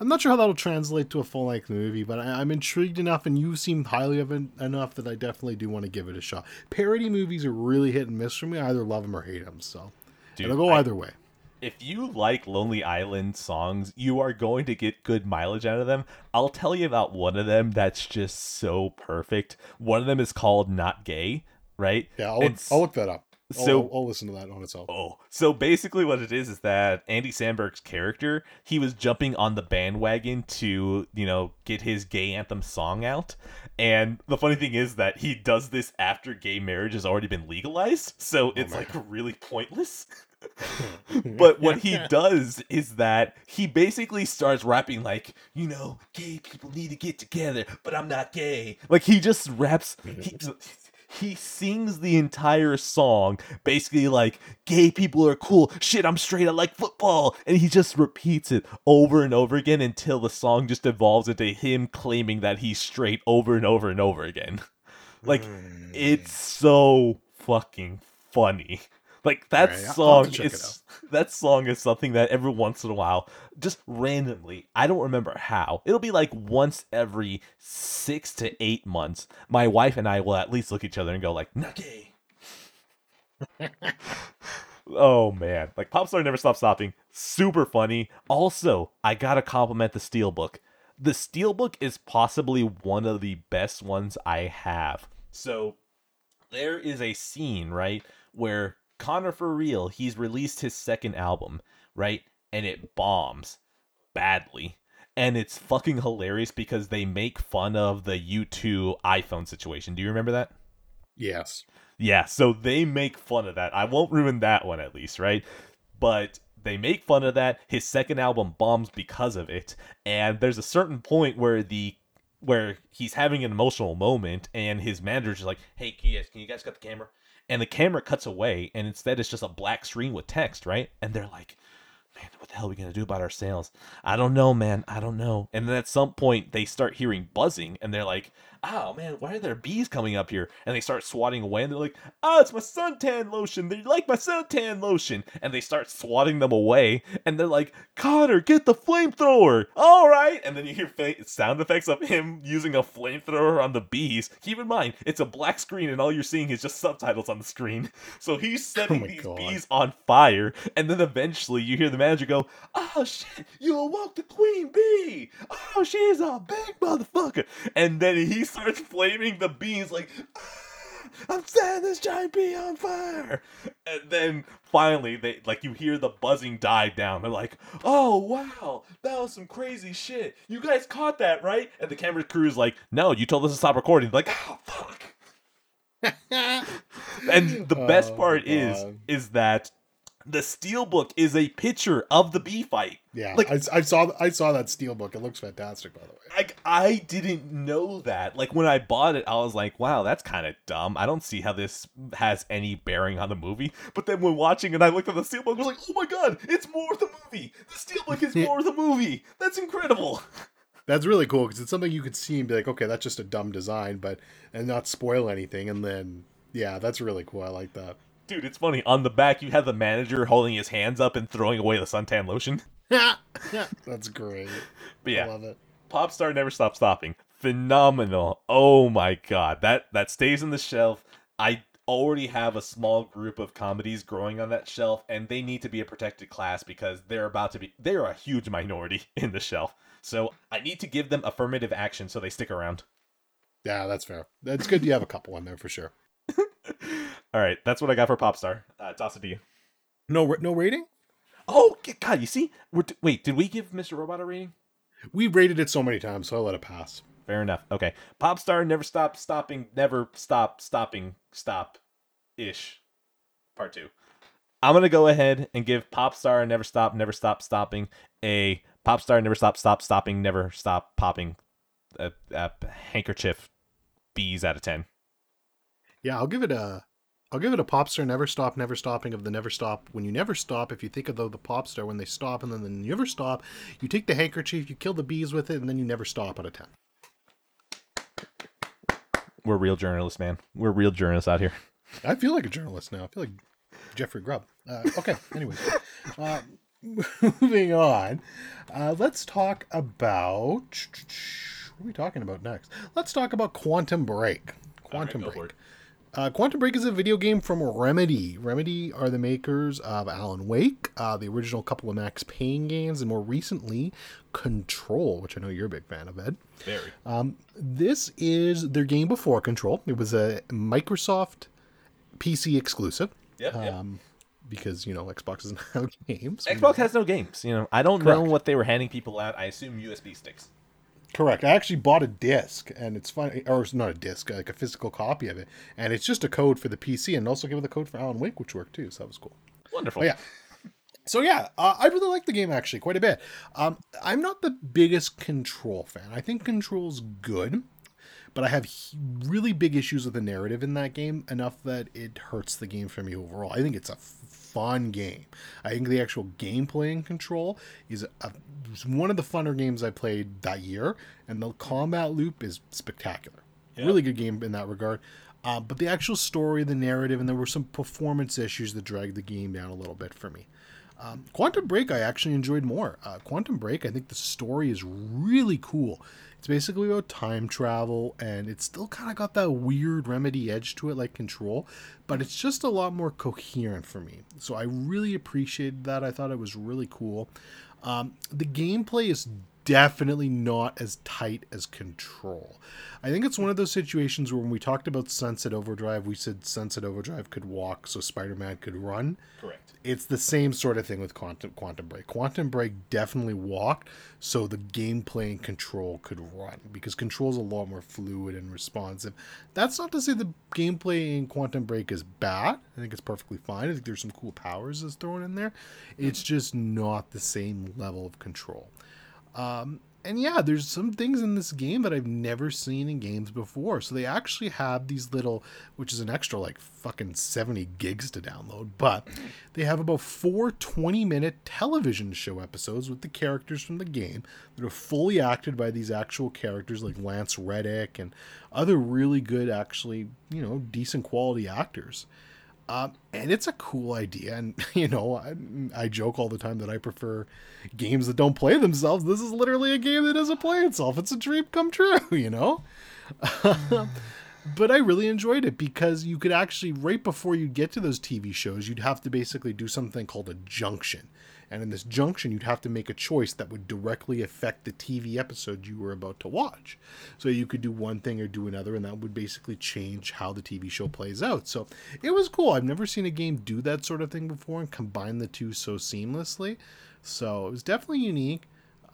I'm not sure how that'll translate to a full length movie, but I, am intrigued enough, and you seem highly of it enough that I definitely do want to give it a shot. Parody movies are really hit and miss for me. I either love them or hate them, so Dude, it'll go I, either way if you like Lonely Island songs, you are going to get good mileage out of them. I'll tell you about one of them that's just so perfect. One of them is called Not Gay, right? Yeah, I'll, look, I'll look that up. So I'll, I'll, listen to that on its own. Oh, so basically, what it is is that Andy Samberg's character he was jumping on the bandwagon to you know get his gay anthem song out, and the funny thing is that he does this after gay marriage has already been legalized, so oh, it's like really pointless. but what he does is that he basically starts rapping like, you know, gay people need to get together, but I'm not gay. Like he just raps. He, mm-hmm. he sings the entire song basically like gay people are cool. Shit i'm straight i like football. And he just repeats it over and over again until the song just evolves into him claiming that he's straight over and over and over again. Like it's mm. so fucking funny like that right, song is that song is something that every once in a while, just randomly, I don't remember how. It'll be like once every six to eight months. My wife and I will at least look at each other and go like, "Not gay." oh man, like Popstar Never Stop Stopping, super funny. Also, I gotta compliment the Steelbook. The Steelbook is possibly one of the best ones I have. So there is a scene right where Connor for real, he's released his second album, right? And it bombs badly. And it's fucking hilarious because they make fun of the U2 iPhone situation. Do you remember that? Yes. Yeah, so they make fun of that. I won't ruin that one at least, right? But they make fun of that. His second album bombs because of it. And there's a certain point where the where he's having an emotional moment and his manager's like, "Hey, can you guys, can you guys got the camera?" And the camera cuts away and instead it's just a black screen with text right? And they're like man what the hell are we going to do about our sales? I don't know man. I don't know. And then at some point they start hearing buzzing and they're like oh man, why are there bees coming up here? And they start swatting away and they're like, oh, it's my suntan lotion. They like my suntan lotion. And they start swatting them away. And they're like, Connor, get the flamethrower. All right. And then you hear sound effects of him using a flamethrower on the bees. Keep in mind, it's a black screen and all you're seeing is just subtitles on the screen. So he's oh setting oh these God. bees on fire. And then eventually you hear the manager go, oh shit, you awoke the queen bee. Oh, she's a big motherfucker. And then he's starts flaming the bees like I'm setting this giant bee on fire. And then finally they like you hear the buzzing die down. They're like, oh wow, that was some crazy shit. You guys caught that, right? And the camera crew is like, no, you told us to stop recording. They're like, oh fuck. and the best oh, part is is that the steelbook is a picture of the bee fight. Yeah, like I, I, saw I saw that steelbook. It looks fantastic, by the way. Like I didn't know that. Like when I bought it, I was like, "Wow, that's kind of dumb." I don't see how this has any bearing on the movie. But then when watching it, I looked at the steelbook. I was like, "Oh my god, it's more the movie. The steelbook is more the movie. That's incredible." That's really cool because it's something you could see and be like, "Okay, that's just a dumb design," but and not spoil anything. And then, yeah, that's really cool. I like that. Dude, it's funny. On the back, you have the manager holding his hands up and throwing away the suntan lotion. Yeah. That's great. But yeah, I love it. Popstar never stops stopping. Phenomenal. Oh my god, that that stays in the shelf. I already have a small group of comedies growing on that shelf, and they need to be a protected class because they're about to be. They're a huge minority in the shelf. So I need to give them affirmative action so they stick around. Yeah, that's fair. That's good. You have a couple in there for sure. All right, that's what I got for Popstar. Uh, toss it to you. No, no rating. Oh God, you see, we're t- wait, did we give Mr. Robot a rating? We rated it so many times, so I let it pass. Fair enough. Okay, Popstar never stop stopping, never stop stopping, stop, ish. Part two. I'm gonna go ahead and give Popstar never stop, never stop stopping a Popstar never stop, stop stopping, never stop popping a, a handkerchief bees out of ten. Yeah, I'll give it a I'll give it a pop star. Never stop, never stopping of the never stop. When you never stop, if you think of the, the pop star, when they stop and then the never stop, you take the handkerchief, you kill the bees with it, and then you never stop out of ten. We're real journalists, man. We're real journalists out here. I feel like a journalist now. I feel like Jeffrey Grubb. Uh, okay, anyways. Uh, moving on. Uh, let's talk about. What are we talking about next? Let's talk about Quantum Break. Quantum Alright, go for Break. Uh, Quantum Break is a video game from Remedy. Remedy are the makers of Alan Wake, uh, the original couple of Max Payne games, and more recently, Control, which I know you're a big fan of, Ed. Very. Um, this is their game before Control. It was a Microsoft PC exclusive. Yep, yep. Um, because you know Xbox doesn't have games. Xbox has no games. You know, I don't know what they were handing people out. I assume USB sticks. Correct. I actually bought a disc, and it's funny, or it's not a disc, like a physical copy of it, and it's just a code for the PC, and also gave it the code for Alan Wake, which worked too. So that was cool. Wonderful. Oh yeah. So yeah, uh, I really like the game actually quite a bit. Um, I'm not the biggest Control fan. I think Control's good, but I have really big issues with the narrative in that game enough that it hurts the game for me overall. I think it's a f- fun game. I think the actual gameplay in Control is a, one of the funner games I played that year, and the combat loop is spectacular. Really good game in that regard. Uh, but the actual story, the narrative, and there were some performance issues that dragged the game down a little bit for me. Um, Quantum Break, I actually enjoyed more. Uh, Quantum Break, I think the story is really cool. It's basically about time travel, and it's still kind of got that weird remedy edge to it, like Control, but it's just a lot more coherent for me. So I really appreciated that. I thought it was really cool. Um, the gameplay is definitely not as tight as Control. I think it's one of those situations where when we talked about Sunset Overdrive, we said Sunset Overdrive could walk so Spider Man could run. Correct. it's the same sort of thing with quantum quantum break. Quantum break definitely walked so the gameplay and control could run because control's a lot more fluid and responsive. That's not to say the gameplay in quantum break is bad. I think it's perfectly fine. I think there's some cool powers that's thrown in there. It's just not the same level of control um, and yeah, there's some things in this game that I've never seen in games before. So they actually have these little, which is an extra like fucking 70 gigs to download, but they have about four 20 minute television show episodes with the characters from the game that are fully acted by these actual characters like Lance Reddick and other really good, actually, you know, decent quality actors. Um, and it's a cool idea. And, you know, I, I joke all the time that I prefer games that don't play themselves. This is literally a game that doesn't play itself. It's a dream come true, you know? but I really enjoyed it because you could actually, right before you get to those TV shows, you'd have to basically do something called a junction. And in this junction, you'd have to make a choice that would directly affect the TV episode you were about to watch. So you could do one thing or do another, and that would basically change how the TV show plays out. So it was cool. I've never seen a game do that sort of thing before and combine the two so seamlessly. So it was definitely unique.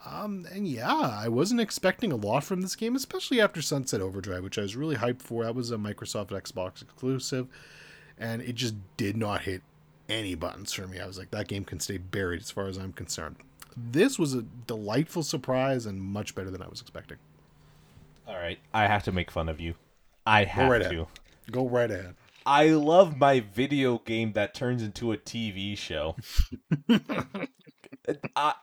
Um, and yeah, I wasn't expecting a lot from this game, especially after Sunset Overdrive, which I was really hyped for. That was a Microsoft Xbox exclusive, and it just did not hit any buttons for me. I was like, that game can stay buried as far as I'm concerned. This was a delightful surprise and much better than I was expecting. All right. I have to make fun of you. I have right to. ahead. Go right ahead. I love my video game that turns into a TV show. I,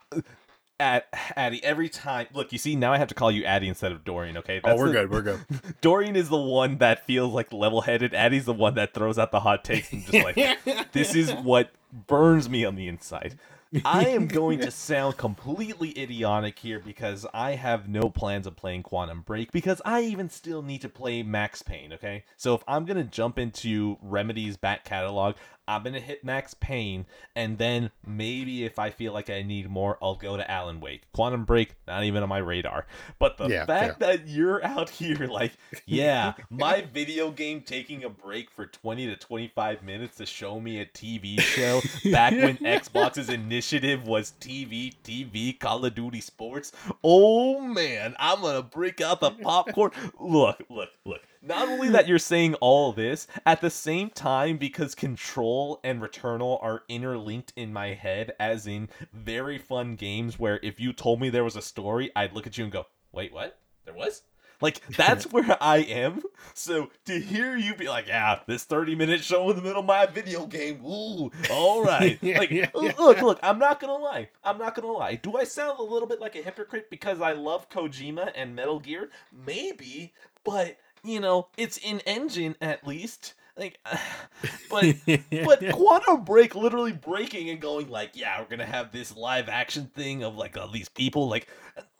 at Addy, every time. Look, you see, now I have to call you Addy instead of Dorian. Okay, oh, we're the- good. We're good. Dorian is the one that feels like level-headed. Addy's the one that throws out the hot takes and just like, this is what burns me on the inside. I am going to sound completely idiotic here because I have no plans of playing Quantum Break because I even still need to play Max Payne, okay? So if I'm going to jump into Remedy's back catalog, I'm to hit Max Payne and then maybe if I feel like I need more, I'll go to Alan Wake. Quantum Break, not even on my radar. But the Yeah, fact that you're out here like, yeah, my video game taking a break for 20 to 25 minutes to show me a TV show back when Xbox's initiative was TV, TV, Call of Duty Sports. Oh man, I'm gonna break out the popcorn. Look, look, look. Not only that you're saying all this, at the same time, because Control and Returnal are interlinked in my head, as in very fun games where if you told me there was a story, I'd look at you and go, wait, what? There was? Like that's where I am. So to hear you be like, yeah, this 30 minute show in the middle of my video game, ooh, all right. Yeah, like yeah, yeah. look, look, I'm not gonna lie. I'm not gonna lie. Do I sound a little bit like a hypocrite because I love Kojima and Metal Gear? Maybe, but you know, it's in engine at least. Like, but but Quantum Break literally breaking and going like, yeah, we're gonna have this live action thing of like all these people, like,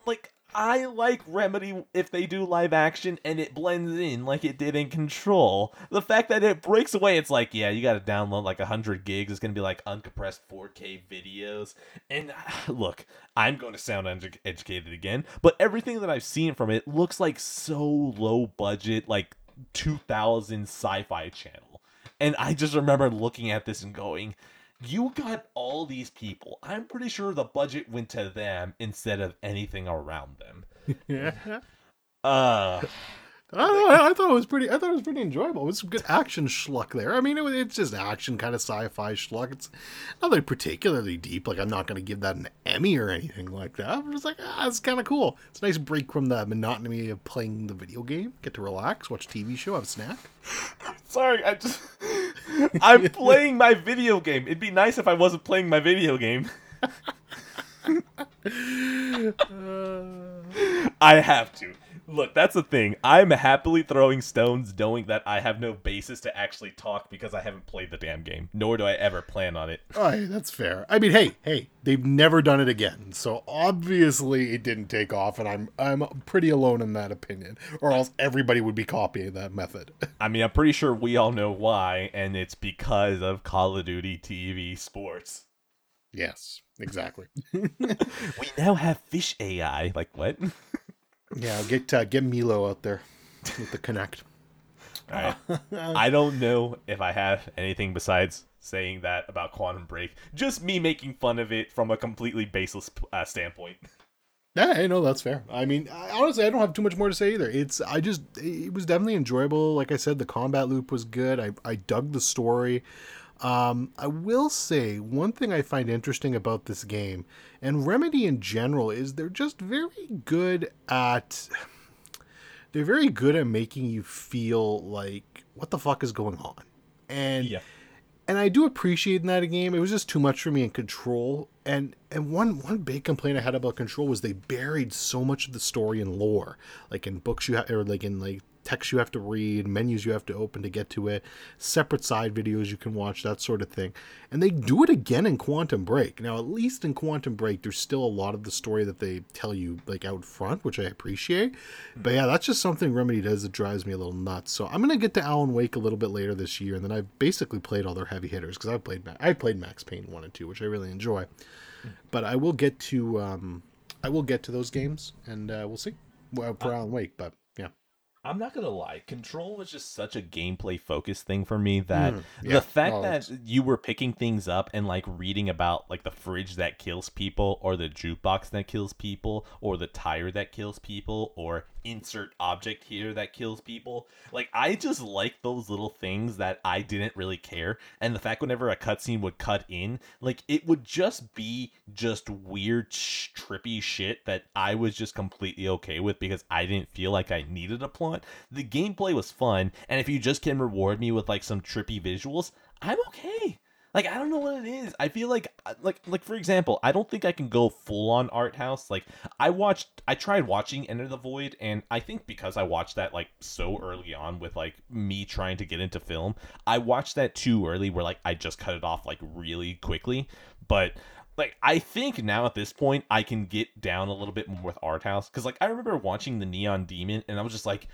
like I like Remedy if they do live action and it blends in like it did in Control. The fact that it breaks away, it's like, yeah, you got to download like hundred gigs. It's gonna be like uncompressed 4K videos. And look, I'm going to sound edu- educated again, but everything that I've seen from it looks like so low budget, like 2000 sci-fi channel. And I just remember looking at this and going, you got all these people. I'm pretty sure the budget went to them instead of anything around them. yeah. Uh, I, know, I, thought it was pretty. I thought it was pretty enjoyable. It was some good action schluck there. I mean, it it's just action kind of sci-fi schluck. It's nothing particularly deep. Like I'm not going to give that an Emmy or anything like that. I'm just like, ah, it's kind of cool. It's a nice break from the monotony of playing the video game. Get to relax, watch TV show, have a snack. sorry, I just I'm playing my video game. It'd be nice if I wasn't playing my video game. I have to. Look, that's the thing. I'm happily throwing stones knowing that I have no basis to actually talk because I haven't played the damn game, nor do I ever plan on it. Oh, hey, that's fair. I mean, hey, hey, they've never done it again, so obviously it didn't take off, and I'm I'm pretty alone in that opinion, or else everybody would be copying that method. I mean, I'm pretty sure we all know why, and it's because of Call of Duty TV sports. yes, exactly. We now have fish AI. Like, what? Yeah, get uh, get Milo out there with the Kinect. All right. I don't know if I have anything besides saying that about Quantum Break. Just me making fun of it from a completely baseless uh, standpoint. Yeah, I know that's fair. I mean, I, honestly, I don't have too much more to say either. It's I just it was definitely enjoyable. Like I said, the combat loop was good. I I dug the story. Um, I will say one thing I find interesting about this game and Remedy in general is they're just very good at they're very good at making you feel like what the fuck is going on. And Yeah. and I do appreciate in that game. It was just too much for me in Control. And and one one big complaint I had about Control was they buried so much of the story and lore, like in books you have, or like in like text you have to read, menus you have to open to get to it, separate side videos you can watch, that sort of thing. And they do it again in Quantum Break. Now, at least in Quantum Break, there's still a lot of the story that they tell you like out front, which I appreciate. But yeah, that's just something Remedy does that drives me a little nuts. So I'm gonna get to Alan Wake a little bit later this year, and then I've basically played all their heavy hitters because I've played I've played Max Payne one and two, which I really enjoy. But I will get to um, I will get to those games, and uh, we'll see well, for Alan Wake. But I'm not gonna lie, Control was just such a gameplay focused thing for me that Mm, yeah. the fact No, that you were picking things up and like reading about like the fridge that kills people or the jukebox that kills people or the tire that kills people or insert object here that kills people. Like I just like those little things that I didn't really care. And the fact whenever a cutscene would cut in, like it would just be just weird trippy shit that I was just completely okay with because I didn't feel like I needed a plot. The gameplay was fun, and if you just can reward me with like some trippy visuals, I'm okay. Like I don't know what it is. I feel like uh, like like for example, I don't think I can go full on art house. Like I watched I tried watching Enter the Void and I think because I watched that like so early on with like me trying to get into film, I watched that too early where like I just cut it off like really quickly. But like I think now at this point I can get down a little bit more with art house cuz like I remember watching the Neon Demon and I was just like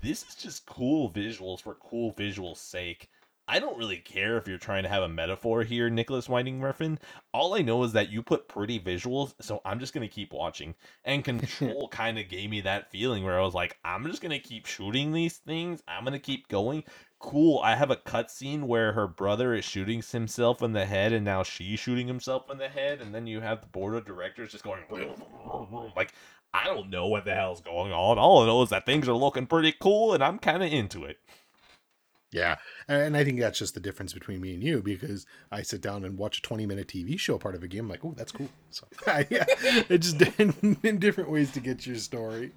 this is just cool visuals for cool visuals sake. I don't really care if you're trying to have a metaphor here, Nicolas Winding Refn. All I know is that you put pretty visuals, so I'm just gonna keep watching. And Control kind of gave me that feeling where I was like, I'm just gonna keep shooting these things. I'm gonna keep going. Cool. I have a cutscene where her brother is shooting himself in the head, and now she's shooting himself in the head, and then you have the board of directors just going like. I don't know what the hell's going on. All I know is that things are looking pretty cool, and I'm kind of into it. Yeah, and I think that's just the difference between me and you because I sit down and watch a 20 minute TV show part of a game, I'm like, oh, that's cool. So yeah, it's just in, in different ways to get your story.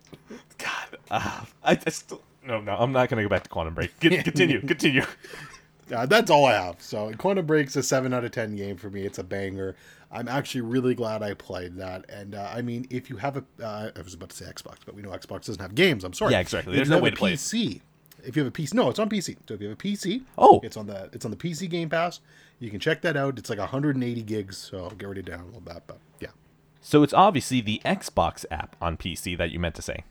God, Uh, I, I still no no. I'm not gonna go back to Quantum Break. Get, continue, continue. Uh, that's all I have. So Quantum Break's a seven out of ten game for me. It's a banger. I'm actually really glad I played that. And uh, I mean, if you have a, uh, I was about to say Xbox, but we know Xbox doesn't have games. I'm sorry. Yeah, exactly. There's no way to play it. If you have a PC, no, it's on PC. So if you have a PC, Oh. it's on the it's on the PC Game Pass. You can check that out. It's like 180 gigs, so I'll get ready to download that. But yeah, So it's obviously the Xbox app on PC that you meant to say.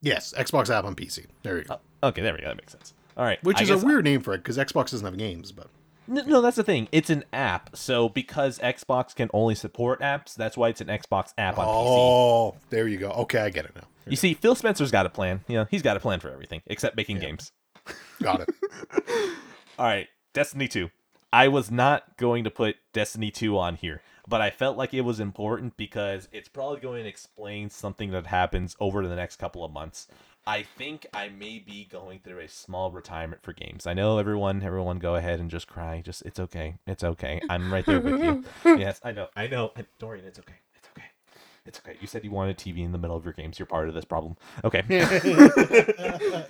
yes, Xbox app on PC. There you go. Uh, okay, there we go. That makes sense. All right. Which I is a weird name for it because Xbox doesn't have games, but No, no, that's the thing. It's an app. So because Xbox can only support apps, that's why it's an Xbox app on PC. oh, there you go. Okay, I get it now. You see, Phil Spencer's got a plan. You know, he's got a plan for everything except making games. Got it. All right, Destiny 2. I was not going to put Destiny 2 on here, but I felt like it was important because it's probably going to explain something that happens over the next couple of months. I think I may be going through a small retirement for games. I know everyone, everyone, go ahead and just cry. Just it's okay, it's okay. I'm right there with you. yes, I know, I know, Dorian. It's okay, it's okay, it's okay. You said you wanted TV in the middle of your games. You're part of this problem. Okay.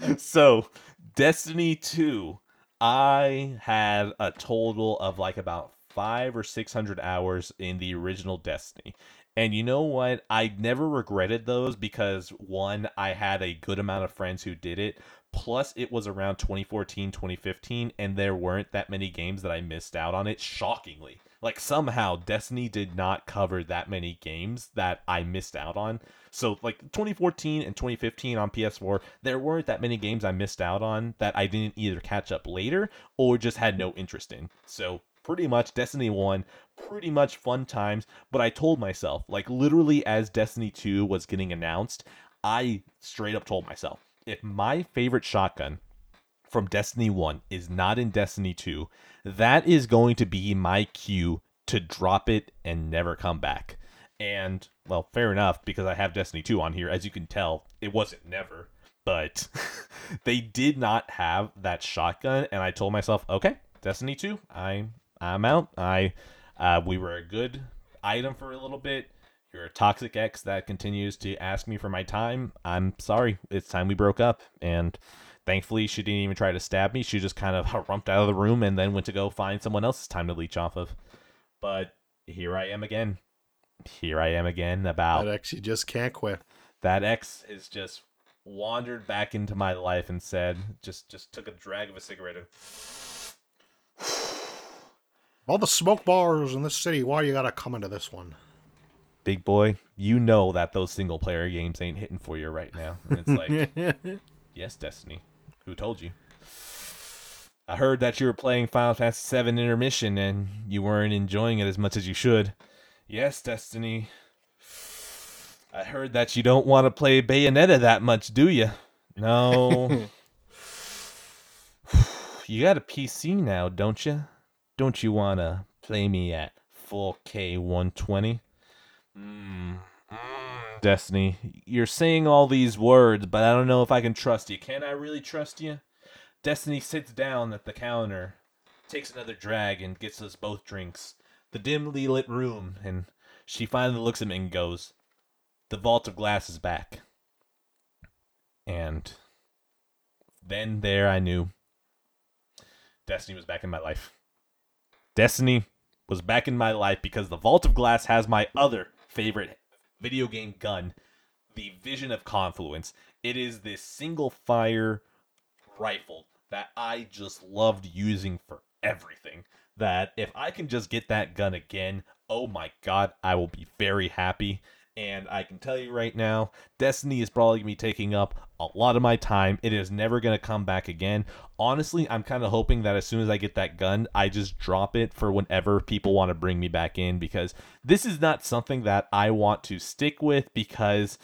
so, Destiny 2, I had a total of like about five or 600 hours in the original Destiny. And you know what? I never regretted those because one, I had a good amount of friends who did it. Plus, it was around 2014, 2015, and there weren't that many games that I missed out on it, shockingly. Like, somehow, Destiny did not cover that many games that I missed out on. So, like, 2014 and 2015 on PS4, there weren't that many games I missed out on that I didn't either catch up later or just had no interest in. So, pretty much Destiny 1, pretty much fun times. But I told myself, like, literally as Destiny 2 was getting announced, I straight up told myself, if my favorite shotgun from Destiny 1 is not in Destiny 2, that is going to be my cue to drop it and never come back. And, well, fair enough, because I have Destiny 2 on here. As you can tell, it wasn't never. But they did not have that shotgun, and I told myself, okay, Destiny 2, I, I'm out. I, uh, we were a good item for a little bit. You're a toxic ex that continues to ask me for my time. I'm sorry. It's time we broke up. And thankfully, she didn't even try to stab me. She just kind of harumped out of the room and then went to go find someone else's time to leech off of. But here I am again. Here I am again about That X, you just can't quit. that ex has just wandered back into my life and said, just just took a drag of a cigarette. And, All the smoke bars in this city, why you gotta come into this one? Big boy, you know that those single player games ain't hitting for you right now. And it's like, yes, Destiny. Who told you? I heard that you were playing Final Fantasy VII Intermission and you weren't enjoying it as much as you should. Yes, Destiny. I heard that you don't want to play Bayonetta that much, do you? No. you got a PC now, don't you? Don't you want to play me at 4K 120? Mm. Destiny, you're saying all these words, but I don't know if I can trust you. Can I really trust you? Destiny sits down at the counter, takes another drag, and gets us both drinks. The dimly lit room, and she finally looks at me and goes, The vault of glass is back. And then there I knew Destiny was back in my life. Destiny was back in my life because the Vault of Glass has my other favorite video game gun, the Vision of Confluence. It is this single fire rifle that I just loved using for everything. That if I can just get that gun again, oh my god, I will be very happy. And I can tell you right now, Destiny is probably going to be taking up a lot of my time. It is never going to come back again. Honestly, I'm kind of hoping that as soon as I get that gun, I just drop it for whenever people want to bring me back in because this is not something that I want to stick with because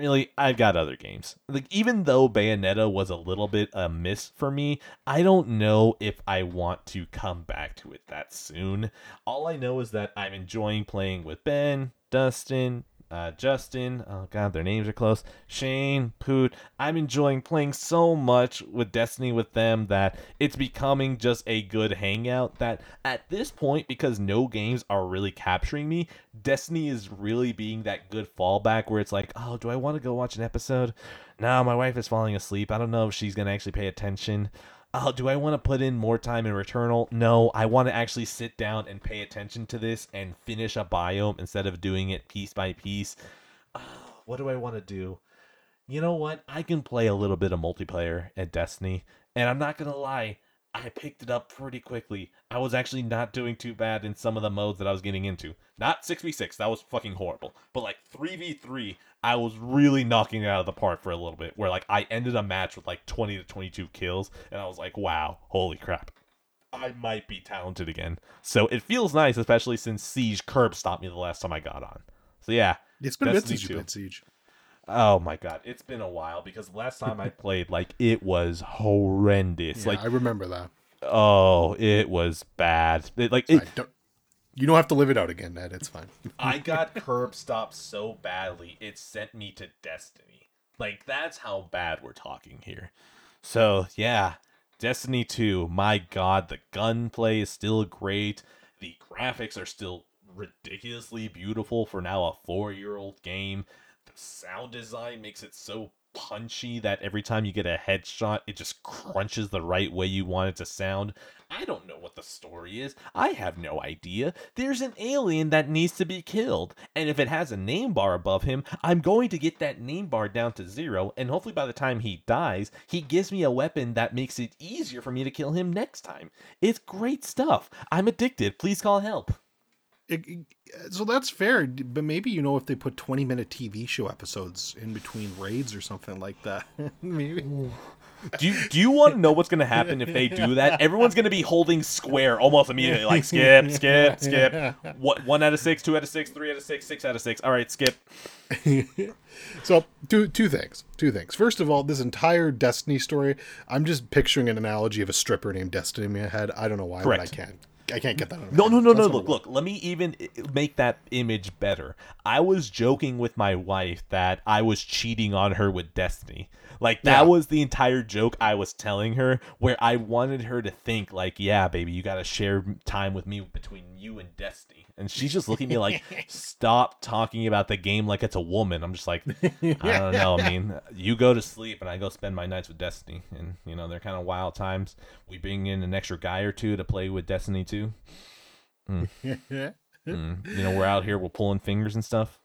really I've got other games. Like even though Bayonetta was a little bit a miss for me, I don't know if I want to come back to it that soon. All I know is that I'm enjoying playing with Ben, Dustin, uh, Justin. Oh god, their names are close. Shane, Poot. I'm enjoying playing so much with Destiny with them that it's becoming just a good hangout. That at this point, because no games are really capturing me, Destiny is really being that good fallback where it's like, oh, do I want to go watch an episode? No, my wife is falling asleep. I don't know if she's gonna actually pay attention oh, do I want to put in more time in Returnal? No, I want to actually sit down and pay attention to this and finish a biome instead of doing it piece by piece. Oh, what do I want to do? You know what? I can play a little bit of multiplayer at Destiny, and I'm not going to lie. I picked it up pretty quickly. I was actually not doing too bad in some of the modes that I was getting into. Not 6v6, that was fucking horrible. But like 3v3, I was really knocking it out of the park for a little bit. Where like I ended a match with like 20 to 22 kills, and I was like, wow, holy crap. I might be talented again. So it feels nice, especially since Siege Curb stopped me the last time I got on. So yeah. It's been a bit since you played Siege. Oh my god, it's been a while because last time I played, like it was horrendous. Yeah, like I remember that. Oh, it was bad. It, like it, don't, you don't have to live it out again, Ned. It's fine. I got curb stopped so badly it sent me to Destiny. Like that's how bad we're talking here. So yeah, Destiny 2. My God, the gunplay is still great. The graphics are still ridiculously beautiful for now a four-year-old game sound design makes it so punchy that every time you get a headshot, it just crunches the right way you want it to sound. I don't know what the story is. I have no idea. There's an alien that needs to be killed, and if it has a name bar above him, I'm going to get that name bar down to zero, and hopefully by the time he dies, he gives me a weapon that makes it easier for me to kill him next time. It's great stuff. I'm addicted. Please call help. It, so that's fair, but maybe you know if they put twenty minute TV show episodes in between raids or something like that. maybe. Do you do you want to know what's going to happen if they do that? Everyone's going to be holding square almost immediately, like skip, skip, skip. What one out of six, two out of six, three out of six, six out of six. All right, skip. so two two things. Two things. First of all, this entire Destiny story, I'm just picturing an analogy of a stripper named Destiny in my head. I don't know why, Correct. but I can't. I can't get that. No, no, no, no. Look, look. Let me even make that image better. I was joking with my wife that I was cheating on her with Destiny. Like that yeah. was the entire joke I was telling her, where I wanted her to think like, "Yeah, baby, you got to share time with me between you and Destiny." And she's just looking at me like, "Stop talking about the game like it's a woman." I'm just like, I don't know. I mean, you go to sleep and I go spend my nights with Destiny, and you know they're kind of wild times. We bring in an extra guy or two to play with Destiny too. Mm. mm. You know, we're out here, we're pulling fingers and stuff.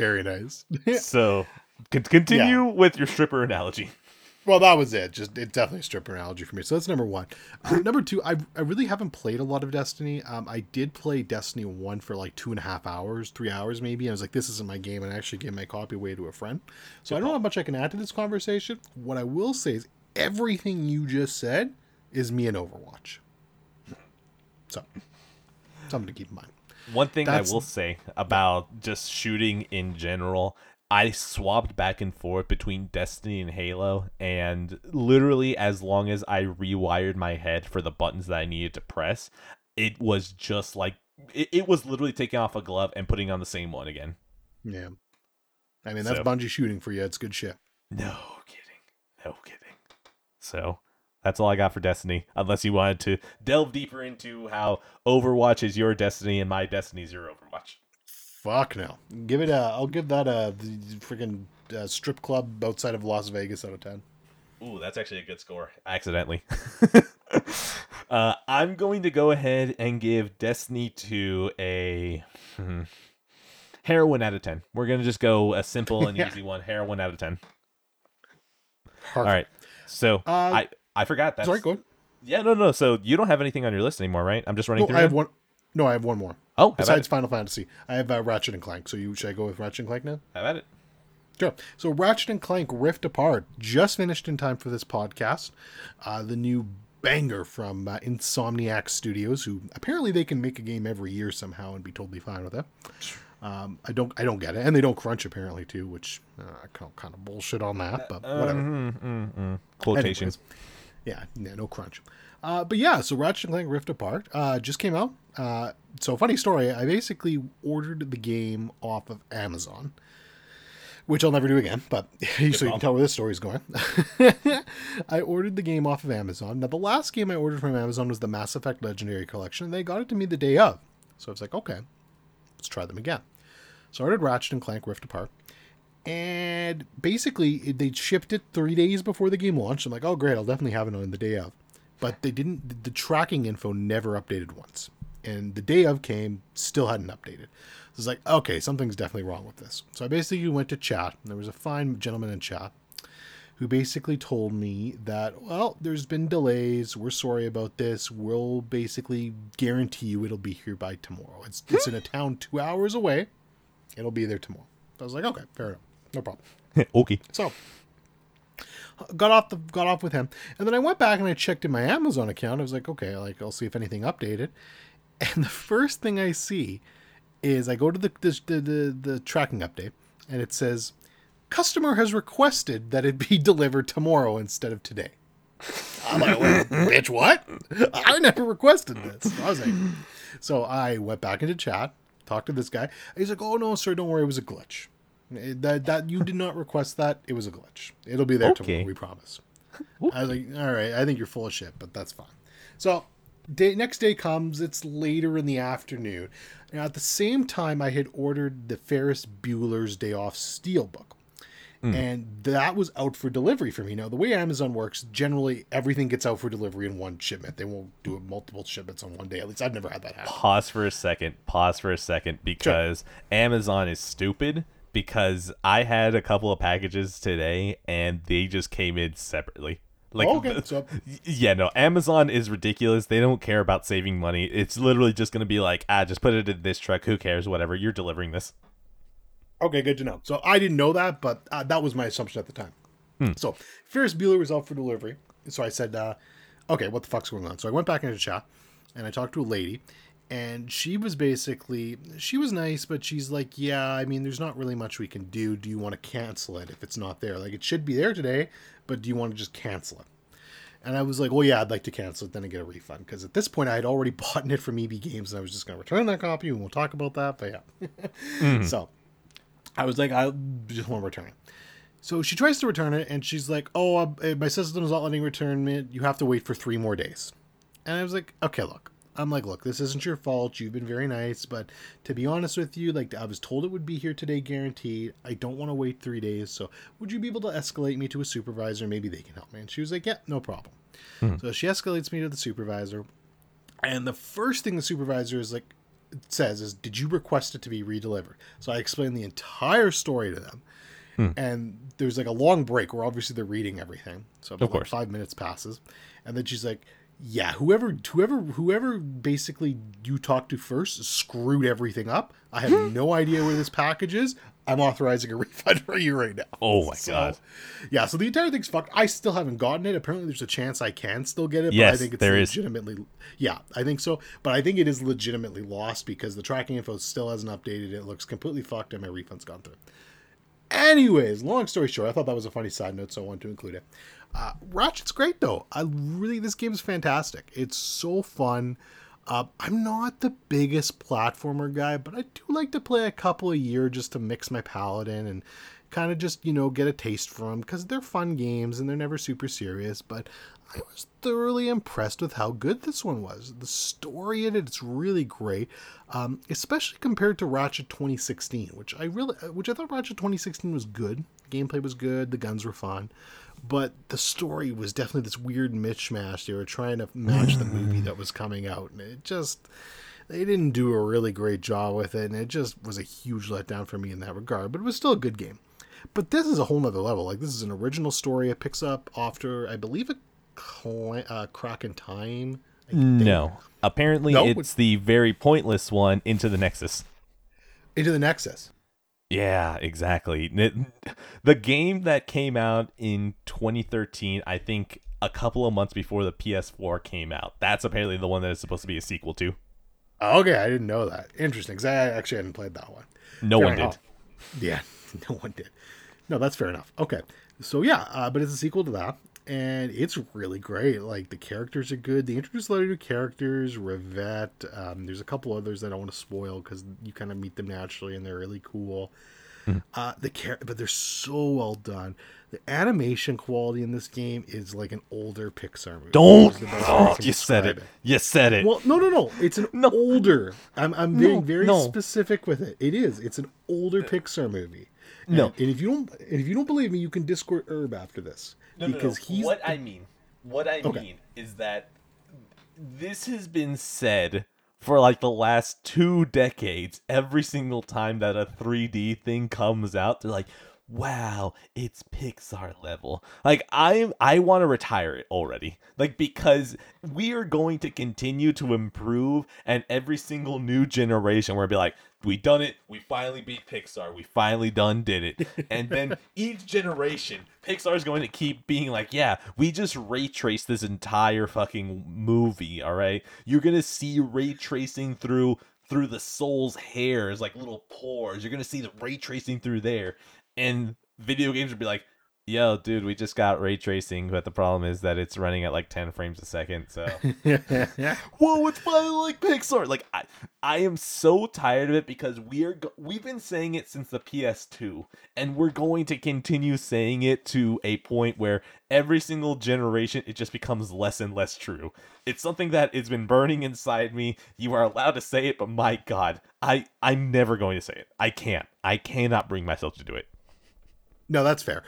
Very nice. so, continue yeah. with your stripper analogy. Well, that was it. Just it's definitely a stripper analogy for me. So that's number one. Uh, number two, I I really haven't played a lot of Destiny. Um, I did play Destiny one for like two and a half hours, three hours maybe. I was like, this isn't my game, and I actually gave my copy away to a friend. So Good I don't know how much I can add to this conversation. What I will say is everything you just said is me in Overwatch. So something to keep in mind. One thing That's... I will say about just shooting in general, I swapped back and forth between Destiny and Halo, and literally as long as I rewired my head for the buttons that I needed to press, it was just like it, it was literally taking off a glove and putting on the same one again. Yeah. I mean that's so, Bungie shooting for you. It's good shit. No kidding. No kidding. So that's all I got for Destiny. Unless you wanted to delve deeper into how Overwatch is your Destiny and my Destiny is your Overwatch. Fuck no. Give it a. I'll give that a freaking uh, strip club outside of Las Vegas out of ten. Ooh, that's actually a good score. Accidentally. uh, I'm going to go ahead and give Destiny 2 a hmm, heroin out of 10. We're going to just go a simple and easy one. Heroin out of 10. Perfect. All right. So uh, I I forgot that. Sorry, go ahead. Yeah, no, no. So you don't have anything on your list anymore, right? I'm just running no, through. I have one. No, I have one more. Oh, besides Final Fantasy, I have uh, Ratchet and Clank. So you should I go with Ratchet and Clank now? Have at it. Sure. So Ratchet and Clank Rift Apart just finished in time for this podcast. Uh, the new banger from uh, Insomniac Studios, who apparently they can make a game every year somehow and be totally fine with it. Um, I don't, I don't get it, and they don't crunch apparently too, which uh, I kind of bullshit on that, but whatever. Mm, mm, mm. Quotations. Anyways, yeah, yeah, no crunch. Uh, but yeah, so Ratchet and Clank Rift Apart uh, just came out. Uh, so funny story. I basically ordered the game off of Amazon, which I'll never do again. But so you can tell where this story's going. I ordered the game off of Amazon. Now the last game I ordered from Amazon was the Mass Effect Legendary Collection, and they got it to me the day of. So I was like, okay, let's try them again. So I ordered Ratchet and Clank Rift Apart and basically they shipped it three days before the game launched. I'm like, oh great, I'll definitely have it on the day of. But they didn't. The tracking info never updated once, and the day of came, still hadn't updated. So it's like, okay, something's definitely wrong with this. So I basically went to chat. And there was a fine gentleman in chat who basically told me that, well, there's been delays. We're sorry about this. We'll basically guarantee you it'll be here by tomorrow. It's it's in a town two hours away. It'll be there tomorrow. So I was like, okay, fair enough. No problem. okay. So got off the got off with him, and then I went back and I checked in my Amazon account. I was like, okay, like I'll see if anything updated. And the first thing I see is I go to the the the, the, the tracking update, and it says customer has requested that it be delivered tomorrow instead of today. I'm like, bitch, what? I never requested this. I was like, so I went back into chat, talked to this guy. He's like, oh no, sir, don't worry, it was a glitch. That that you did not request that. It was a glitch. It'll be there Okay. tomorrow. We promise. I was like, all right. I think you're full of shit, but that's fine. So, day next day comes. It's later in the afternoon. Now, at the same time, I had ordered the Ferris Bueller's Day Off Steelbook. Hmm. And that was out for delivery for me. Now, the way Amazon works, generally everything gets out for delivery in one shipment. They won't do it multiple shipments on one day. At least I've never had that happen. Pause for a second. Pause for a second because Amazon is stupid. Because I had a couple of packages today and they just came in separately. Like, Okay, the- so- yeah, no, Amazon is ridiculous. They don't care about saving money. It's literally just going to be like, ah, just put it in this truck. Who cares? Whatever. You're delivering this. Okay, good to know. So I didn't know that, but uh, that was my assumption at the time. So Ferris Bueller was out for delivery. So I said, uh, okay, what the fuck's going on? So I went back into the chat and I talked to a lady, and she was basically, she was nice, but she's like, yeah, I mean, there's not really much we can do. Do you want to cancel it if it's not there? Like, it should be there today, but do you want to just cancel it? And I was like, well, yeah, I'd like to cancel it, then I get a refund. Because at this point, I had already bought it from EB Games, and I was just going to return that copy, and we'll talk about that. But yeah. So I was like, I just want to return it. So she tries to return it, and she's like, "Oh, uh, my system's not letting return it. You have to wait for three more days." And I was like, "Okay, look." I'm like, "Look, this isn't your fault. You've been very nice, but to be honest with you, like I was told it would be here today, guaranteed. I don't want to wait three days. So would you be able to escalate me to a supervisor? Maybe they can help me." And she was like, "Yeah, no problem." Hmm. So she escalates me to the supervisor, and the first thing the supervisor is like says is, "Did you request it to be redelivered?" So I explained the entire story to them, hmm. and there's like a long break where obviously they're reading everything. So about like course. five minutes passes, and then she's like, "Yeah, whoever, whoever, whoever, basically you talked to first screwed everything up. I have hmm. no idea where this package is. I'm authorizing a refund for you right now." Oh my So, God. Yeah, so the entire thing's fucked. I still haven't gotten it. Apparently, there's a chance I can still get it. but I Yes, think it's there is. legitimately. Yeah, I think so. But I think it is legitimately lost because the tracking info still hasn't updated. It looks completely fucked, and my refund's gone through. Anyways, long story short, I thought that was a funny side note, so I wanted to include it. Uh, Ratchet's great though. I really this game is fantastic. It's so fun. Uh, I'm not the biggest platformer guy, but I do like to play a couple a year just to mix my palate in and kind of just you know get a taste for them because they're fun games and they're never super serious. But I was thoroughly impressed with how good this one was. The story in it, it's really great, um, especially compared to Ratchet 2016, which I really, which I thought Ratchet 2016 was good. Gameplay was good, the guns were fun, but the story was definitely this weird mishmash. They were trying to match the movie that was coming out, and it just they didn't do a really great job with it, and it just was a huge letdown for me in that regard. But it was still a good game. But this is a whole nother level. Like this is an original story. It picks up after, I believe, a cla uh, crack in time. No. Apparently, No? it's the very pointless one into the Nexus. into the Nexus. Yeah, exactly. The game that came out in 2013, I think a couple of months before the PS4 came out. That's apparently the one that is supposed to be a sequel to. Okay, I didn't know that. Interesting, because I actually hadn't played that one. No Fair one did. Yeah, no one did. No, that's fair enough. Okay, so yeah, uh, but it's a sequel to that, and it's really great. Like the characters are good. They introduce a lot of new characters. Rivet. Um, there's a couple others that I don't want to spoil because you kind of meet them naturally, and they're really cool. Uh, the char- but they're so well done. The animation quality in this game is like an older Pixar movie. Don't. Is the best way I Oh, you said describe it. You said it. Well, no, no, no. It's an No. older. I'm, I'm being No, very no. specific with it. It is. It's an older Pixar movie. And, No. and if you don't, and if you don't believe me, you can Discord Herb after this because he's what I mean, what I Okay. mean is that this has been said for like the last two decades. Every single time that a 3D thing comes out, they're like, "Wow, it's Pixar level." Like I, I want to retire it already. Like because we are going to continue to improve, and every single new generation, we're be like, "We done it. We finally beat Pixar. We finally done did it." And then each generation, Pixar is going to keep being like, "Yeah, we just ray traced this entire fucking movie." All right, you're gonna see ray tracing through through the soul's hairs, like little pores. You're gonna see the ray tracing through there, and video games would be like, "Yo, dude, we just got ray tracing, but the problem is that it's running at like 10 frames a second. So, whoa, it's finally like Pixar. Like, I, I am so tired of it because we are go- we've been saying it since the PS2, and we're going to continue saying it to a point where every single generation it just becomes less and less true. It's something that has been burning inside me. You are allowed to say it, but my God, I I'm never going to say it. I can't. I cannot bring myself to do it. No, that's fair.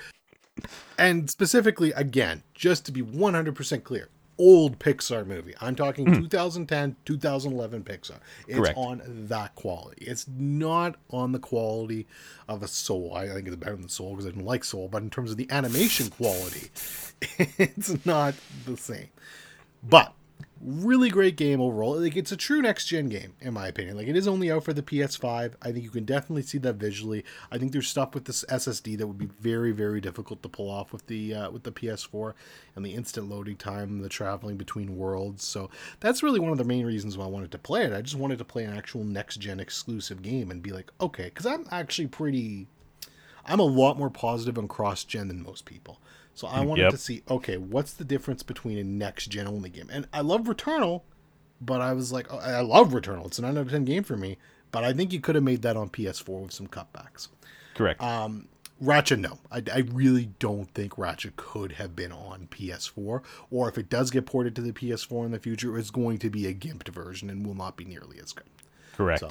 And specifically, again, just to be 100% clear, old Pixar movie. I'm talking hmm. 2010, 2011 Pixar. It's Correct. on that quality. It's not on the quality of a Soul. I think it's better than Soul because I didn't like Soul, but in terms of the animation quality, it's not the same. But really great game overall. Like it's a true next gen game in my opinion. Like it is only out for the PS5. I think you can definitely see that visually. I think there's stuff with this SSD that would be very very difficult to pull off with the uh, with the PS4 and the instant loading time, the traveling between worlds. So that's really one of the main reasons why I wanted to play it. I just wanted to play an actual next gen exclusive game and be like, okay, because I'm actually pretty I'm a lot more positive on cross gen than most people. So I wanted Yep. to see, okay, what's the difference between a next gen only game? And I love Returnal, but I was like, oh, I love Returnal. It's a 9 out of 10 game for me. But I think you could have made that on PS4 with some cutbacks. Correct. Um, Ratchet, no. I, I really don't think Ratchet could have been on PS4. Or if it does get ported to the PS4 in the future, it's going to be a gimped version and will not be nearly as good. Correct. So,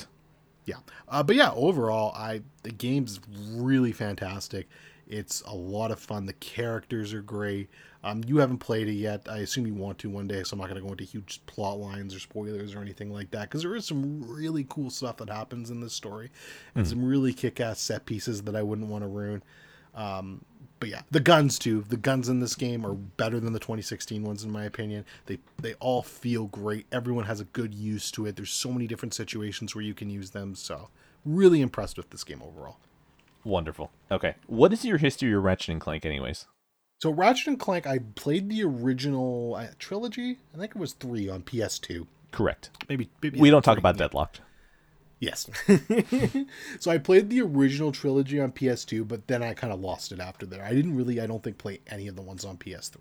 yeah. Uh, but yeah, overall, I the game's really fantastic. It's a lot of fun. The characters are great. Um, you haven't played it yet. I assume you want to one day, so I'm not going to go into huge plot lines or spoilers or anything like that because there is some really cool stuff that happens in this story and some really kick-ass set pieces that I wouldn't want to ruin. Um, but yeah, the guns too. The guns in this game are better than the 2016 ones in my opinion. They they all feel great. Everyone has a good use to it. There's so many different situations where you can use them. So really impressed with this game overall. Wonderful. Okay. What is your history of Ratchet and Clank, anyways? So Ratchet and Clank, I played the original uh, trilogy. I think it was three on PS2. Correct. Maybe, maybe we don't talk three. about Deadlocked. Yes. so I played the original trilogy on PS2, but then I kind of lost it after there. I didn't really, I don't think, play any of the ones on PS3.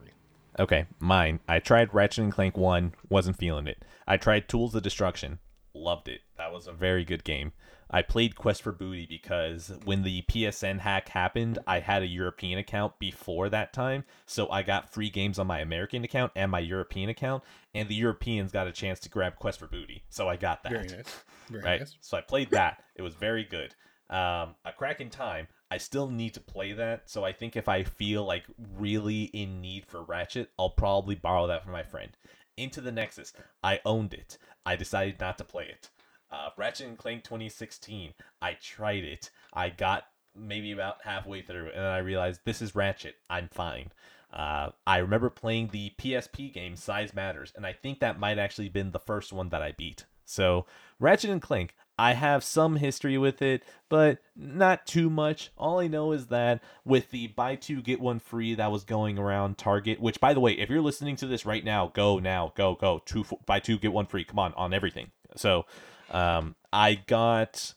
Okay, mine. I tried Ratchet and Clank 1, wasn't feeling it. I tried Tools of Destruction, loved it. That was a very good game. I played Quest for Booty because when the PSN hack happened, I had a European account before that time, so I got free games on my American account and my European account, and the Europeans got a chance to grab Quest for Booty, so I got that. Very nice. Very right? nice. So I played that. It was very good. Um, a crack in time. I still need to play that, so I think if I feel like really in need for Ratchet, I'll probably borrow that from my friend. Into the Nexus. I owned it. I decided not to play it. Uh, Ratchet and Clank 2016. I tried it. I got maybe about halfway through, and then I realized this is Ratchet. I'm fine. Uh, I remember playing the PSP game Size Matters, and I think that might actually been the first one that I beat. So Ratchet and Clank, I have some history with it, but not too much. All I know is that with the buy two get one free that was going around Target, which by the way, if you're listening to this right now, go now, go go two buy two get one free. Come on, on everything. So, um, I got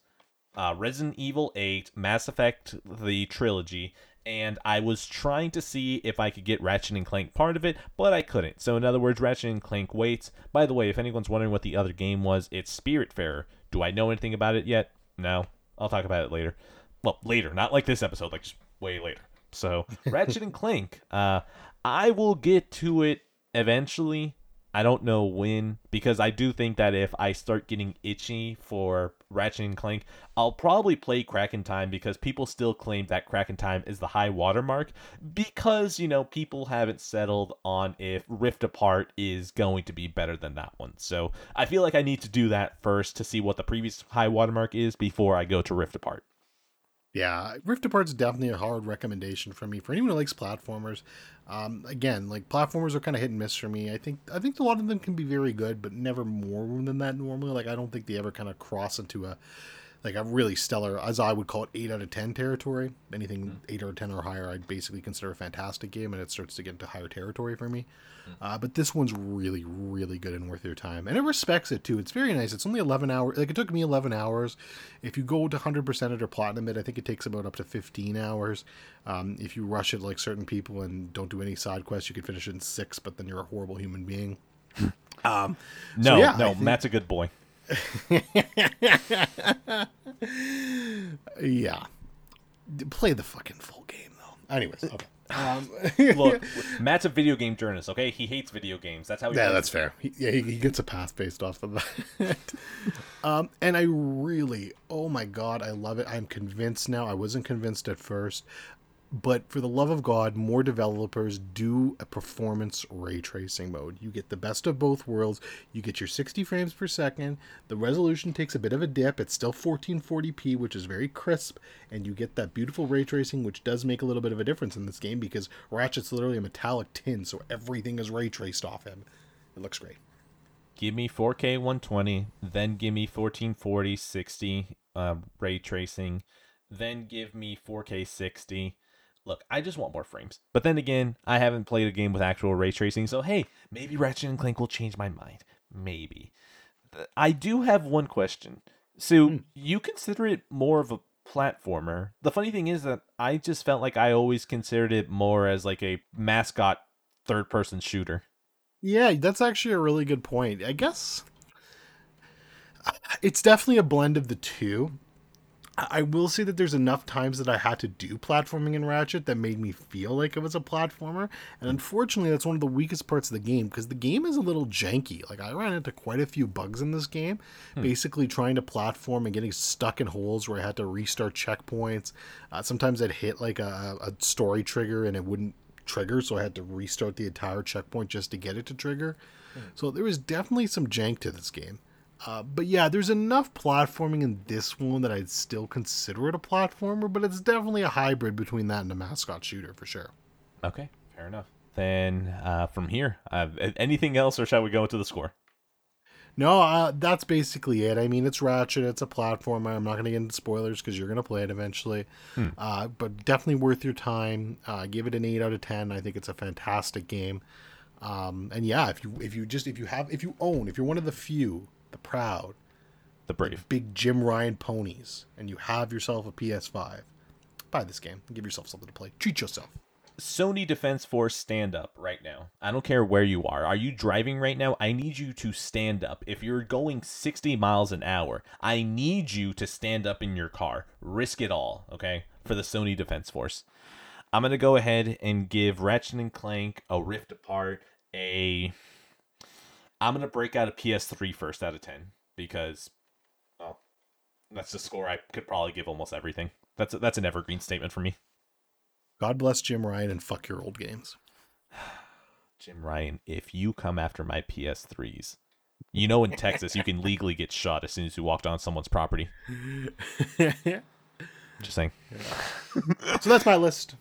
uh, Resident Evil 8, Mass Effect, the trilogy, and I was trying to see if I could get Ratchet and Clank part of it, but I couldn't. So in other words, Ratchet and Clank waits. By the way, if anyone's wondering what the other game was, it's Spiritfarer. Do I know anything about it yet? No. I'll talk about it later. Well, later, not like this episode, like just way later. So Ratchet and Clank, uh, I will get to it eventually. I don't know when because I do think that if I start getting itchy for Ratchet and Clank, I'll probably play Crack in Time because people still claim that Crack in Time is the high watermark because, you know, people haven't settled on if Rift Apart is going to be better than that one. So, I feel like I need to do that first to see what the previous high watermark is before I go to Rift Apart. Yeah, Rift Apart's definitely a hard recommendation for me for anyone who likes platformers. Um, again, like platformers are kind of hit and miss for me. I think I think a lot of them can be very good, but never more than that normally. Like I don't think they ever kind of cross into a like a really stellar, as I would call it, eight out of ten territory. Anything mm. eight out of ten or higher, I'd basically consider a fantastic game, and it starts to get into higher territory for me. Mm. Uh, but this one's really, really good and worth your time, and it respects it too. It's very nice. It's only eleven hours. Like it took me eleven hours. If you go to hundred percent it or platinum it, I think it takes about up to fifteen hours. Um, if you rush it like certain people and don't do any side quests, you could finish it in six. But then you're a horrible human being. um, no, so yeah, no, think... Matt's a good boy. yeah. Play the fucking full game though. Anyways, okay. Um, Look, Matt's a video game journalist. Okay, he hates video games. That's how. He yeah, that's fair. He, yeah, he, he, gets a pass based off of that. um, and I really, oh my god, I love it. I'm convinced now. I wasn't convinced at first but for the love of God, more developers do a performance ray tracing mode. You get the best of both worlds. You get your 60 frames per second. The resolution takes a bit of a dip. It's still 1440p, which is very crisp, and you get that beautiful ray tracing, which does make a little bit of a difference in this game because Ratchet's literally a metallic tin, so everything is ray traced off him. It looks great. Give me 4K 120, then give me 1440 60 uh, ray tracing, then give me 4K 60 look, I just want more frames. But then again, I haven't played a game with actual ray tracing, so hey, maybe Ratchet and Clank will change my mind. Maybe. I do have one question. So mm. you consider it more of a platformer. The funny thing is that I just felt like I always considered it more as like a mascot third person shooter. Yeah, that's actually a really good point. I guess it's definitely a blend of the two. I will say that there's enough times that I had to do platforming in Ratchet that made me feel like it was a platformer. And unfortunately, that's one of the weakest parts of the game because the game is a little janky. Like, I ran into quite a few bugs in this game, hmm. basically trying to platform and getting stuck in holes where I had to restart checkpoints. Uh, sometimes I'd hit like a, a story trigger and it wouldn't trigger, so I had to restart the entire checkpoint just to get it to trigger. Hmm. So there was definitely some jank to this game. Uh, but yeah, there's enough platforming in this one that I'd still consider it a platformer, but it's definitely a hybrid between that and a mascot shooter for sure. Okay, fair enough. Then uh, from here, uh, anything else, or shall we go into the score? No, uh, that's basically it. I mean, it's Ratchet, it's a platformer. I'm not going to get into spoilers because you're going to play it eventually. Hmm. Uh, but definitely worth your time. Uh, give it an eight out of ten. I think it's a fantastic game. Um, and yeah, if you if you just if you have if you own if you're one of the few the proud, the brave, the big Jim Ryan ponies, and you have yourself a PS5, buy this game and give yourself something to play. Treat yourself. Sony Defense Force stand up right now. I don't care where you are. Are you driving right now? I need you to stand up. If you're going 60 miles an hour, I need you to stand up in your car. Risk it all, okay? For the Sony Defense Force. I'm going to go ahead and give Ratchet and Clank a Rift Apart a I'm gonna break out a PS3 first out of ten because, well, that's the score I could probably give almost everything. That's a, that's an evergreen statement for me. God bless Jim Ryan and fuck your old games. Jim Ryan, if you come after my PS3s, you know in Texas you can legally get shot as soon as you walked on someone's property. Just saying. Yeah. so that's my list.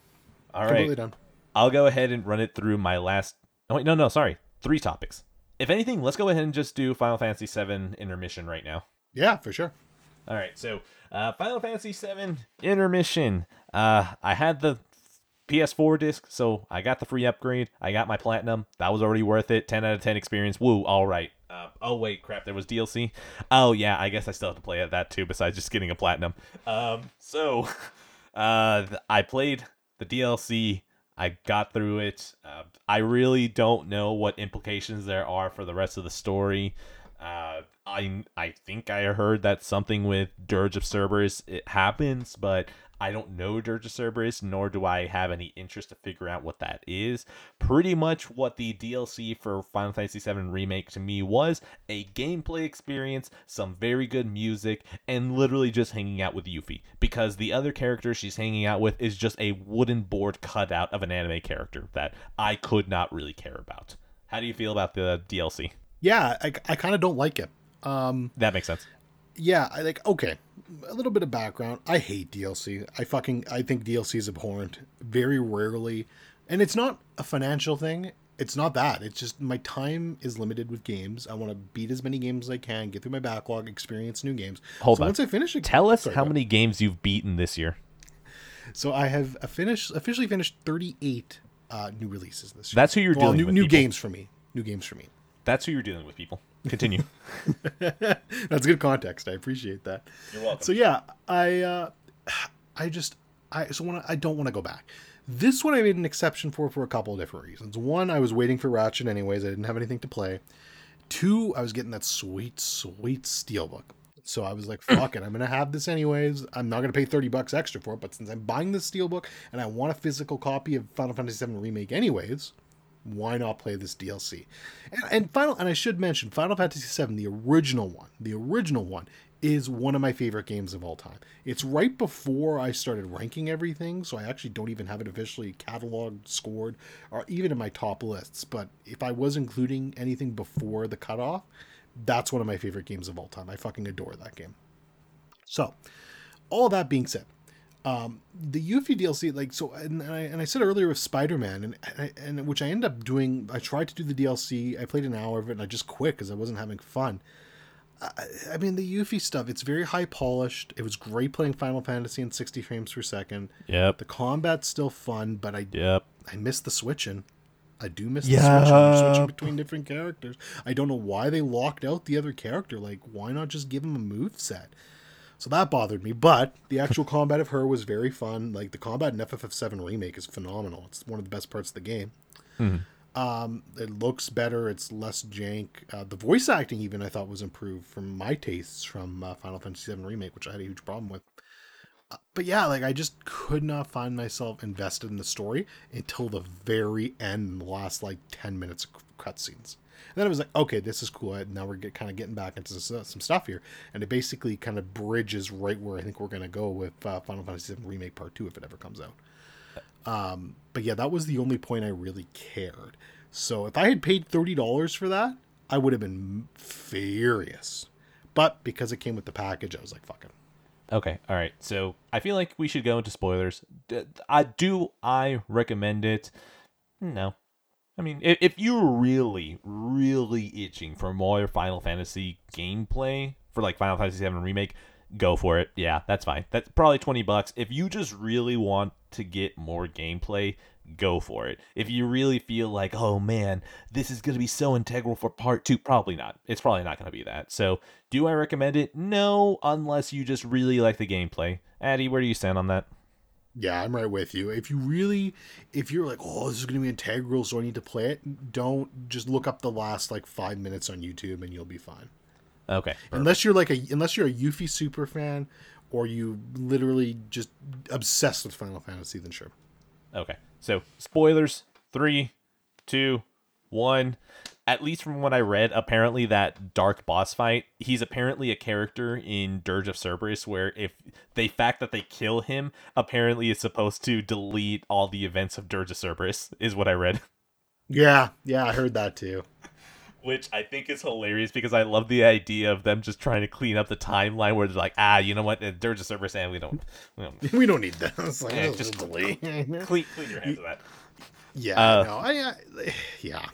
All right. Completely done. I'll go ahead and run it through my last. Oh wait, no, no, sorry. Three topics if anything, let's go ahead and just do Final Fantasy VII intermission right now. Yeah, for sure. All right, so uh, Final Fantasy VII intermission. Uh, I had the PS4 disc, so I got the free upgrade. I got my platinum. That was already worth it. 10 out of 10 experience. Woo, all right. Uh, oh, wait, crap, there was DLC. Oh, yeah, I guess I still have to play that too, besides just getting a platinum. Um, so, uh, I played the DLC, I got through it. Uh, I really don't know what implications there are for the rest of the story. Uh, I I think I heard that something with Dirge of Cerberus it happens, but I don't know Dirge of Cerberus, nor do I have any interest to figure out what that is. Pretty much what the DLC for Final Fantasy VII Remake to me was a gameplay experience, some very good music, and literally just hanging out with Yuffie. Because the other character she's hanging out with is just a wooden board cutout of an anime character that I could not really care about. How do you feel about the DLC? Yeah, I, I kind of don't like it. Um, that makes sense. Yeah, I like okay. A little bit of background. I hate DLC. I fucking I think DLC is abhorrent. Very rarely, and it's not a financial thing. It's not that. It's just my time is limited with games. I want to beat as many games as I can, get through my backlog, experience new games. Hold so on. once I finish it, Tell us sorry, how many games you've beaten this year. So I have finished officially finished 38 uh, new releases this year. That's who you're well, dealing new, with. new people. games for me. New games for me. That's who you're dealing with, people. Continue. That's good context. I appreciate that. You're welcome. So yeah, I uh, I just I so when I, I don't want to go back. This one I made an exception for for a couple of different reasons. One, I was waiting for Ratchet anyways. I didn't have anything to play. Two, I was getting that sweet sweet steelbook. So I was like, fuck it, I'm gonna have this anyways. I'm not gonna pay 30 bucks extra for it, but since I'm buying this steelbook and I want a physical copy of Final Fantasy VII Remake anyways, why not play this DLC? And, and final, and I should mention, Final Fantasy VII, the original one, the original one, is one of my favorite games of all time. It's right before I started ranking everything, so I actually don't even have it officially cataloged, scored, or even in my top lists. But if I was including anything before the cutoff, that's one of my favorite games of all time. I fucking adore that game. So, all that being said, um, the Yuffie DLC, like so, and, and I and I said earlier with Spider Man, and, and and which I end up doing. I tried to do the DLC. I played an hour of it, and I just quit because I wasn't having fun. I, I mean, the Yuffie stuff. It's very high polished. It was great playing Final Fantasy in sixty frames per second. Yep. The combat's still fun, but I Yep. I miss the switching. I do miss the switching, switching between different characters. I don't know why they locked out the other character. Like, why not just give him a move set? So that bothered me. But the actual combat of her was very fun. Like the combat in FFF7 remake is phenomenal. It's one of the best parts of the game. Um, it looks better. It's less jank. Uh, the voice acting, even I thought, was improved from my tastes from uh, Final Fantasy VII remake, which I had a huge problem with. Uh, but yeah, like I just could not find myself invested in the story until the very end, the last like ten minutes of cutscenes. And then it was like, okay, this is cool. Now we're get, kind of getting back into some, some stuff here, and it basically kind of bridges right where I think we're gonna go with uh, Final Fantasy VII remake part two if it ever comes out. Um, but yeah, that was the only point I really cared. So if I had paid thirty dollars for that, I would have been furious. But because it came with the package, I was like, fuck it. Okay. All right. So I feel like we should go into spoilers. I do. I recommend it. No. I mean, if, if you're really, really itching for more Final Fantasy gameplay for like Final Fantasy VII Remake, go for it. Yeah, that's fine. That's probably 20 bucks. If you just really want to get more gameplay, go for it. If you really feel like, oh man, this is going to be so integral for part two, probably not. It's probably not going to be that. So, do I recommend it? No, unless you just really like the gameplay. Addy, where do you stand on that? Yeah, I'm right with you. If you really, if you're like, oh, this is going to be integral, so I need to play it, don't just look up the last like five minutes on YouTube and you'll be fine. Okay. Unless you're like a, unless you're a Yuffie super fan or you literally just obsessed with Final Fantasy, then sure. Okay. So, spoilers. Three, two, one. At least from what I read, apparently that dark boss fight, he's apparently a character in Dirge of Cerberus where if the fact that they kill him apparently is supposed to delete all the events of Dirge of Cerberus, is what I read. Yeah, yeah, I heard that too. Which I think is hilarious because I love the idea of them just trying to clean up the timeline where they're like, ah, you know what, Dirge of Cerberus, and we don't, we don't we don't need that. Like, Yeah, just delete. clean, clean your hands of that. yeah, Uh, no, I, I, yeah,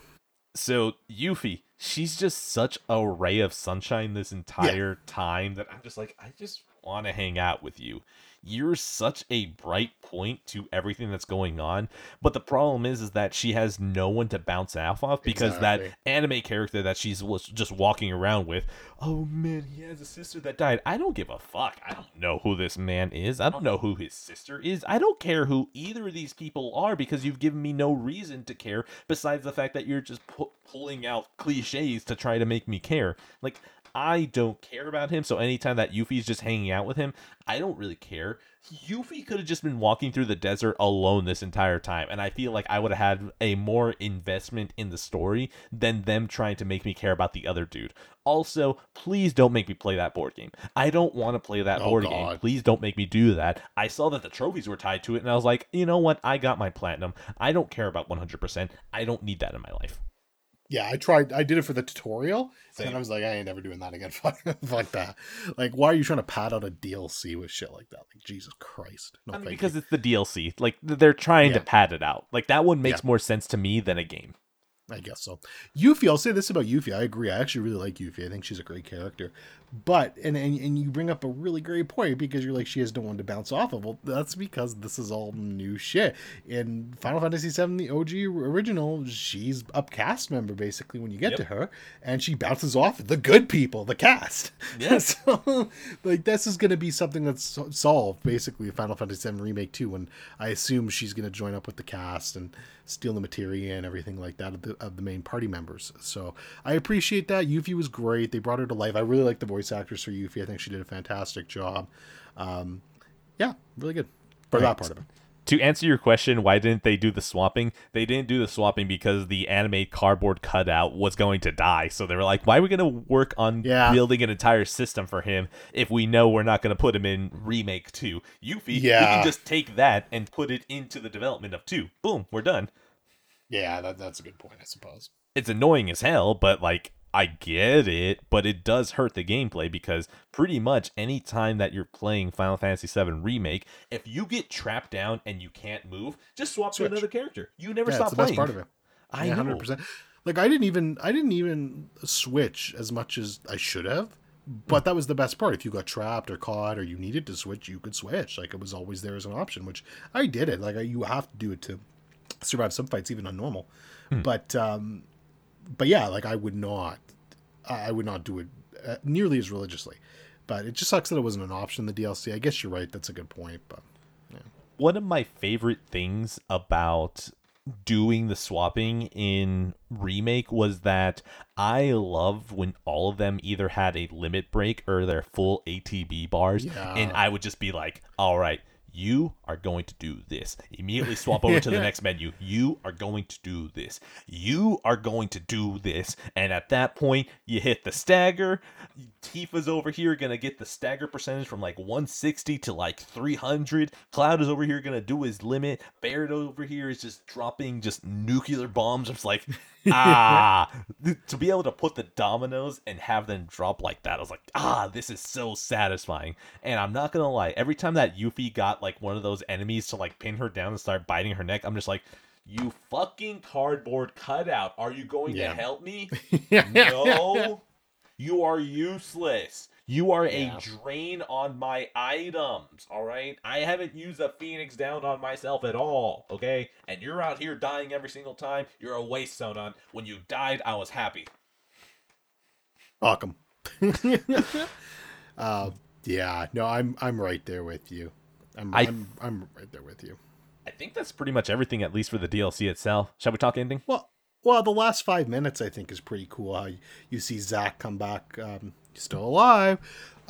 so Yuffie, she's just such a ray of sunshine this entire time that I'm just like, I just want to hang out with you you're such a bright point to everything that's going on but the problem is is that she has no one to bounce off of because Exactly. that anime character that she's was just walking around with oh man he has a sister that died. I don't give a fuck. I don't know who this man is. I don't know who his sister is. I don't care who either of these people are because you've given me no reason to care besides the fact that you're just pu- pulling out cliches to try to make me care. Like I don't care about him, so anytime that Yuffie's just hanging out with him, I don't really care. Yuffie could have just been walking through the desert alone this entire time, and I feel like I would have had a more investment in the story than them trying to make me care about the other dude. Also, please don't make me play that board game. I don't want to play that Oh, board game. Please don't make me do that. I saw that the trophies were tied to it, and I was like, you know what? I got my platinum. I don't care about 100%. I don't need that in my life. Yeah, I tried. I did it for the tutorial, Same. and I was like, I ain't never doing that again. Fuck, fuck that. Like, why are you trying to pad out a DLC with shit like that? Like, Jesus Christ. No, I mean, thank because you. it's the DLC. Like they're trying to pad it out. Like that one makes more sense to me than a game. I guess so. Yuffie, I'll say this about Yuffie. I agree. I actually really like Yuffie. I think she's a great character. But and, and and you bring up a really great point because you're like she has no one to bounce off of. Well, that's because this is all new shit. In Final Fantasy VII, the OG original, she's a cast member basically when you get Yep. to her, and she bounces off the good people, the cast. Yes. so, like this is going to be something that's solved basically Final Fantasy VII remake too. When I assume she's going to join up with the cast and steal the materia and everything like that of the, of the main party members. So I appreciate that. Yuffie was great. They brought her to life. I really like the voice actress for Yuffie. I think she did a fantastic job. Um, yeah, really good for that part of it. To answer your question, why didn't they do the swapping? They didn't do the swapping because the anime cardboard cutout was going to die. So they were like, why are we going to work on Yeah. building an entire system for him if we know we're not going to put him in remake 2? Yuffie, we Yeah. can just take that and put it into the development of 2. Boom, we're done. Yeah, that, that's a good point, I suppose. it's annoying as hell, but like I get it, but it does hurt the gameplay because pretty much any time that you're playing Final Fantasy VII Remake, if you get trapped down and you can't move, just swap Switch. to another character. You never Yeah, stop it's the best playing. part of it. I yeah, hundred percent. Like I didn't even I didn't even switch as much as I should have. But that was the best part. If you got trapped or caught or you needed to switch, you could switch. Like it was always there as an option, which I did it. Like you have to do it to survive some fights, even on normal. But um, but yeah, like I would not, I would not do it uh, nearly as religiously. But it just sucks that it wasn't an option in the DLC. I guess you're right. That's a good point. But One of my favorite things about doing the swapping in remake was that I love when all of them either had a limit break or their full ATB bars Yeah. and I would just be like, "All right, you are going to do this." Immediately swap over to the next menu. You are going to do this. You are going to do this. And at that point, you hit the stagger. Tifa's over here going to get the stagger percentage from like 160 to like 300. Cloud is over here going to do his limit. Barret over here is just dropping just nuclear bombs. It's like, ah, to be able to put the dominoes and have them drop like that, I was like, ah, this is so satisfying. And I'm not going to lie, every time that Yuffie got like one of those enemies to like pin her down and start biting her neck, I'm just like, you fucking cardboard cutout. Are you going Yeah. to help me? no. You are useless. You are a drain on my items, all right? I haven't used a Phoenix down on myself at all, okay? And you're out here dying every single time. You're a waste, Sonon. When you died, I was happy. Welcome. uh, yeah, no, I'm I'm right there with you. I'm I, I- am i I'm right there with you. I think that's pretty much everything, at least for the DLC itself. Shall we talk ending? Well, well, the last five minutes I think is pretty cool. How you, you see Zack come back, um, still alive,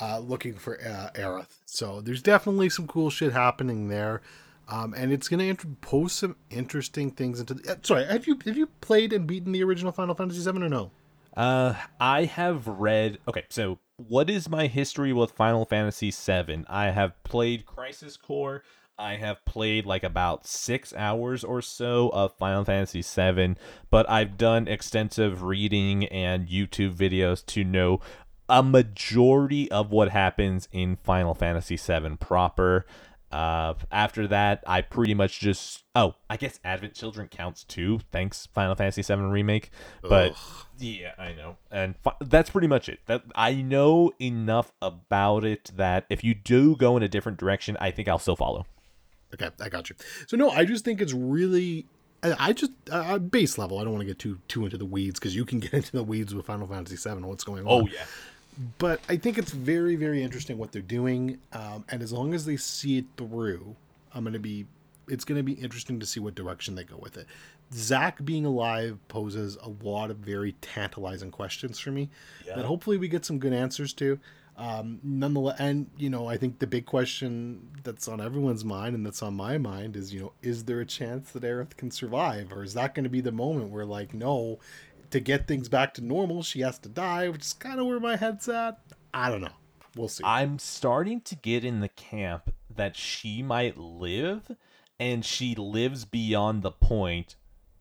uh, looking for uh, Aerith. So there's definitely some cool shit happening there. Um, and it's going to int- post some interesting things into. The, uh, sorry, have you have you played and beaten the original Final Fantasy VII or no? Uh, I have read. Okay, so what is my history with Final Fantasy VII? I have played Crisis Core. I have played like about six hours or so of Final Fantasy VII, but I've done extensive reading and YouTube videos to know a majority of what happens in Final Fantasy VII proper. Uh, after that, I pretty much just oh, I guess Advent Children counts too. Thanks, Final Fantasy VII remake. But Ugh. yeah, I know, and fi- that's pretty much it. That I know enough about it that if you do go in a different direction, I think I'll still follow. Okay, I got you. So no, I just think it's really. I just uh, base level. I don't want to get too too into the weeds because you can get into the weeds with Final Fantasy VII and what's going on. Oh yeah, but I think it's very, very interesting what they're doing. Um, and as long as they see it through, I'm going to be, it's going to be interesting to see what direction they go with it. Zack being alive poses a lot of very tantalizing questions for me Yeah. that hopefully we get some good answers to. Um, nonetheless, and you know, I think the big question that's on everyone's mind and that's on my mind is, you know, is there a chance that Aerith can survive, or is that going to be the moment where, like, no, to get things back to normal, she has to die, which is kind of where my head's at. I don't know. We'll see. I'm starting to get in the camp that she might live, and she lives beyond the point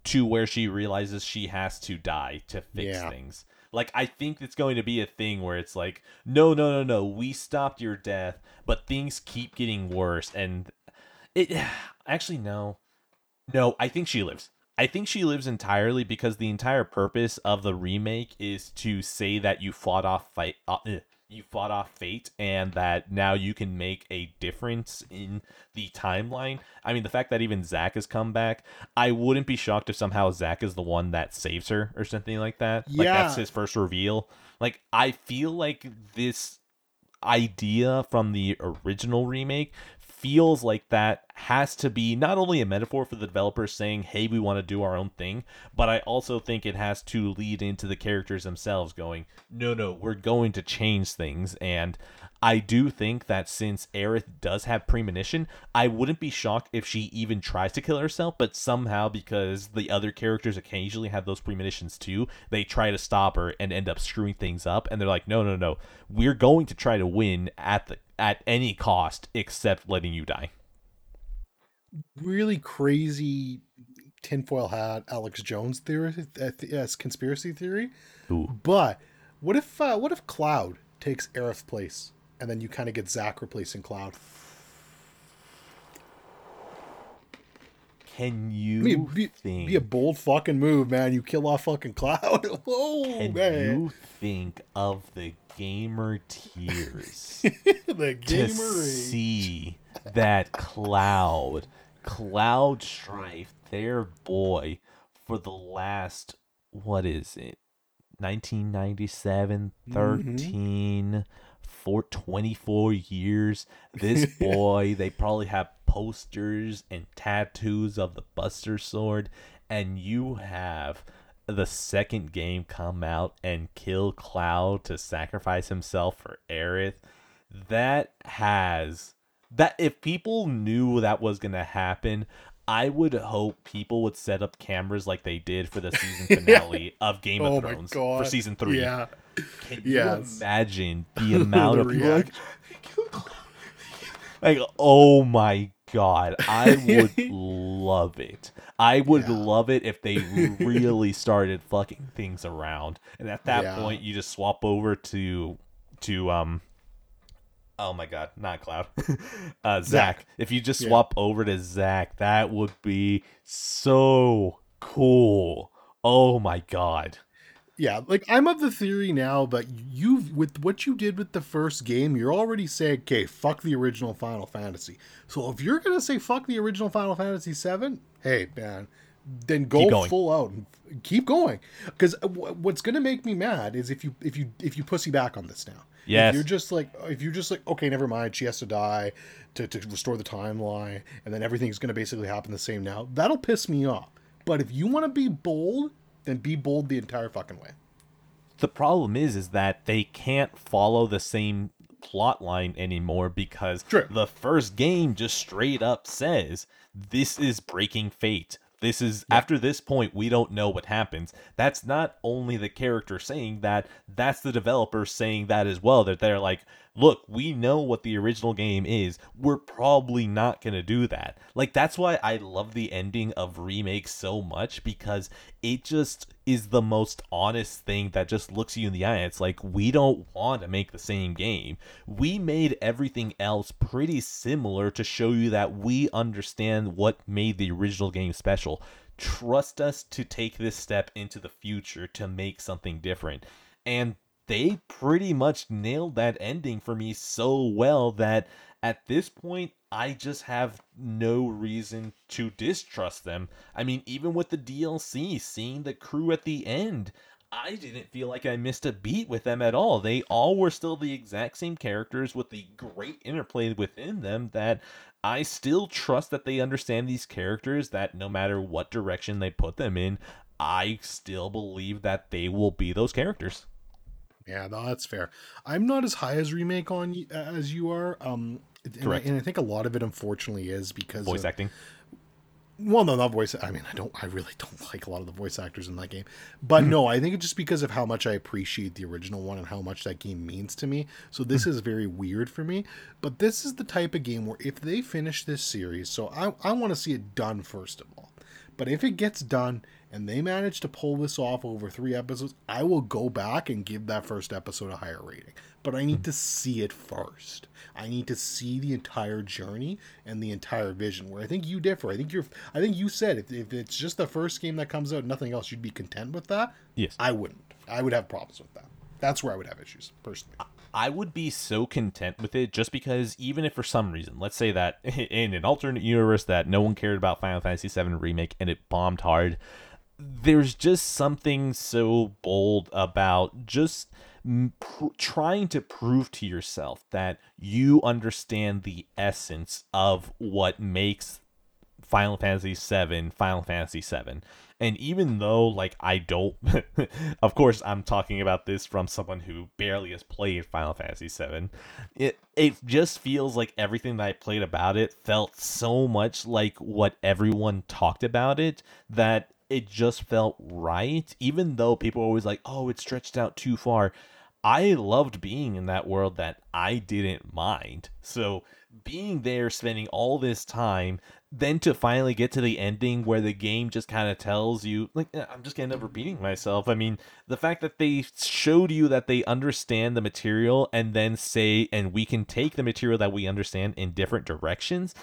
to where she realizes she has to die to fix Yeah. things. Like I think it's going to be a thing where it's like, no, no, no, no, we stopped your death, but things keep getting worse, and it actually no, no, I think she lives. I think she lives entirely because the entire purpose of the remake is to say that you fought off fight, uh, eh, you fought off fate, and that now you can make a difference in the timeline. I mean, the fact that even Zack has come back, I wouldn't be shocked if somehow Zack is the one that saves her or something like that. Like that's his first reveal. Like I feel like this idea from the original remake feels like that has to be not only a metaphor for the developers saying, hey, we want to do our own thing, but I also think it has to lead into the characters themselves going, no, no, we're going to change things. And I do think that since Aerith does have premonition, I wouldn't be shocked if she even tries to kill herself, but somehow because the other characters occasionally have those premonitions too, they try to stop her and end up screwing things up and they're like, "No, no, no. We're going to try to win at the at any cost except letting you die." really crazy tinfoil hat Alex Jones theory, uh, th- yes, conspiracy theory. Ooh. But what if uh, what if Cloud takes Aerith's place, and then you kind of get Zack replacing Cloud? Can you mean, be, think be a bold fucking move, man. You kill off fucking Cloud. Whoa, oh, can man. you think of the gamer tears the to gamer rage. see that cloud cloud strife their boy for the last what is it 1997 mm-hmm. 13 for 24 years. This boy they probably have posters and tattoos of the buster sword and you have the second game come out and kill Cloud to sacrifice himself for Aerith, that has that if people knew that was gonna happen, I would hope people would set up cameras like they did for the season finale of Game Oh of Thrones for season three. Yeah. Can Yes. you imagine the amount of people like, like, oh my god, I would love it. I would Yeah. love it if they really started fucking things around. And at that Yeah. point you just swap over to to um Oh my god, not Cloud. uh Zach. Zack. If you just Yeah. swap over to Zack, that would be so cool. Oh my god. Yeah, like I'm of the theory now, but you with what you did with the first game, you're already saying, okay, fuck the original Final Fantasy. So if you're gonna say fuck the original Final Fantasy VII, hey man, then go full out and keep going. Because what's gonna make me mad is if you if you if you pussy back on this now. Yes. If you're just like if you're just like okay, never mind, she has to die to to restore the timeline, and then everything's gonna basically happen the same now. That'll piss me off. But if you want to be bold, then be bold the entire fucking way. the problem is is that they can't follow the same plot line anymore because True. the first game just straight up says this is breaking fate this is after this point we don't know what happens. That's not only the character saying that that's the developer saying that as well that they're like look, we know what the original game is. We're probably not going to do that. Like, that's why I love the ending of Remake so much because it just is the most honest thing that just looks you in the eye. It's like, we don't want to make the same game. We made everything else pretty similar to show you that we understand what made the original game special. Trust us to take this step into the future to make something different. And they pretty much nailed that ending for me so well that at this point I just have no reason to distrust them. I mean, even with the DLC, seeing the crew at the end, I didn't feel like I missed a beat with them at all. They all were still the exact same characters with the great interplay within them that I still trust that they understand these characters, that no matter what direction they put them in, I still believe that they will be those characters. Yeah, no, that's fair. I'm not as high as remake on as you are. Um, and I, and I, think a lot of it, unfortunately, is because voice of, acting. Well, no, not voice. I mean, I don't. I really don't like a lot of the voice actors in that game. But mm-hmm. no, I think it's just because of how much I appreciate the original one and how much that game means to me. So this mm-hmm. is very weird for me. But this is the type of game where if they finish this series, so I I want to see it done first of all. But if it gets done and they manage to pull this off over three episodes, I will go back and give that first episode a higher rating. But I need to see it first. I need to see the entire journey and the entire vision. Where I think you differ. I think you're. I think you said if, if it's just the first game that comes out, nothing else, you'd be content with that. Yes, I wouldn't. I would have problems with that. That's where I would have issues personally. I would be so content with it just because even if for some reason, let's say that in an alternate universe that no one cared about Final Fantasy VII remake and it bombed hard, there's just something so bold about just pr- trying to prove to yourself that you understand the essence of what makes Final Fantasy VII Final Fantasy VII. And even though, like, I don't, of course, I'm talking about this from someone who barely has played Final Fantasy VII. It it just feels like everything that I played about it felt so much like what everyone talked about it that it just felt right, even though people were always like, oh, it stretched out too far. I loved being in that world that I didn't mind. So being there, spending all this time, then to finally get to the ending where the game just kind of tells you, like, I'm just to end up repeating myself. I mean, the fact that they showed you that they understand the material and then say, and we can take the material that we understand in different directions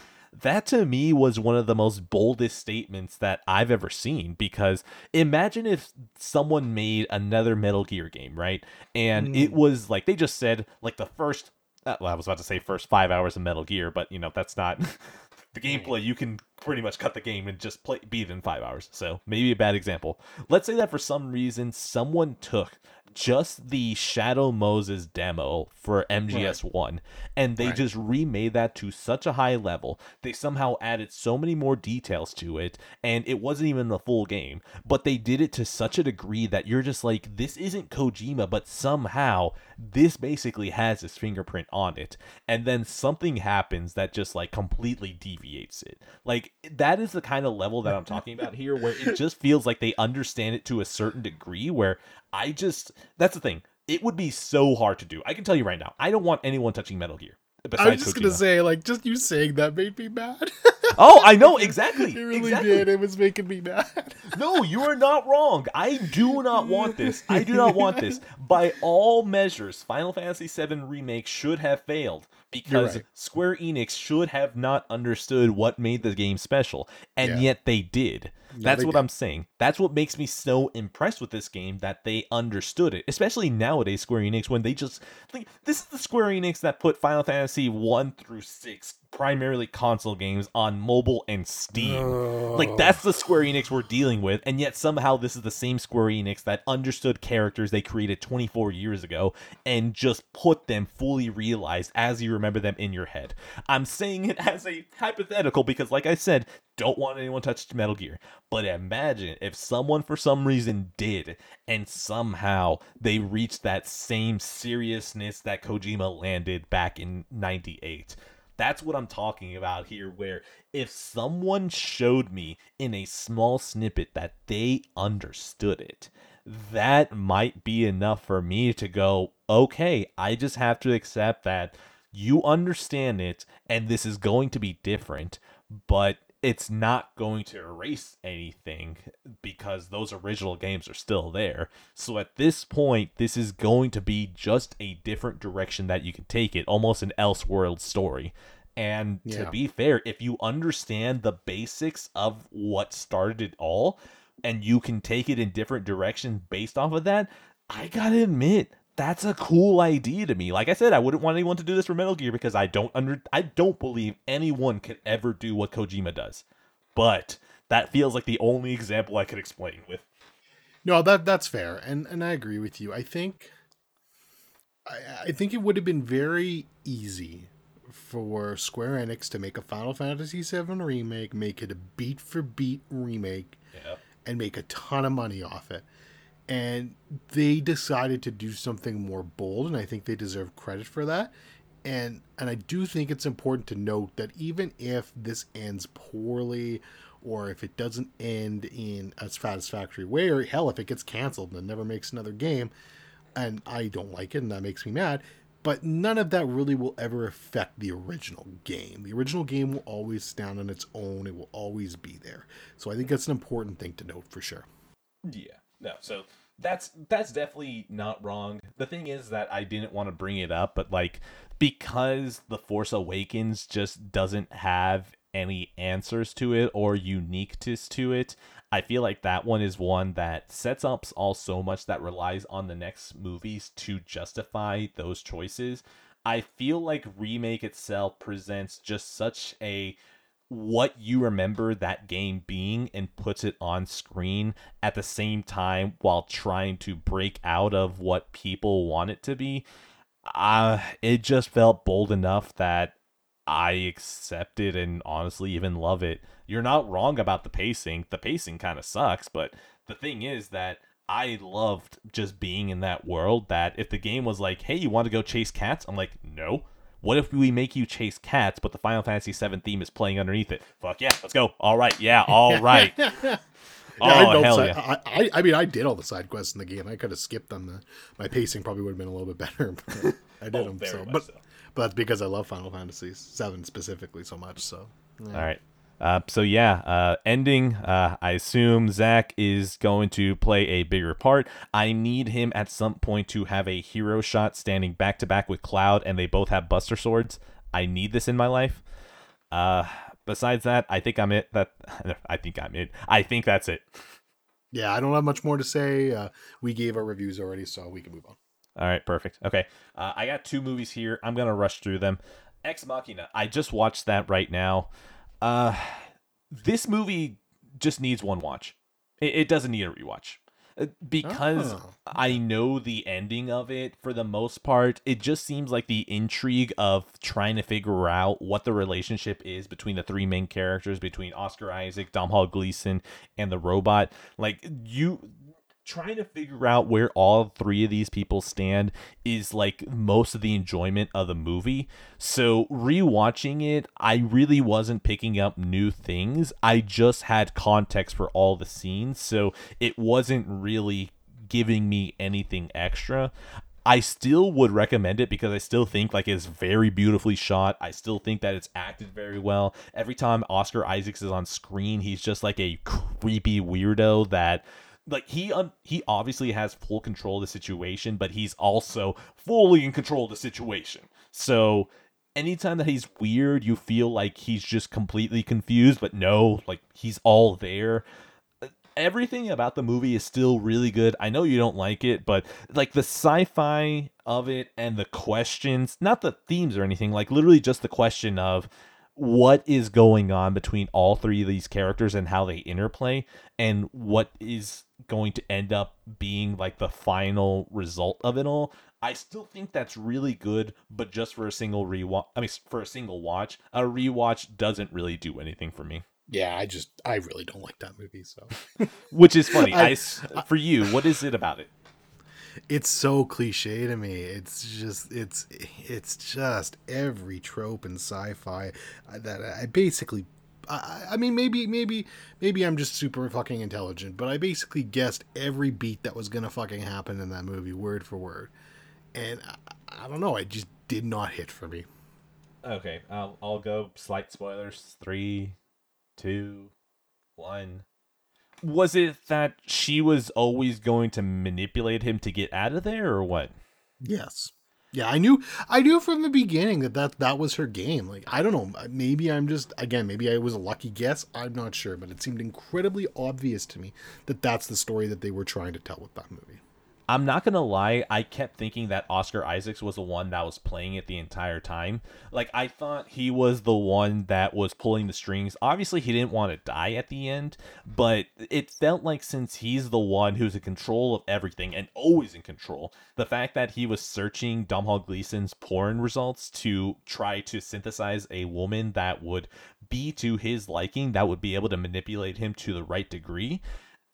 that to me was one of the most boldest statements that I've ever seen because imagine if someone made another Metal Gear game, right? And mm. it was like they just said like the first uh, well, I was about to say first 5 hours of Metal Gear, but you know, that's not the gameplay. You can pretty much cut the game and just play beat in 5 hours. So, maybe a bad example. Let's say that for some reason someone took just the Shadow Moses demo for MGS1 right. and they right. just remade that to such a high level. They somehow added so many more details to it and it wasn't even the full game, but they did it to such a degree that you're just like this isn't Kojima, but somehow this basically has his fingerprint on it. And then something happens that just like completely deviates it. Like that is the kind of level that I'm talking about here where it just feels like they understand it to a certain degree where I just that's the thing. It would be so hard to do. I can tell you right now. I don't want anyone touching Metal Gear. I was just Kojima. gonna say, like, just you saying that made me mad. oh, I know exactly. it really exactly. did. It was making me mad. no, you are not wrong. I do not want this. I do not want this. By all measures, Final Fantasy VII remake should have failed because right. Square Enix should have not understood what made the game special, and yeah. yet they did. That's what did. I'm saying. That's what makes me so impressed with this game that they understood it, especially nowadays Square Enix when they just like this is the Square Enix that put Final Fantasy 1 through 6 primarily console games on mobile and Steam. Oh. Like that's the Square Enix we're dealing with, and yet somehow this is the same Square Enix that understood characters they created 24 years ago and just put them fully realized as you remember them in your head. I'm saying it as a hypothetical because like I said, don't want anyone touch Metal Gear. But imagine if someone for some reason did and somehow they reached that same seriousness that Kojima landed back in 98 that's what I'm talking about here, where if someone showed me in a small snippet that they understood it, that might be enough for me to go, okay, I just have to accept that you understand it and this is going to be different, but it's not going to erase anything because those original games are still there. So at this point, this is going to be just a different direction that you can take it, almost an Elseworld story. And Yeah. to be fair, if you understand the basics of what started it all and you can take it in different directions based off of that, I gotta admit, that's a cool idea to me. Like I said, I wouldn't want anyone to do this for Metal Gear because I don't under I don't believe anyone could ever do what Kojima does. But that feels like the only example I could explain with. No, that that's fair, and and I agree with you. I think, I, I think it would have been very easy for Square Enix to make a Final Fantasy VII remake, make it a beat for beat remake, Yeah. and make a ton of money off it. And they decided to do something more bold, and I think they deserve credit for that. And and I do think it's important to note that even if this ends poorly, or if it doesn't end in a satisfactory way, or hell, if it gets canceled and never makes another game, and I don't like it, and that makes me mad. But none of that really will ever affect the original game. The original game will always stand on its own. It will always be there. So I think that's an important thing to note for sure. Yeah. No. So that's that's definitely not wrong. The thing is that I didn't want to bring it up, but like because The Force Awakens just doesn't have any answers to it or uniqueness to it, I feel like that one is one that sets up all so much that relies on the next movies to justify those choices. I feel like remake itself presents just such a what you remember that game being and puts it on screen at the same time while trying to break out of what people want it to be. Uh, it just felt bold enough that I accept it and honestly even love it. You're not wrong about the pacing. The pacing kind of sucks, but the thing is that I loved just being in that world. That if the game was like, hey, you want to go chase cats? I'm like, no. What if we make you chase cats, but the Final Fantasy VII theme is playing underneath it? Fuck yeah, let's go. All right, yeah, all right. Oh I, hell si- yeah. I, I, I mean, I did all the side quests in the game. I could have skipped them. The, my pacing probably would have been a little bit better. But I did Oh, them. So, much but so. but that's because I love Final Fantasy Seven specifically so much. So yeah. All right. Uh, so yeah, uh, ending. Uh, I assume Zack is going to play a bigger part. I need him at some point to have a hero shot standing back to back with Cloud, and they both have Buster swords. I need this in my life. Uh, besides that, I think I'm it. That I think I'm it. I think that's it. yeah, I don't have much more to say. Uh, we gave our reviews already, so we can move on. All right, perfect. Okay, uh, I got two movies here. I'm gonna rush through them. Ex Machina. I just watched that right now. Uh, this movie just needs one watch. It, it doesn't need a rewatch Uh, because Oh. I know the ending of it for the most part. It just seems like the intrigue of trying to figure out what the relationship is between the three main characters, between Oscar Isaac, Domhnall Gleeson, and the robot. Like you trying to figure out where all three of these people stand is like most of the enjoyment of the movie. So rewatching it, I really wasn't picking up new things. I just had context for all the scenes, so it wasn't really giving me anything extra. I still would recommend it because I still think like it's very beautifully shot. I still think that it's acted very well. Every time Oscar Isaacs is on screen, he's just like a creepy weirdo that like he un- he obviously has full control of the situation, but he's also fully in control of the situation. So anytime that he's weird, you feel like he's just completely confused, but no, like he's all there everything about the movie is still really good. I know you don't like it, but like the sci-fi of it and the questions, not the themes or anything, like literally just the question of what is going on between all three of these characters and how they interplay and what is going to end up being like the final result of it all. I still think that's really good, but just for a single rewatch, I mean for a single watch, a rewatch doesn't really do anything for me. Yeah, I just I really don't like that movie. So Which is funny. I- I for you, what is it about it? it's so cliche to me. It's just it's it's just every trope in sci-fi that I basically I, I mean, maybe, maybe, maybe I'm just super fucking intelligent, but I basically guessed every beat that was gonna fucking happen in that movie, word for word, and I, I don't know, it just did not hit for me. Okay, I'll I'll go slight spoilers. Three, two, one. Was it that she was always going to manipulate him to get out of there, or what? Yes. Yeah, I knew I knew from the beginning that, that that was her game. Like I don't know, maybe I'm just again, maybe I was a lucky guess. I'm not sure, but it seemed incredibly obvious to me that that's the story that they were trying to tell with that movie. I'm not gonna lie, I kept thinking that Oscar Isaacs was the one that was playing it the entire time. Like I thought he was the one that was pulling the strings. Obviously he didn't want to die at the end, but it felt like since he's the one who's in control of everything and always in control, the fact that he was searching Domhnall Gleeson's porn results to try to synthesize a woman that would be to his liking, that would be able to manipulate him to the right degree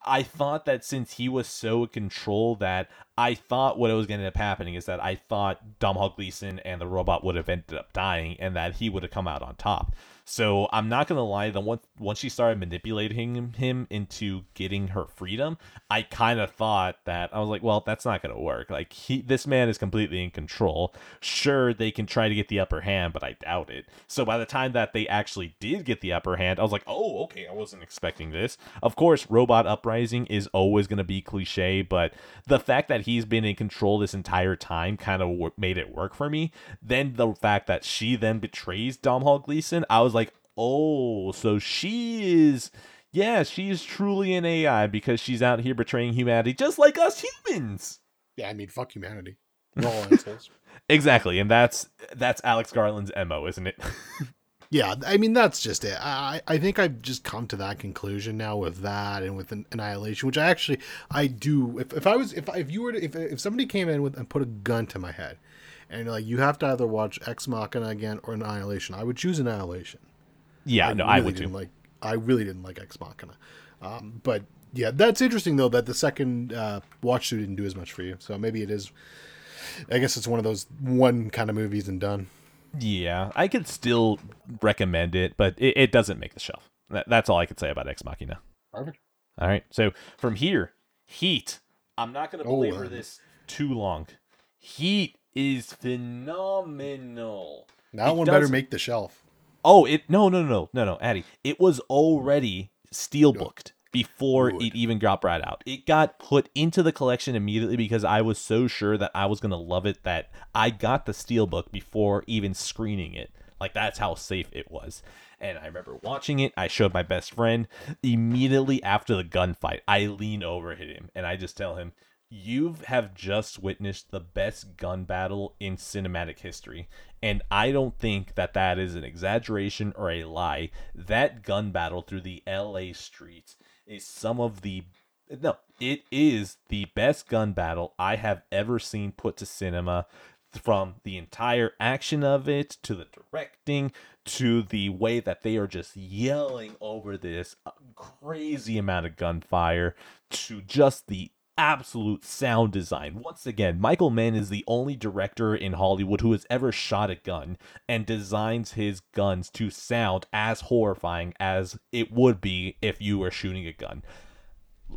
I thought that since he was so in control that I thought what was going to end up happening is that I thought Domhnall Gleeson and the robot would have ended up dying and that he would have come out on top. So I'm not gonna lie. The once once she started manipulating him into getting her freedom, I kind of thought that I was like, well, that's not gonna work. Like he, this man is completely in control. Sure, they can try to get the upper hand, but I doubt it. So by the time that they actually did get the upper hand, I was like, oh, okay, I wasn't expecting this. Of course, robot uprising is always gonna be cliche, but the fact that he's been in control this entire time kind of w- made it work for me. Then the fact that she then betrays Domhnall Gleeson, I was like oh, so she is, yeah, she's truly an AI because she's out here betraying humanity just like us humans. Yeah, I mean, fuck humanity. We're all assholes. exactly, and that's that's Alex Garland's mo, isn't it? yeah, I mean that's just it. I I think I've just come to that conclusion now with that and with Annihilation, which I actually I do. If, if I was if if you were to, if if somebody came in with and put a gun to my head, and like you have to either watch Ex Machina again or Annihilation, I would choose Annihilation. Yeah, I no, really I would too. Like, I really didn't like Ex Machina, um, but yeah, that's interesting though that the second uh, watch through didn't do as much for you. So maybe it is. I guess it's one of those one kind of movies and done. Yeah, I could still recommend it, but it, it doesn't make the shelf. That, that's all I could say about Ex Machina. Perfect. All right, so from here, Heat. I'm not going to oh, belabor oh, uh, this too long. Heat is phenomenal. That it one does... better make the shelf. Oh, it no no no no no Addy. It was already steelbooked before Good. it even got brought out. It got put into the collection immediately because I was so sure that I was gonna love it that I got the steelbook before even screening it. Like that's how safe it was. And I remember watching it. I showed my best friend immediately after the gunfight. I lean over hit him and I just tell him, you have just witnessed the best gun battle in cinematic history. And I don't think that that is an exaggeration or a lie. That gun battle through the LA streets is some of the. No, it is the best gun battle I have ever seen put to cinema. From the entire action of it to the directing to the way that they are just yelling over this crazy amount of gunfire to just the absolute sound design. Once again, Michael Mann is the only director in Hollywood who has ever shot a gun and designs his guns to sound as horrifying as it would be if you were shooting a gun.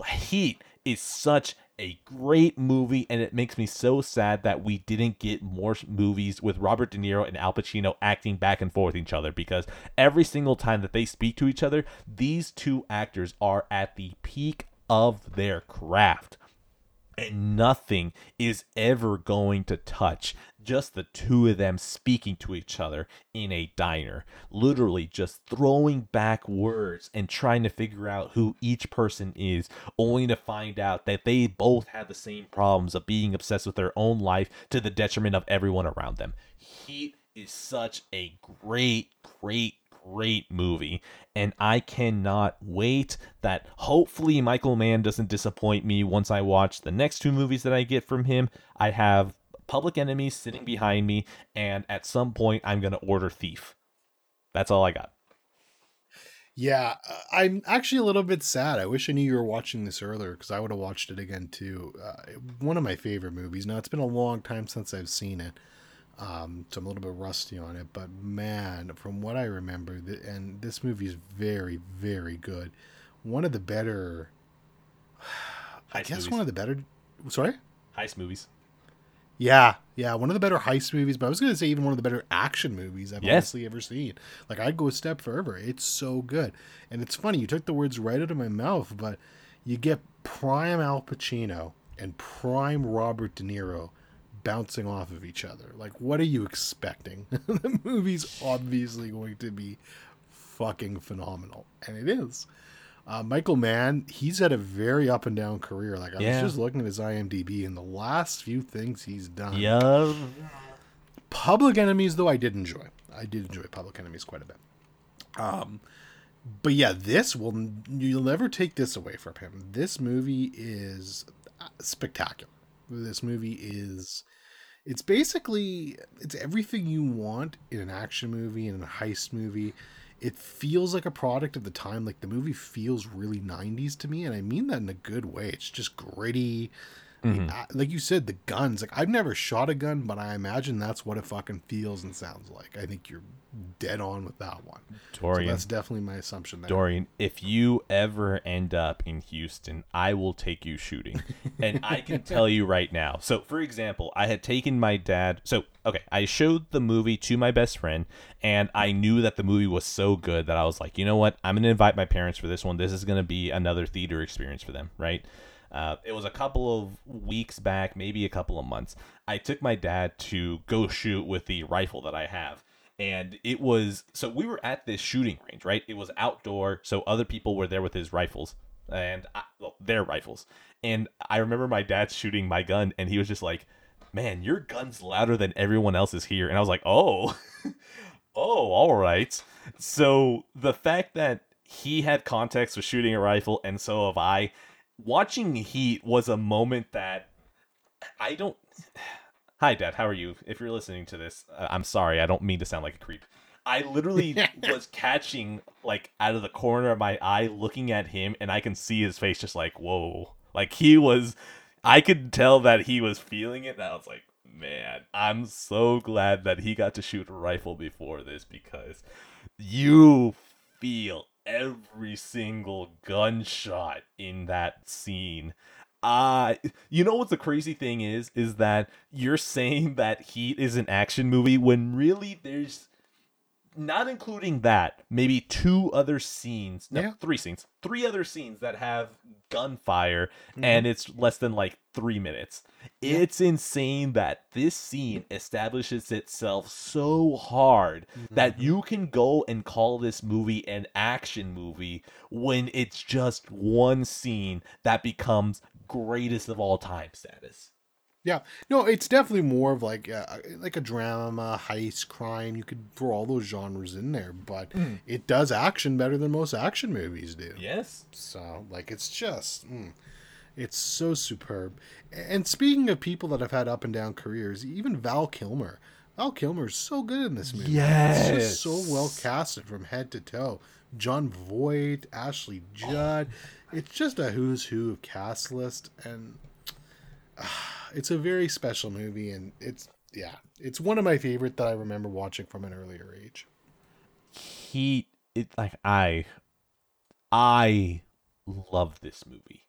Heat is such a great movie, and it makes me so sad that we didn't get more movies with Robert De Niro and Al Pacino acting back and forth each other because every single time that they speak to each other, these two actors are at the peak of their craft and nothing is ever going to touch just the two of them speaking to each other in a diner, literally just throwing back words and trying to figure out who each person is, only to find out that they both have the same problems of being obsessed with their own life to the detriment of everyone around them. Heat is such a great, great great movie and I cannot wait that hopefully Michael Mann doesn't disappoint me once I watch the next two movies that I get from him. I have Public Enemies sitting behind me and at some point I'm to order Thief. That's all I got. Yeah, uh, I'm actually a little bit sad. I wish I knew you were watching this earlier because I would have watched it again too. Uh, one of my favorite movies. Now it's been a long time since I've seen it, Um, so I'm a little bit rusty on it, but man, from what I remember, th- and this movie is very, very good. One of the better, I Heist guess movies. one of the better. Sorry. Heist movies. Yeah, yeah, one of the better heist movies, but I was going to say even one of the better action movies I've Yes. honestly ever seen. Like I'd go a step further. It's so good, and it's funny you took the words right out of my mouth, but you get prime Al Pacino and prime Robert De Niro bouncing off of each other. Like, what are you expecting? the movie's obviously going to be fucking phenomenal, and it is. Uh, Michael Mann, he's had a very up and down career. Like I Yeah. was just looking at his IMDb, and the last few things he's done. Yeah. Public Enemies, though, I did enjoy. I did enjoy Public Enemies quite a bit. Um, but yeah, this will you'll never take this away from him. This movie is uh, spectacular. This movie is it's basically it's everything you want in an action movie and a heist movie. It feels like a product of the time. Like the movie feels really 90s to me, and I mean that in a good way. It's just gritty. Uh, like you said, the guns. Like I've never shot a gun, but I imagine that's what it fucking feels and sounds like. I think you're dead on with that one. So Dorian. that's definitely my assumption there. Dorian, if you ever end up in Houston, I will take you shooting. and I can tell you right now. So, for example, I had taken my dad. So, okay, I showed the movie to my best friend, and I knew that the movie was so good that I was like, you know what? I'm going to invite my parents for this one. This is going to be another theater experience for them, right? Uh, it was a couple of weeks back, maybe a couple of months. I took my dad to go shoot with the rifle that I have. And it was so we were at this shooting range, right? It was outdoor, so other people were there with his rifles and I, well, their rifles. And I remember my dad shooting my gun, and he was just like, "Man, your gun's louder than everyone else's here." And I was like, "Oh, oh, all right." So the fact that he had context with shooting a rifle, and so have I. Watching Heat was a moment that I don't. Hi, Dad. How are you? If you're listening to this, uh, I'm sorry. I don't mean to sound like a creep. I literally was catching like out of the corner of my eye, looking at him, and I can see his face, just like whoa. Like he was, I could tell that he was feeling it. And I was like, man, I'm so glad that he got to shoot a rifle before this because you feel every single gunshot in that scene. Uh you know what the crazy thing is is that you're saying that Heat is an action movie when really there's not including that, maybe two other scenes, no, Yeah. three scenes, three other scenes that have gunfire, mm-hmm. and it's less than like three minutes. It's insane that this scene establishes itself so hard mm-hmm. that you can go and call this movie an action movie when it's just one scene that becomes greatest of all time status. Yeah, no, it's definitely more of like a, like a drama, heist, crime. You could throw all those genres in there, but it does action better than most action movies do. Yes. So, like, it's just, mm, it's so superb. And speaking of people that have had up and down careers, even Val Kilmer. Val Kilmer is so good in this movie. It's just so well casted from head to toe. Jon Voight, Ashley Judd. It's just a who's who of cast list, and it's a very special movie. And it's yeah, it's one of my favorite that I remember watching from an earlier age. he it like I I love this movie.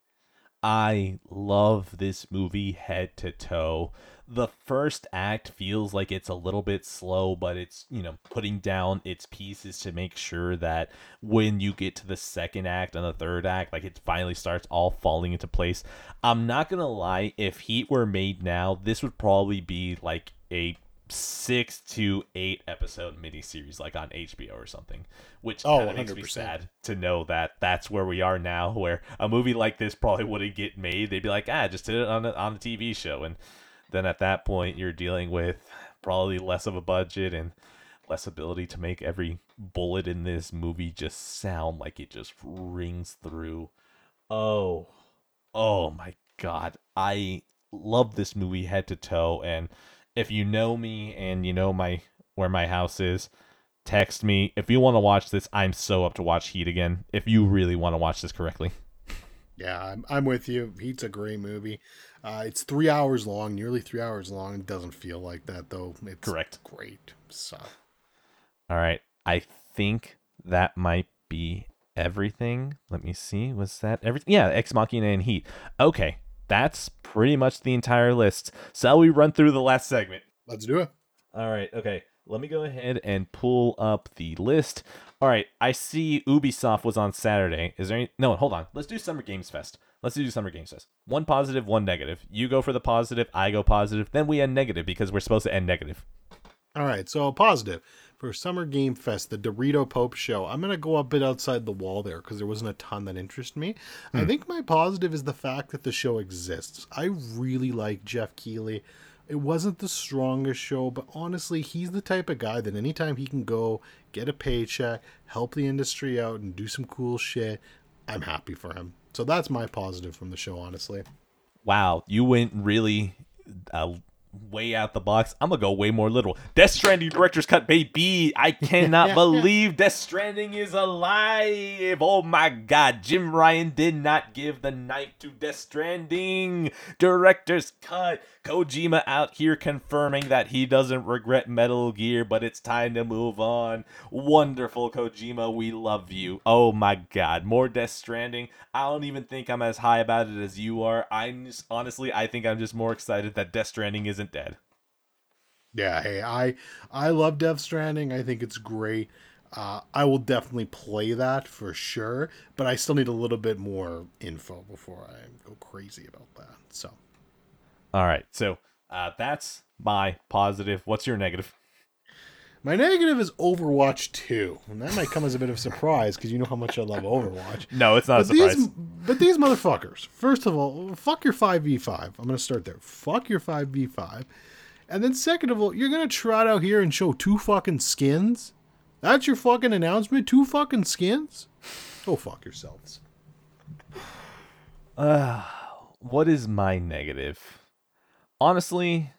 I love this movie head to toe. The first act feels like it's a little bit slow, but it's, you know, putting down its pieces to make sure that when you get to the second act and the third act, like it finally starts all falling into place. I'm not going to lie, if Heat were made now, this would probably be like a six to eight episode miniseries like on HBO or something, which Oh, kind of makes me 100%. sad to know that that's where we are now, where a movie like this probably wouldn't get made. They'd be like, ah, just did it on a, on a TV show, and then at that point you're dealing with probably less of a budget and less ability to make every bullet in this movie just sound like it just rings through. Oh, oh my god, I love this movie head to toe, and if you know me and you know my where my house is, text me if you want to watch this. I'm so up to watch Heat again. If you really want to watch this correctly, Yeah, I'm, I'm with you. Heat's a great movie. Uh, it's three hours long, nearly three hours long. It doesn't feel like that though. It's Correct. Great. So All right. I think that might be everything. Let me see. Was that everything? Yeah, Ex Machina and Heat. Okay. That's pretty much the entire list. Shall we run through the last segment? let's do it. All right. Okay. Let me go ahead and pull up the list. All right. I see Ubisoft was on Saturday. Is there any? No, hold on. Let's do Summer Games Fest. Let's do Summer Games Fest. One positive, one negative. You go for the positive. I go positive. Then we end negative because we're supposed to end negative. All right, so positive for Summer Game Fest, the Dorito Pope show. I'm gonna go a bit outside the wall there because there wasn't a ton that interested me. I hmm. think my positive is the fact that the show exists. I really like Geoff Keighley. It wasn't the strongest show, but honestly, he's the type of guy that anytime he can go get a paycheck, help the industry out, and do some cool shit, I'm happy for him. So that's my positive from the show, honestly. Wow, you went really uh, way out the box. I'm gonna go way more literal. Death Stranding director's cut, baby. I cannot believe Death Stranding is alive. Oh my God, Jim Ryan did not give the knife to Death Stranding. Director's cut. Kojima out here confirming that he doesn't regret Metal Gear, but it's time to move on. Wonderful Kojima, we love you. Oh my God, more Death Stranding. I don't even think I'm as high about it as you are. I'm honestly, I think I'm just more excited that Death Stranding isn't dead. Yeah, hey, I I love Death Stranding. I think it's great. Uh, I will definitely play that for sure, but I still need a little bit more info before I go crazy about that. So, All right, so uh, that's my positive. What's your negative? my negative is Overwatch 2, and that might come as a bit of a surprise because you know how much I love Overwatch. No, it's not a But these, but these motherfuckers. First of all, fuck your five v five. I'm gonna start there. Fuck your five v five, and then second of all, you're gonna trot out here and show two fucking skins. That's your fucking announcement. Two fucking skins. Go fuck yourselves. what is my negative? Honestly,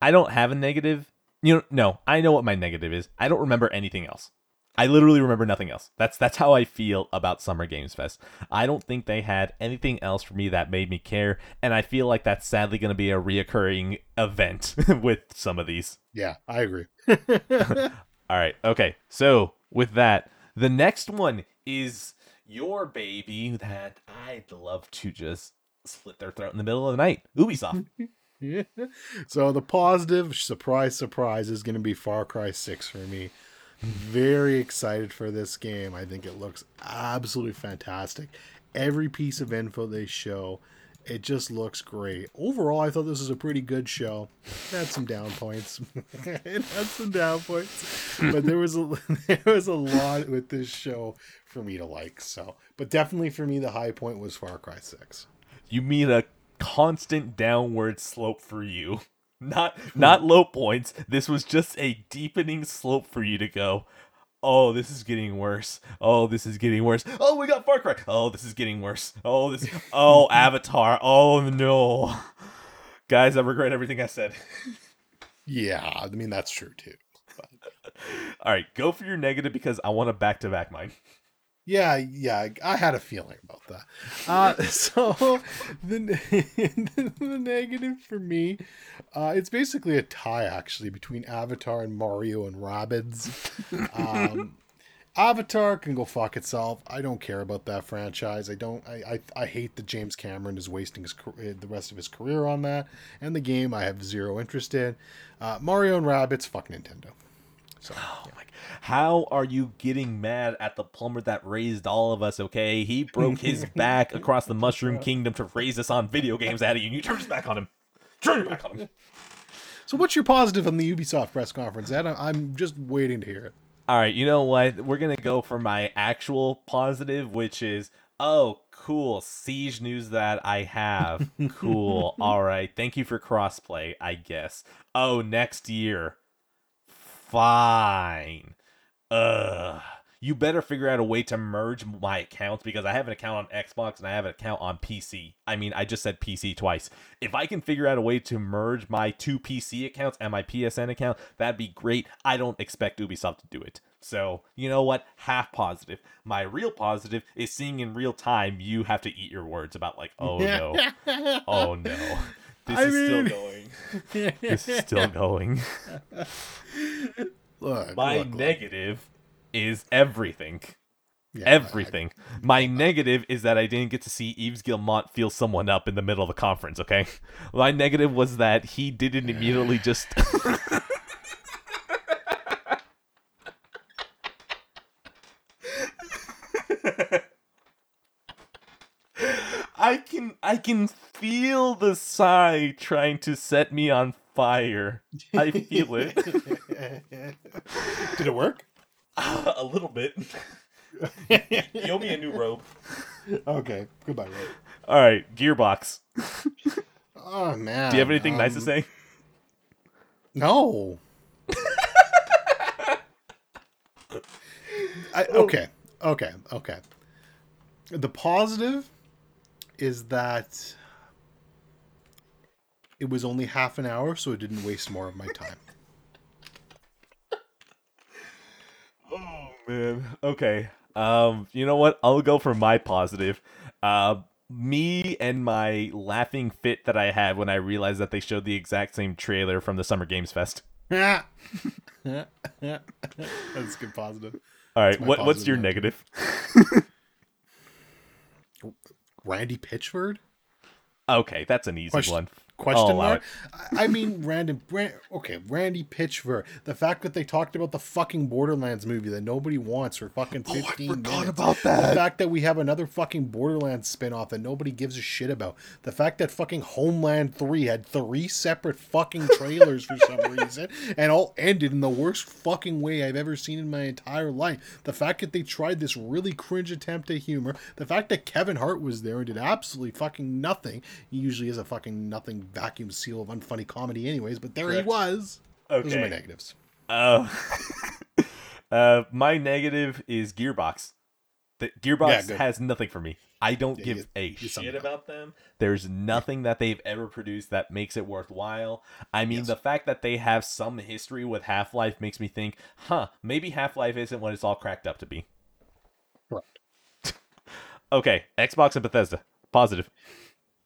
I don't have a negative. You know, no, I know what my negative is. I don't remember anything else. I literally remember nothing else. That's that's how I feel about Summer Games Fest. I don't think they had anything else for me that made me care, and I feel like that's sadly going to be a reoccurring event with some of these. Yeah, I agree. All right. Okay. So with that, the next one is your baby that I'd love to just slit their throat in the middle of the night. Ubisoft. So the positive, surprise, surprise, is going to be Far Cry 6 for me. Very excited for this game. I think it looks absolutely fantastic. Every piece of info they show, it just looks great. Overall, I thought this was a pretty good show. It had some down points. it had some down points, but there was a there was a lot with this show for me to like. So, but definitely for me, the high point was Far Cry 6. you mean a constant downward slope for you. Not hmm. not low points. This was just a deepening slope for you to go. Oh, this is getting worse. Oh, this is getting worse. Oh, we got Far Cry. Oh, this is getting worse. Oh, this. Oh, Avatar. Oh no, guys, I regret everything I said. Yeah, I mean that's true too. All right, go for your negative because I want to back to back mine. Yeah, yeah, I had a feeling about that. Uh, so the, the negative for me, uh, it's basically a tie actually between Avatar and Mario and Rabbids. Um, Avatar can go fuck itself. I don't care about that franchise. I don't. I I, I hate that James Cameron is wasting his the rest of his career on that. And the game, I have zero interest in. Uh, Mario and Rabbids, fuck Nintendo. So Oh my! How are you getting mad at the plumber that raised all of us? Okay, he broke his back across the Mushroom Kingdom to raise us on video games out of you. and You turned his back on him. Turn your back on him. So what's your positive on the Ubisoft press conference, Ed? I'm just waiting to hear it. All right, you know what? We're gonna go for my actual positive, which is oh, cool, Siege news that I have. Cool. All right, thank you for crossplay. I guess. Oh, next year. Fine. Ugh. You better figure out a way to merge my accounts because I have an account on Xbox and I have an account on PC. I mean, I just said PC twice. If I can figure out a way to merge my two PC accounts and my PSN account, that'd be great. I don't expect Ubisoft to do it. So, you know what? Half positive. My real positive is seeing in real time you have to eat your words about, like, oh no. oh no. This I is mean- still going. This is still going. Look, My look, look. negative is everything. Yeah, Everything. My negative is that I didn't get to see Yves Guillemot feel someone up in the middle of the conference, okay? My negative was that he didn't immediately just I can I can feel the sigh trying to set me on fire. I feel it. Did it work? a little bit. you owe me a new robe. Okay. Goodbye, Rob. All right, Gearbox. Oh man. Do you have anything nice to um, say? No. I, okay. Okay. Okay. The positive is that it was only half an hour, so it didn't waste more of my time. Oh man. Okay. Um, you know what? I'll go for my positive. Uh, me and my laughing fit that I had when I realized that they showed the exact same trailer from the Summer Games Fest. That's good positive. All right, my what what's your note. negative? Randy Pitchford? Okay, that's an easy Question- one. Question oh, allow mark? I mean, Randy. Ran, okay, Randy Pitchford. The fact that they talked about the fucking Borderlands movie that nobody wants for fucking Oh, I fifteen forgot minutes. about The fact that we have another fucking Borderlands spin-off that nobody gives a shit about. The fact that fucking Homeworld 3 had three separate fucking trailers for some reason and all ended in the worst fucking way I've ever seen in my entire life. The fact that they tried this really cringe attempt at humor. The fact that Kevin Hart was there and did absolutely fucking nothing. He usually is a fucking nothing vacuum seal of unfunny comedy anyways, but there Correct. he was. Those are my Okay. negatives. Uh, uh, my negative is Gearbox. The Gearbox Yeah, has nothing for me. I don't Yeah, give get- a something shit about about them. There's nothing that they've ever produced that makes it worthwhile. I mean, Yes. the fact that they have some history with Half Life makes me think, huh, maybe Half Life isn't what it's all cracked up to be. Correct. Okay, Xbox and Bethesda. Positive.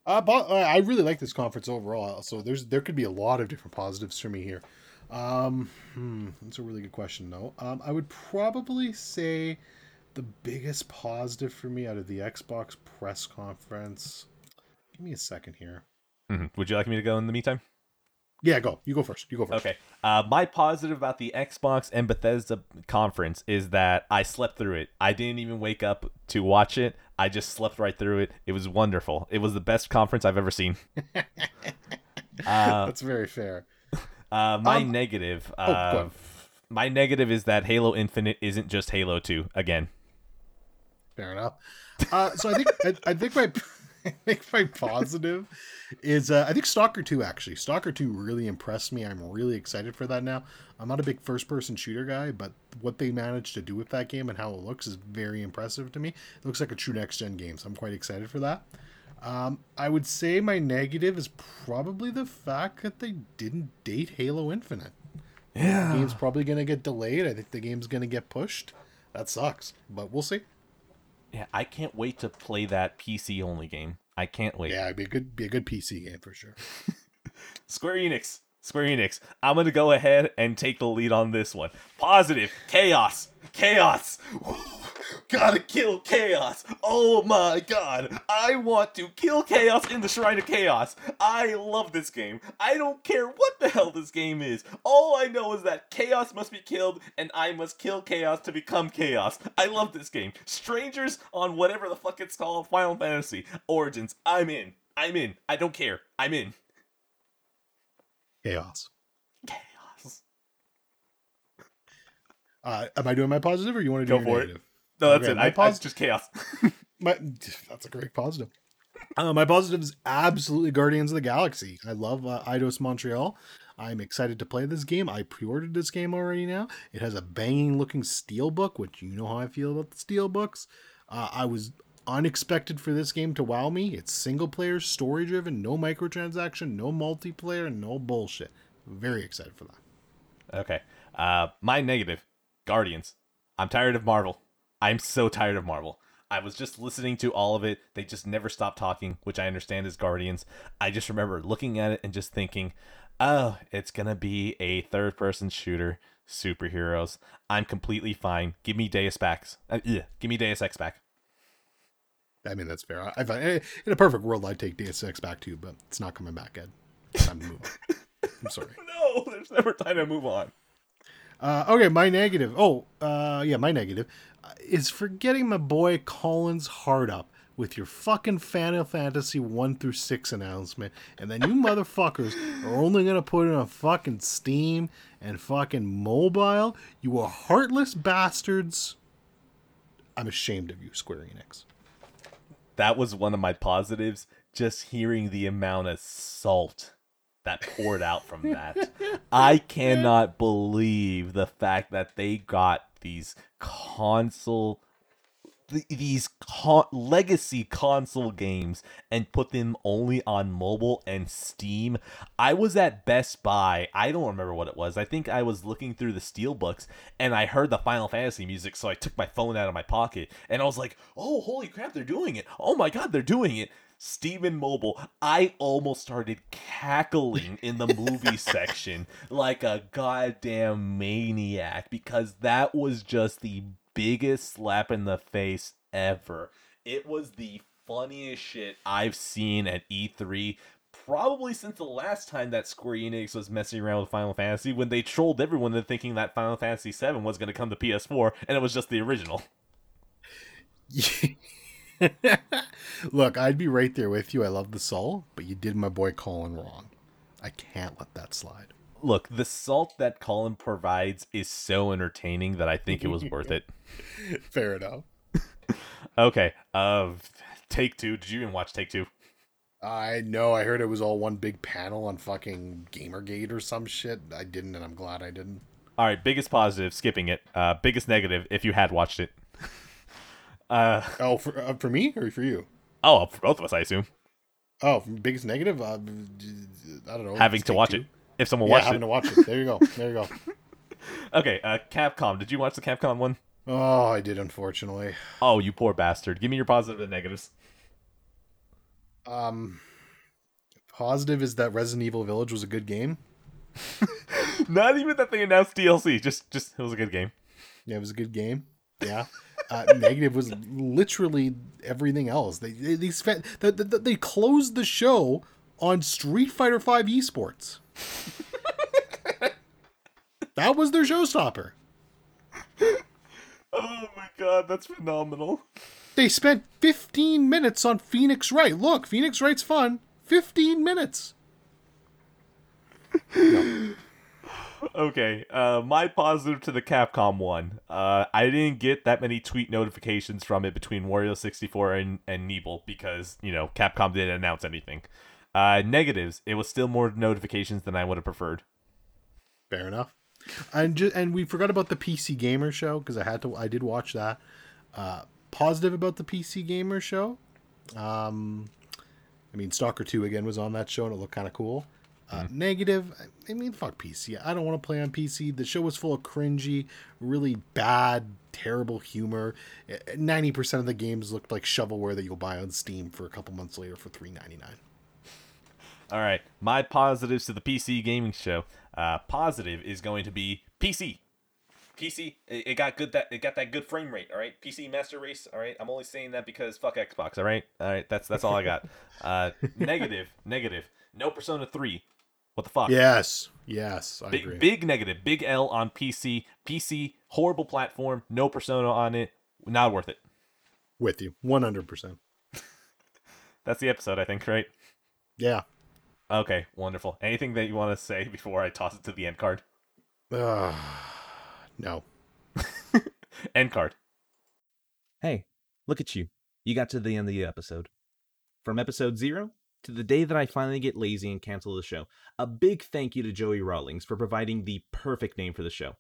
Uh, but uh, I really like this conference overall. So there's there could be a lot of different positives for me here. Um, hmm, that's a really good question, though. Um, I would probably say the biggest positive for me out of the Xbox press conference. Give me a second here. Mhm. Would you like me to go in the meantime? Yeah, go. You go first. You go first. Okay. Uh, my positive about the Xbox and Bethesda conference is that I slept through it. I didn't even wake up to watch it. I just slept right through it. It was wonderful. It was the best conference I've ever seen. uh, That's very fair. uh, my Um, negative. oh, Uh, on. my negative is that Halo Infinite isn't just Halo 2 again. Fair enough. Uh, so I think I, I think my I think my positive is uh, I think Stalker Two actually Stalker Two really impressed me. I'm really excited for that now. I'm not a big first person shooter guy, but what they managed to do with that game and how it looks is very impressive to me. It looks like a true next gen game, so I'm quite excited for that. Um, I would say my negative is probably the fact that they didn't date Halo Infinite. Yeah. The game's probably going to get delayed. I think the game's going to get pushed. That sucks, but we'll see. Yeah, I can't wait to play that PC only game. I can't wait. Yeah, it'd be a good be a good PC game for sure. Square Enix. Square Enix. I'm gonna go ahead and take the lead on this one. Positive. Chaos. Chaos. Gotta kill chaos. Oh my god. I want to kill chaos in the Shrine of Chaos. I love this game. I don't care what the hell this game is. All I know is that chaos must be killed and I must kill chaos to become chaos. I love this game. Strangers on whatever the fuck it's called, Final Fantasy Origins. I'm in. I'm in. I don't care. I'm in. Chaos. Chaos. Uh, am I doing my positive or you want to do Go your for it. No, that's Okay, it. my I, I, just chaos. My, that's a great positive. Uh, my positive is absolutely Guardians of the Galaxy. I love uh, Eidos Montreal. I'm excited to play this game. I pre-ordered this game already now. It has a banging looking steel book, which you know how I feel about the steel books. Uh, I was unexpected for this game to wow me. It's single player, story driven, no microtransaction, no multiplayer, no bullshit. Very excited for that. okay. Uh, my negative, Guardians. I'm tired of Marvel. I'm so tired of Marvel. I was just listening to all of it. They just never stopped talking, which I understand is Guardians. I just remember looking at it and just thinking, oh, it's going to be a third person shooter, superheroes. I'm completely fine. Give me Deus Ex. Uh, ugh, give me Deus Ex back. I mean, that's fair. I, find, in a perfect world, I'd take Deus Ex back too, but it's not coming back, Ed. Time to move on. I'm sorry. No, there's never time to move on. Uh, okay, my negative. Oh, uh, yeah, my negative uh, is for getting my boy Colin's heart up with your fucking Final Fantasy 1 through 6 announcement, and then you motherfuckers are only gonna put it on fucking Steam and fucking mobile. You are heartless bastards. I'm ashamed of you, Square Enix. That was one of my positives. Just hearing the amount of salt that poured out from that. I cannot believe the fact that they got these console these con- legacy console games and put them only on mobile and Steam. I was at Best Buy. I don't remember what it was. I think I was looking through the steelbooks and I heard the Final Fantasy music, so I took my phone out of my pocket and I was like, "Oh, holy crap, they're doing it. Oh my god, they're doing it." Steven Mobile, I almost started cackling in the movie section like a goddamn maniac because that was just the biggest slap in the face ever. It was the funniest shit I've seen at E3 probably since the last time that Square Enix was messing around with Final Fantasy when they trolled everyone into thinking that Final Fantasy VII was going to come to PS4 and it was just the original. Look, I'd be right there with you. I love the soul, but you did my boy Colin wrong. I can't let that slide. Look, the salt that Colin provides is so entertaining that I think it was worth it. Fair enough. Okay, uh, Take Two. Did you even watch Take Two? I know. I heard it was all one big panel on fucking Gamergate or some shit. I didn't, and I'm glad I didn't. All right, biggest positive, skipping it. Uh, biggest negative, if you had watched it. Uh, Oh, for uh, for me or for you? oh, for both of us, I assume. Oh, biggest negative? Uh, I don't know. Having to watch Two. it. If someone Yeah, watched having it. to watch it. There you go. There you go. Okay, uh, Capcom. Did you watch the Capcom one? Oh, I did, unfortunately. Oh, you poor bastard. Give me your positive and negatives. Um, positive is that Resident Evil Village was a good game. Not even that they announced DLC. Just, just it was a good game. Yeah, it was a good game. Yeah. Uh, negative was literally everything else. They they they, spent, they, closed the show on Street Fighter Five esports. that was their showstopper. Oh my god, that's phenomenal. They spent 15 minutes on Phoenix Wright. Look, Phoenix Wright's fun. 15 minutes. Okay, uh, my positive to the Capcom one. Uh, I didn't get that many tweet notifications from it between Wario sixty four and and Nebel because you know Capcom didn't announce anything. Uh, negatives. It was still more notifications than I would have preferred. Fair enough. And ju- and we forgot about the PC Gamer show because I had to. I did watch that. Uh, positive about the PC Gamer show. Um, I mean, Stalker Two again was on that show and it looked kind of cool. Uh, Negative. I mean, fuck PC. I don't want to play on PC. The show was full of cringy, really bad, terrible humor. Ninety percent of the games looked like shovelware that you'll buy on Steam for a couple months later for three ninety nine. All right, my positives to the PC gaming show. Uh, positive is going to be PC. PC, it, it got good that it got that good frame rate. All right, PC Master Race. All right, I'm only saying that because fuck Xbox. All right, all right, that's that's all I got. Uh, negative, negative. No Persona Three. What the fuck? Yes, yes, I agree. Big, big negative. Big L on PC. PC horrible platform. No Persona on it. Not worth it. With you, one hundred percent. That's the episode, I think. Right? Yeah. Okay, wonderful. Anything that you want to say before I toss it to the end card? Uh, no. End card. Hey, look at you. You got to the end of the episode. From episode zero to the day that I finally get lazy and cancel the show, a big thank you to Joey Rawlings for providing the perfect name for the show.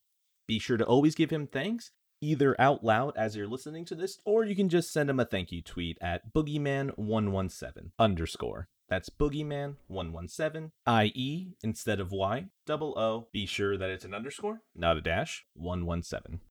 Be sure to always give him thanks, either out loud as you're listening to this, or you can just send him a thank you tweet at boogeyman117 underscore. That's boogeyman117, I-E instead of Y, double O. Be sure that it's an underscore, not a dash, 117.